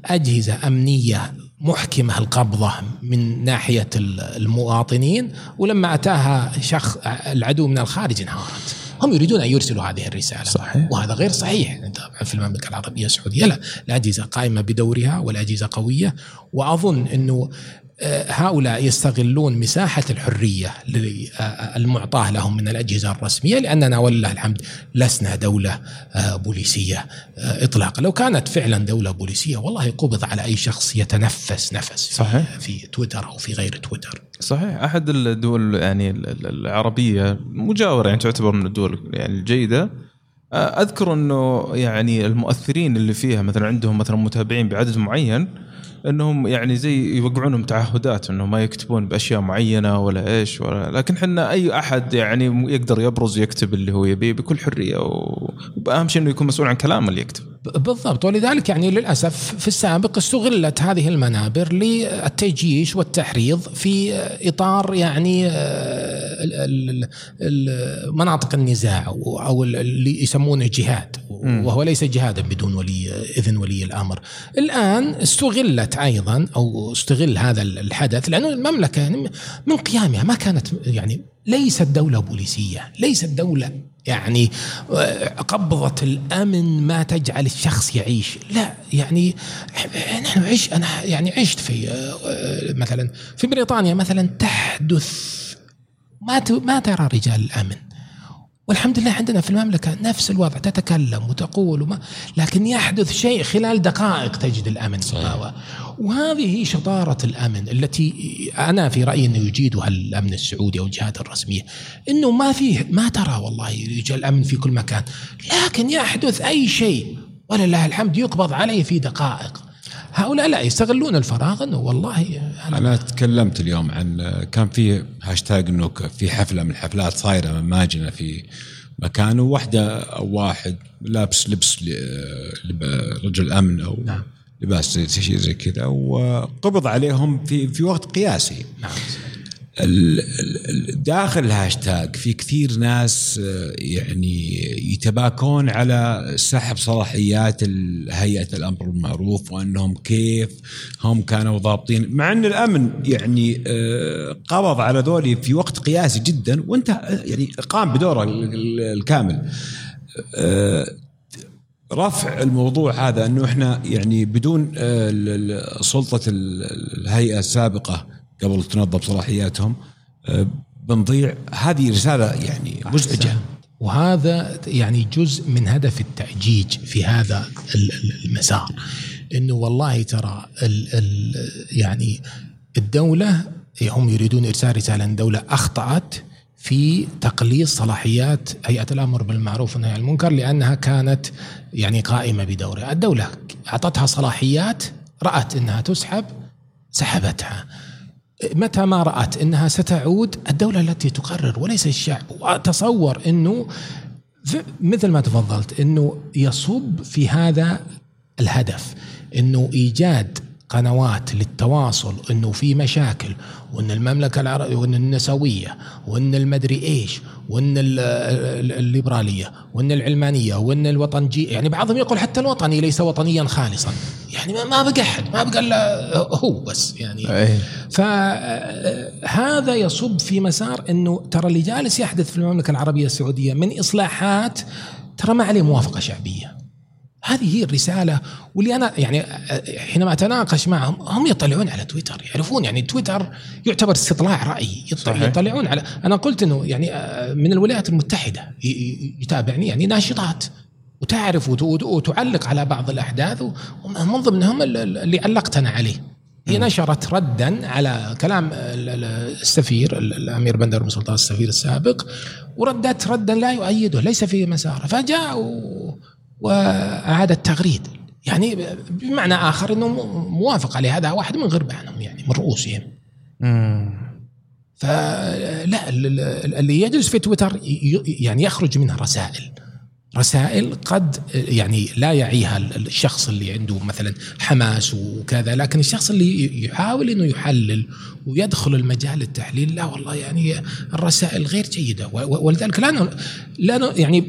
أجهزة أمنية محكمة القبضة من ناحية المواطنين ولما أتاها شخص العدو من الخارج انهارت. هم يريدون أن يرسلوا هذه الرسالة. صحيح. وهذا غير صحيح. طبعا في المملكة العربية السعودية لا الاجهزه قائمة بدورها والاجهزه قوية. وأظن إنه آه، هؤلاء يستغلون مساحة الحرية المعطاة لهم من الأجهزة الرسمية لأننا ولله الحمد لسنا دولة آه، بوليسية آه، إطلاقا. لو كانت فعلا دولة بوليسية والله قبض على أي شخص يتنفس نفس صحيح. في تويتر أو في غير تويتر. صحيح. أحد الدول يعني العربية مجاورة يعني تعتبر من الدول يعني الجيدة. أذكر إنه يعني المؤثرين اللي فيها مثلا عندهم مثلا متابعين بعدد معين انهم يعني زي يوقعونهم تعهدات انه ما يكتبون بأشياء معينة ولا إيش ولا لكن إحنا أي أحد يعني يقدر يبرز ويكتب اللي هو يبيه بكل حرية وأهم شيء إنه يكون مسؤول عن كلامه اللي يكتب. بالضبط ولذلك يعني للأسف في السابق استغلت هذه المنابر للتجيش والتحريض في إطار يعني آه، مناطق النزاع أو اللي يسمونه جهاد وهو ليس جهادا بدون ولي إذن ولي الأمر. الآن استغلت أيضا أو استغل هذا الحدث لأنه المملكة يعني من قيامها ما كانت يعني ليست دولة بوليسية، ليست دولة يعني آه، قبضة الأمن ما تجعل الشخص يعيش. لا يعني نحن عش أنا يعني عشت في آه، مثلا في بريطانيا مثلا تحدث ما ما ترى رجال الأمن. والحمد لله عندنا في المملكة نفس الوضع تتكلم وتقول وما لكن يحدث شيء خلال دقائق تجد الأمن صحيح. وهذه شطارة الأمن التي أنا في رأيي أنه يجيدها الأمن السعودي أو الجهات الرسمية أنه ما فيه ما ترى والله يجي الأمن في كل مكان لكن يحدث أي شيء ولله الحمد يقبض عليه في دقائق هؤلاء لا يستغلون الفراغ إنه والله أنا, أنا تكلمت اليوم عن كان في هاشتاج إنه في حفلة من الحفلات صايرة من ماجنة في مكان وواحدة أو واحد لابس لبس رجل أمن أو نعم. لباس شيء زي كذا وقبض عليهم في في وقت قياسي نعم داخل الهاشتاج في كثير ناس آه، يعني يتباكون على سحب صلاحيات هيئة الأمر بالمعروف وأنهم كيف هم كانوا ضابطين. مع أن الأمن يعني آه، قبض على ذولي في وقت قياسي جدا وانت يعني قام بدوره الكامل. آه، رفع الموضوع هذا أنه إحنا يعني بدون سلطة الهيئة السابقة قبل تنظم صلاحياتهم آه، بنضيع هذه رسالة يعني مزعجة. وهذا يعني جزء من هدف التأجيج في هذا المسار. إنه والله ترى ال ال يعني الدولة هم يريدون إرسال رسالة إن الدولة أخطأت في تقليص صلاحيات هيئة الأمر بالمعروف والنهي عن المنكر لأنها كانت يعني قائمة بدورها، الدولة أعطتها صلاحيات رأت إنها تسحب سحبتها. متى ما رأت أنها ستعود الدولة التي تقرر وليس الشعب. وأتصور أنه مثل ما تفضلت أنه يصب في هذا الهدف أنه إيجاد قنوات للتواصل إنه في مشاكل وإن المملكة العربية وإن النسوية وإن المدري إيش وإن الليبرالية وإن العلمانية وإن الوطنجيه يعني بعضهم يقول حتى الوطني ليس وطنيا خالصا. يعني ما بقى أحد ما بقى إلا هو بس يعني. فهذا يصب في مسار إنه ترى اللي جالس يحدث في المملكة العربية السعودية من إصلاحات ترى ما عليه موافقة شعبية. هذه هي الرسالة واللي أنا يعني حينما أتناقش معهم هم يطلعون على تويتر يعرفون يعني تويتر يعتبر استطلاع رأي يطلعون على أنا قلت أنه يعني من الولايات المتحدة يتابعني يعني ناشطات وتعرف وتعلق على بعض الأحداث ومن ضمنهم اللي علقت أنا عليه. هي نشرت ردا على كلام السفير الأمير بندر بن سلطان السفير السابق وردت ردا لا يؤيده ليس في مساره فجاء وأعاد تغريد يعني بمعنى آخر أنه موافق عليه هذا واحد من غربانهم يعني من رؤوسهم. فلا اللي يجلس في تويتر يعني يخرج منها رسائل. رسائل قد يعني لا يعيها الشخص اللي عنده مثلا حماس وكذا لكن الشخص اللي يحاول إنه يحلل ويدخل المجال التحليل لا والله يعني الرسائل غير جيدة. ولذلك لا لا يعني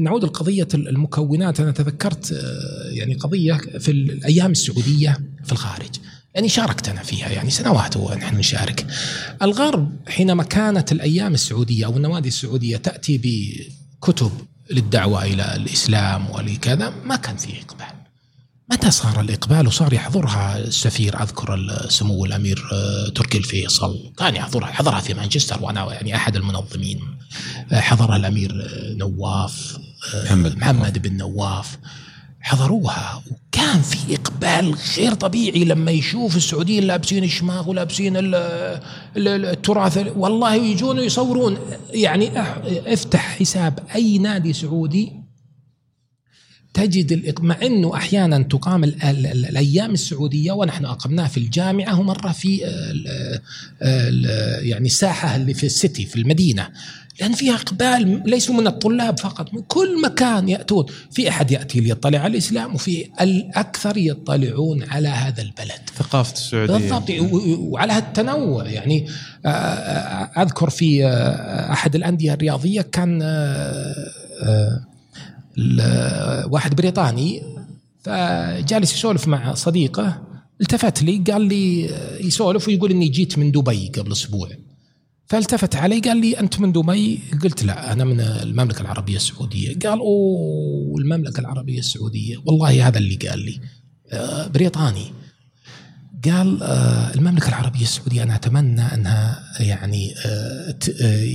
نعود لقضية المكونات. أنا تذكرت يعني قضية في الأيام السعودية في الخارج. يعني شاركت أنا فيها يعني سنوات ونحن نشارك. الغرب حينما كانت الأيام السعودية أو النوادي السعودية تأتي بكتب للدعوة إلى الإسلام ولكذا ما كان فيه إقبال. متى صار الإقبال؟ وصار يحضرها السفير أذكر سمو الأمير آه، تركي الفيصل. كان يحضرها حضرها في مانشستر وأنا يعني أحد المنظمين. آه، حضرها الأمير آه، نواف محمد, محمد بن نواف. حضروها. وكان في إقبال غير طبيعي لما يشوف السعوديين لابسين الشماغ ولابسين التراث. والله يجون يصورون. يعني افتح حساب أي نادي سعودي تجد مع إنه أحيانا تقام ال ال ال الأيام السعودية ونحن اقمناها في الجامعة ومرة في يعني الساحة اللي في السيتي في المدينة. لأن فيها إقبال ليسوا من الطلاب فقط من كل مكان يأتون. في أحد يأتي ليطلع على الإسلام وفي الأكثر يطلعون على هذا البلد. ثقافة السعودية. بالضبط وعلى هالتنوع. يعني أذكر في أحد الأندية الرياضية كان واحد بريطاني فجالس يسولف مع صديقه التفت لي قال لي يسولف ويقول إني جيت من دبي قبل أسبوع. فالتفت علي قال لي أنت من دبي؟ قلت لا أنا من المملكة العربية السعودية. قال أوه المملكة العربية السعودية. والله هذا اللي قال لي. بريطاني. قال المملكة العربية السعودية أنا أتمنى أنها يعني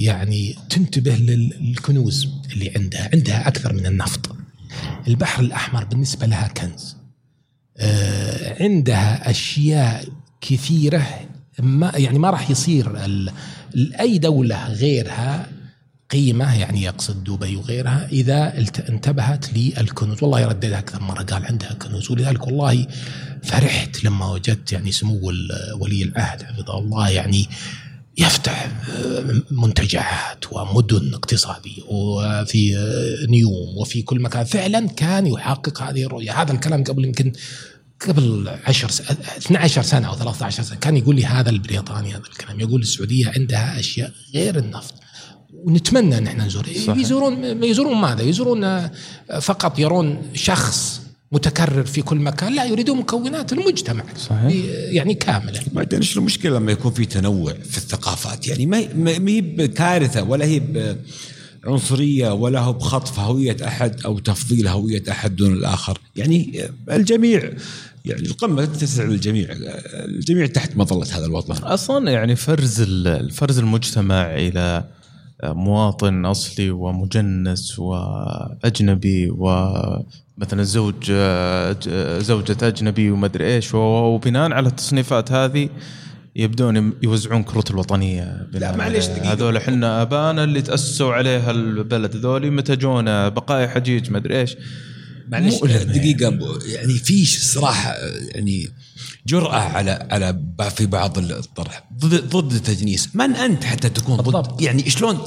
يعني تنتبه للكنوز اللي عندها، عندها أكثر من النفط. البحر الأحمر بالنسبة لها كنز. عندها أشياء كثيرة ما يعني ما راح يصير أي دولة غيرها قيمة يعني يقصد دبي وغيرها إذا انتبهت للكنوز. والله يرددها أكثر مرة قال عندها كنوز. ولذلك والله فرحت لما وجدت يعني سمو ولي العهد حفظه الله يعني يفتح منتجعات ومدن اقتصادية وفي نيوم وفي كل مكان. فعلا كان يحقق هذه الرؤية. هذا الكلام قبل يمكن قبل 10 12 سنة أو 13 سنة كان يقول لي هذا البريطاني هذا الكلام يقول السعودية عندها أشياء غير النفط ونتمنى ان إحنا نزور صحيح. يزورون يزورون ماذا؟ يزورون فقط يرون شخص متكرر في كل مكان لا يريدون مكونات المجتمع صحيح. يعني كاملة بعدين إيش المشكلة لما يكون في تنوع في الثقافات يعني ما ما هي بكارثة ولا هي عنصرية ولا هو بخطف هوية أحد أو تفضيل هوية أحد دون الآخر. يعني الجميع يعني القمة تسع للجميع الجميع تحت مظلة هذا الوطن. أصلا يعني فرز الفرز المجتمع إلى مواطن أصلي ومجنس وأجنبي ومثلا زوج زوجة أجنبي ومدري إيش وبناء على التصنيفات هذه يبدون يوزعون كروت الوطنية لا معليش هذول إحنا أبانا اللي تاسسوا عليها البلد. هذول متى جونا بقايا حجيج مدري إيش. معلش دقيقة يعني في صراحة يعني جرأة على على في بعض الطرح. ضد ضد التجنيس. من أنت حتى تكون ضد؟ يعني شلون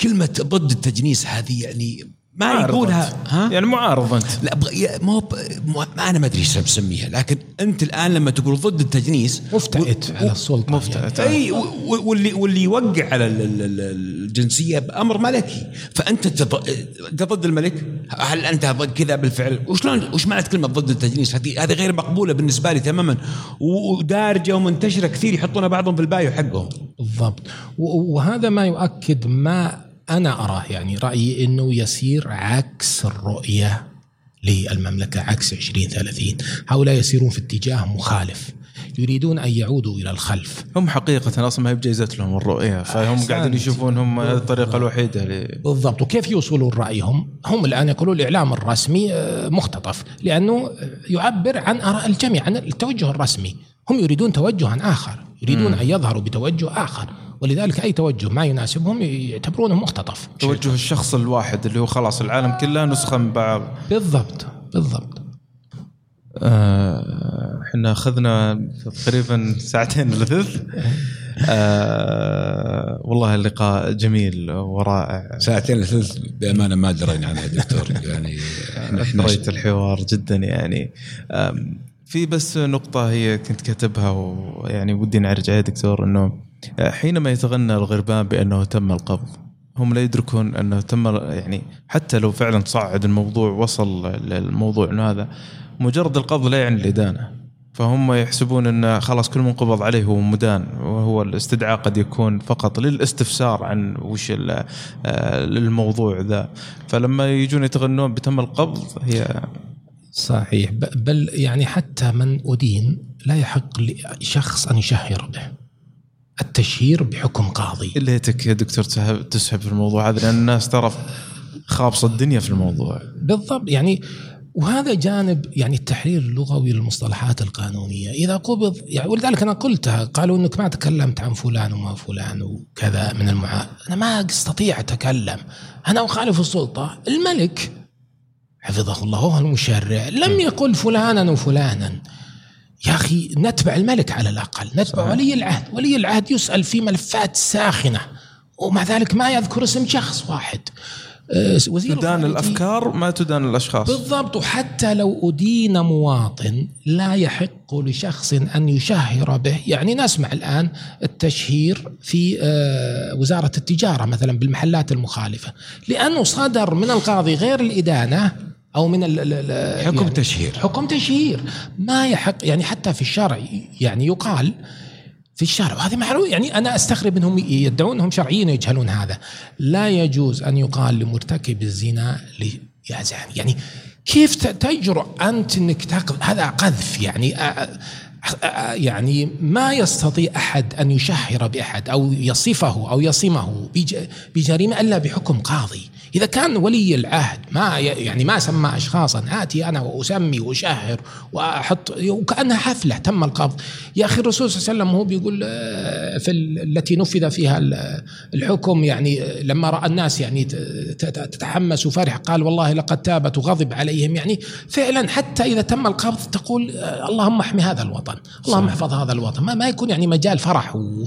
كلمة ضد التجنيس هذه يعني ما يقولها ها؟ يعني معارض أنت. لا مو مو أنا ما أدري إيش بسميها لكن أنت الآن لما تقول ضد التجنيس مفتعت و... على السلطة مفتعت يعني. اي واللي واللي يوقع على الجنسية بأمر ملكي. فأنت أنت ضد الملك؟ هل أنت ضد كذا بالفعل؟ وشلون وش معنى كلمة ضد التجنيس؟ هذه هذه غير مقبولة بالنسبة لي تماما. ودارجة ومنتشرة كثير يحطونها بعضهم في البايو حقهم. بالضبط. وهذا ما يؤكد ما أنا أراه يعني رأيي أنه يسير عكس الرؤية للمملكة عكس 2030 هؤلاء يسيرون في اتجاه مخالف. يريدون أن يعودوا إلى الخلف. هم حقيقة أصلا ما هي بجائزة لهم الرؤية فهم قاعدين يشوفون هم الطريقة الوحيدة ل... بالضبط. وكيف يوصلون رأيهم؟ هم الآن يقولون الإعلام الرسمي مختطف لأنه يعبر عن آراء الجميع عن التوجه الرسمي. هم يريدون توجها آخر يريدون أن يظهروا بتوجه آخر. ولذلك أي توجه ما يناسبهم يعتبرونه مختطف. توجه الشخص الواحد اللي هو خلاص العالم كله نسخة من بعض. بالضبط بالضبط. آه، إحنا آه أخذنا تقريبا ساعتين ثلث. آه والله اللقاء جميل ورائع. ساعتين ثلث بأمانة ما درينا عنها دكتور. يعني *laughs* إحنا الحوار جدا يعني. في بس نقطة هي كنت كاتبها ويعني ودي نعرج عليها دكتور إنه حينما يتغنى الغربان بأنه تم القبض هم لا يدركون أنه تم يعني حتى لو فعلا صعد الموضوع وصل للموضوع إنه هذا مجرد القبض لا يعني الإدانة. فهم يحسبون ان خلاص كل من قبض عليه هو مدان وهو الاستدعاء قد يكون فقط للاستفسار عن وش الموضوع ذا. فلما يجون يتغنون بتم القبض هي صحيح. بل يعني حتى من أدين لا يحق لشخص أن يشهر به. التشهير بحكم قاضي. ليتك يا دكتور تسحب في الموضوع هذا لأن الناس ترى خابصة الدنيا في الموضوع. بالضبط. يعني وهذا جانب يعني التحرير اللغوي للمصطلحات القانونية، إذا قبض يعني ولذلك أنا قلتها قالوا إنك ما تكلمت عن فلان وما فلان وكذا من المعا أنا ما أستطيع أتكلم، أنا أخالف السلطة، الملك حفظه الله هو المشرع لم يقل فلانا وفلانا. يا أخي نتبع الملك على الأقل نتبع صحيح. ولي العهد ولي العهد يسأل في ملفات ساخنة ومع ذلك ما يذكر اسم شخص واحد. آه، وزير تدان الأفكار ما تدان الأشخاص. بالضبط وحتى لو أدين مواطن لا يحق لشخص أن يشهر به. يعني نسمع الآن التشهير في آه، وزارة التجارة مثلا بالمحلات المخالفة. لأنه صدر من القاضي غير الإدانة أو من ال حكم يعني تشهير. حكم تشهير. ما يحق يعني حتى في الشرع يعني يقال في الشارع وهذه معروف يعني أنا أستغرب إنهم يدعون إنهم شرعيين ويجهلون هذا. لا يجوز أن يقال لمرتكب الزنا يا زاني يعني كيف تجرؤ أنت إنك تاخذ هذا قذف يعني. يعني ما يستطيع أحد أن يشهر بأحد أو يصفه أو يصمه بجريمة إلا بحكم قاضي. إذا كان ولي العهد ما يعني ما سمى أشخاصا آتي أنا وأسمي وأشهر وأحط وكأنها حفلة تم القبض. يا أخي الرسول صلى الله عليه وسلم هو بيقول آه، في التي نفذ فيها الحكم يعني آه، لما رأى الناس يعني تتحمس وفرح قال والله لقد تابت وغضب عليهم. يعني فعلا حتى إذا تم القبض تقول آه، اللهم احمي هذا الوطن اللهم احفظ هذا الوطن. ما, ما يكون يعني مجال فرح و,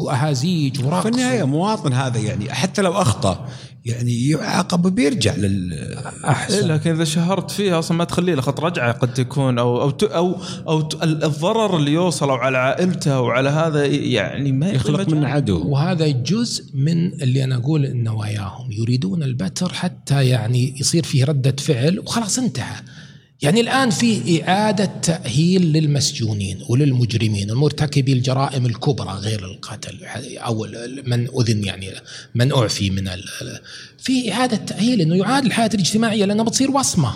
وأهازيج ورقص في النهاية مواطن هذا يعني حتى لو أخطأ يعني يعاقب بيرجع لل أحسن. إيه لكن إذا شهرت فيها أصلا ما تخليه له خط رجعة قد تكون أو أو أو, أو الضرر اللي يوصل على عائلته وعلى هذا يعني ما يخلق من عدو. وهذا جزء من اللي أنا أقول نواياهم يريدون البتر حتى يعني يصير فيه ردة فعل وخلاص انتهى. يعني الآن في إعادة تأهيل للمسجونين وللمجرمين المرتكبي الجرائم الكبرى غير القتل أو من أذن يعني من أعفي من في إعادة تأهيل أنه يعاد الحياة الاجتماعية لأنها بتصير وصمة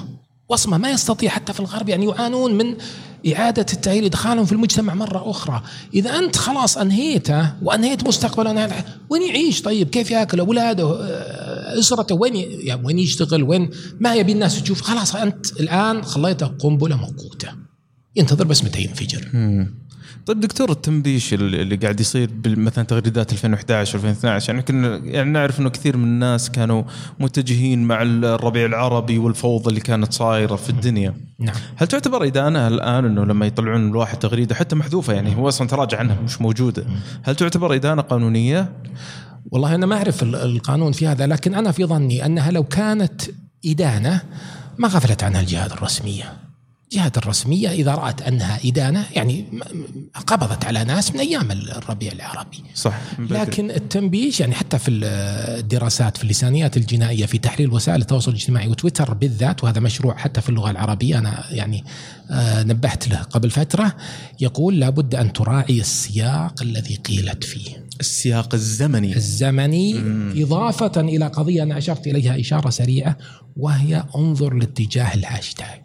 وصمة ما يستطيع حتى في الغرب يعني يعانون من إعادة التأهيل إدخالهم في المجتمع مرة أخرى. إذا أنت خلاص أنهيته وأنهيت مستقبله وين يعيش طيب؟ كيف يأكل أولاده؟ أسرته وين يعني وين يشتغل وين ما يبي الناس تشوف خلاص أنت الآن خليته قنبلة موقوتة ينتظر بس متى ينفجر طيب دكتور التنبيش اللي قاعد يصير مثلا تغريدات 2011 2012 يعني كنا يعني نعرف إنه كثير من الناس كانوا متجهين مع الربيع العربي والفوضى اللي كانت صايرة في الدنيا. نعم. هل تعتبر ادانه الآن إنه لما يطلعون الواحد تغريدة حتى محذوفة يعني هو أصلا تراجع عنها مش موجودة. هل تعتبر ادانه قانونية؟ والله أنا ما أعرف القانون في هذا لكن أنا في ظني أنها لو كانت إدانة ما غفلت عنها الجهات الرسمية. الجهات الرسمية إذا رأت أنها إدانة يعني قبضت على ناس من أيام الربيع العربي. صح لكن التنبيش يعني حتى في الدراسات في اللسانيات الجنائية في تحليل وسائل التواصل الاجتماعي وتويتر بالذات وهذا مشروع حتى في اللغة العربية أنا يعني آه، نبهت له قبل فترة يقول لابد أن تراعي السياق الذي قيلت فيه. السياق الزمني. الزمني مم. إضافة إلى قضية أنا أشرت إليها إشارة سريعة وهي انظر لاتجاه الهاشتاج.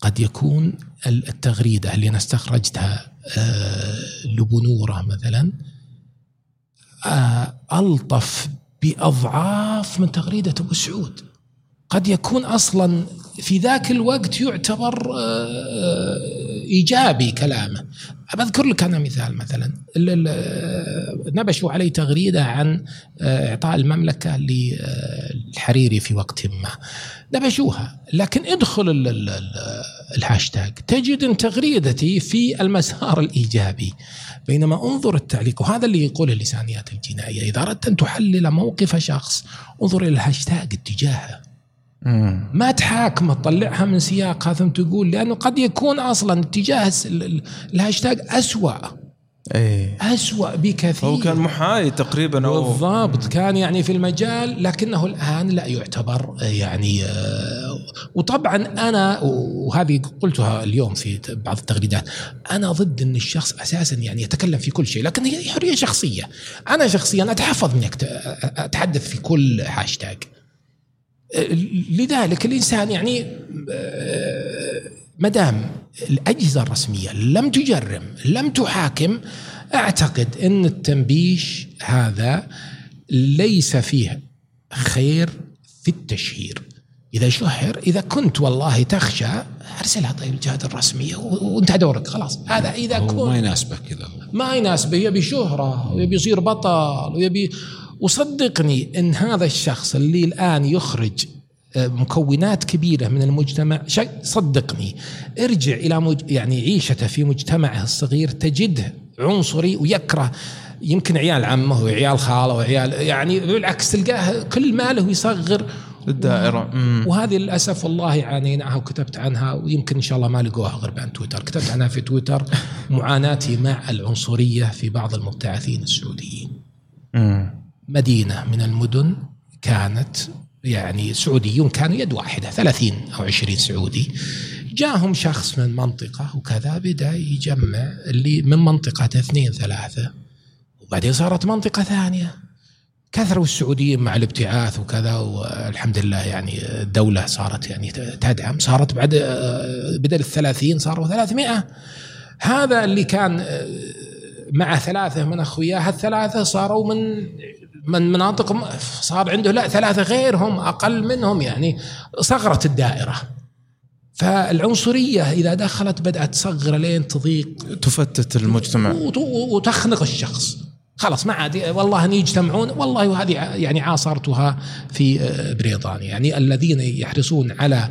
قد يكون التغريدة اللي أنا استخرجتها آه، لبنورة مثلا آه، ألطف بأضعاف من تغريدة أبو سعود. قد يكون أصلا في ذاك الوقت يعتبر آه، إيجابي كلامه. بذكر لك أنا مثال مثلا. نبشوا علي تغريدة عن إعطاء المملكة للحريري في وقت ما. نبشوها. لكن ادخل الهاشتاج. تجد ان تغريدتي في المسار الإيجابي. بينما انظر التعليق وهذا اللي يقوله اللسانيات الجنائية. إذا أردت أن تحلل موقف شخص انظر إلى الهاشتاج اتجاهه. ما تحاكمه تطلعها من سياقها ثم تقول لأنه قد يكون أصلا اتجاه الهاشتاج أسوأ. إيه. أسوأ بكثير. هو كان محايد تقريبا أو بالضبط. كان يعني في المجال لكنه الآن لا يعتبر يعني آه، وطبعا أنا وهذه قلتها اليوم في بعض التغريدات أنا ضد أن الشخص أساسا يعني يتكلم في كل شيء لكن هي حرية شخصية. أنا شخصيا أتحفظ من أتحدث في كل هاشتاج. لذلك الإنسان يعني آه، ما دام الأجهزة الرسمية لم تجرم لم تحاكم أعتقد إن التنبيش هذا ليس فيه خير في التشهير. إذا شهر إذا كنت والله تخشى أرسلها طيب الجهات الرسمية وانتهى دورك خلاص. هذا إذا كنت ما يناسبه كذا ما يناسبه يبي شهرة ويبي يصير بطل ويبي وصدقني إن هذا الشخص اللي الآن يخرج مكونات كبيرة من المجتمع صدقني ارجع إلى مج يعني عيشته في مجتمعه الصغير تجده عنصري ويكره يمكن عيال عمه وعيال خاله وعيال يعني بالعكس تلقاه كل ماله يصغر. الدائرة. وهذه للأسف والله عانيناها وكتبت عنها ويمكن إن شاء الله ما لقوها غير عن تويتر، كتبت عنها في تويتر معاناتي مع العنصرية في بعض المبتعثين السعوديين. مدينة من المدن كانت يعني سعوديون كانوا يد واحدة 30 أو 20 سعودي. جاهم شخص من منطقة وكذا بدأ يجمع اللي من منطقة اثنين ثلاثة وبعدين صارت منطقة ثانية. كثروا السعوديين مع الابتعاث وكذا والحمد لله يعني الدولة صارت يعني تدعم. صارت بعد بدل الثلاثين صاروا ثلاثمائة. هذا اللي كان مع ثلاثة من أخوياه الثلاثة صاروا من من مناطق صار عنده لا ثلاثة غيرهم أقل منهم يعني صغرت الدائرة. فالعنصرية إذا دخلت بدأت تصغر لين تضيق. تفتت المجتمع. وتخنق الشخص. خلاص ما عاد والله ان يجتمعون والله وهذه يعني عاصرتها في آه، بريطانيا. يعني الذين يحرصون على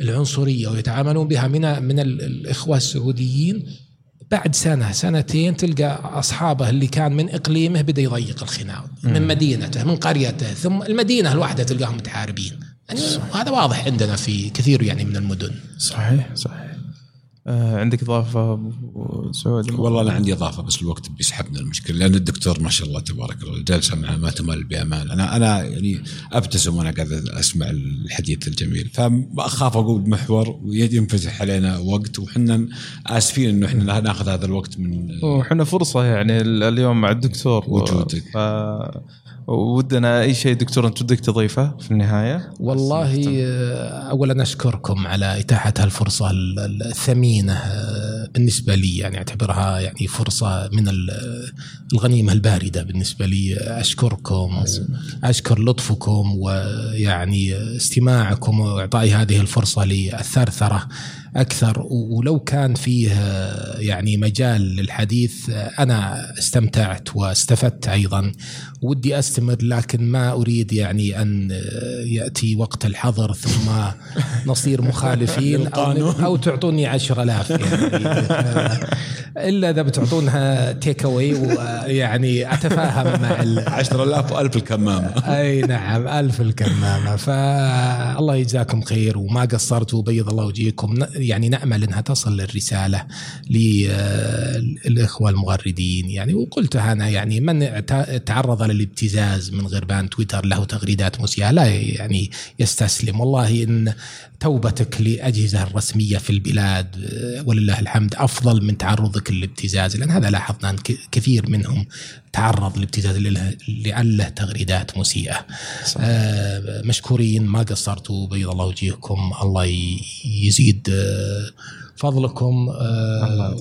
العنصرية ويتعاملون بها من من الإخوة السعوديين بعد سنة سنتين تلقى أصحابه اللي كان من إقليمه بدأ يضيق الخناق من مدينته من قريته ثم المدينة الواحدة تلقاهم متحاربين. يعني هذا واضح عندنا في كثير يعني من المدن. صحيح صحيح. آه عندك إضافة سعود؟ والله أنا عندي إضافة بس الوقت بيسحبنا المشكلة لأن الدكتور ما شاء الله تبارك الله جالسه معه ما تمل بأمان. أنا أنا يعني أبتسم وأنا قاعد أسمع الحديث الجميل. فاخاف أقول محور وينفتح علينا وقت وحنا آسفين إنه إحنا ناخذ هذا الوقت من وحنا فرصة يعني اليوم مع الدكتور وجودك. ودنا أي شيء دكتور أنت ودك تضيفه في النهاية؟ والله آه، اولا أشكركم على إتاحة هالفرصة الثمينة آه، بالنسبة لي. يعني أعتبرها يعني فرصة من الغنيمة الباردة بالنسبة لي. أشكركم أشكر لطفكم ويعني استماعكم وإعطائي هذه الفرصة للثرثره أكثر. ولو كان فيه يعني مجال للحديث أنا استمتعت واستفدت أيضا. ودي أستمر لكن ما أريد يعني أن يأتي وقت الحظر ثم *laughs* نصير مخالفين أو, أو تعطوني 10000 يعني. *laughs* إلا إذا بتعطونها تيك اواي ويعني أتفاهم مع 10000 و1000 الكمامة. أي نعم 1000 الكمامة. فالله يجزاكم خير وما قصرتوا وبيض الله وجهكم. يعني نأمل إنها تصل الرسالة للاخوه المغردين يعني. وقلتها أنا يعني من تعرض للابتزاز من غربان تويتر له تغريدات مسيئة لا يعني يستسلم والله إن توبتك لأجهزة الرسمية في البلاد ولله الحمد أفضل من تعرضك للابتزاز لأن هذا لاحظنا أن كثير منهم تعرض للابتزاز لعله تغريدات مسيئة. صحيح. آه مشكورين ما قصرتوا بيض الله وجيهكم الله يزيد آه فضلكم آه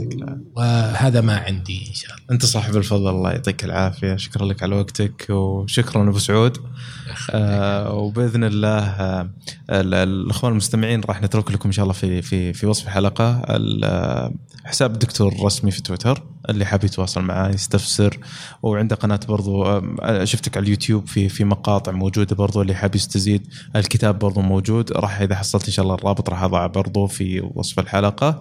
وهذا ما عندي إن شاء الله. أنت صاحب الفضل الله يعطيك العافية. شكرا لك على وقتك وشكرا أبو سعود. آه وبإذن الله آه الأخوان المستمعين راح نترك لكم إن شاء الله في في في وصف الحلقة. حساب الدكتور الرسمي في تويتر. اللي حاب يتواصل معاه يستفسر. وعنده قناة برضو شفتك على اليوتيوب في في مقاطع موجودة برضو اللي حاب يستزيد. الكتاب برضو موجود. راح إذا حصلت إن شاء الله الرابط راح أضعه برضو في وصف الحلقة.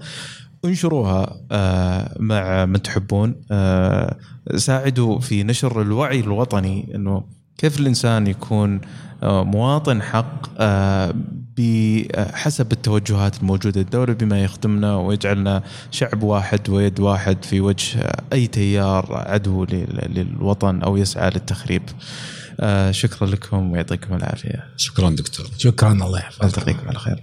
انشروها آه، مع من تحبون. آه، ساعدوا في نشر الوعي الوطني إنه كيف الإنسان يكون آه، مواطن حق بحسب التوجهات الموجودة. الدولة بما يخدمنا ويجعلنا شعب واحد ويد واحد في وجه أي تيار عدو للوطن أو يسعى للتخريب. آه، شكرا لكم ويعطيكم العافية. شكرا دكتور. شكرا الله يحفظك. نلتقيكم على خير.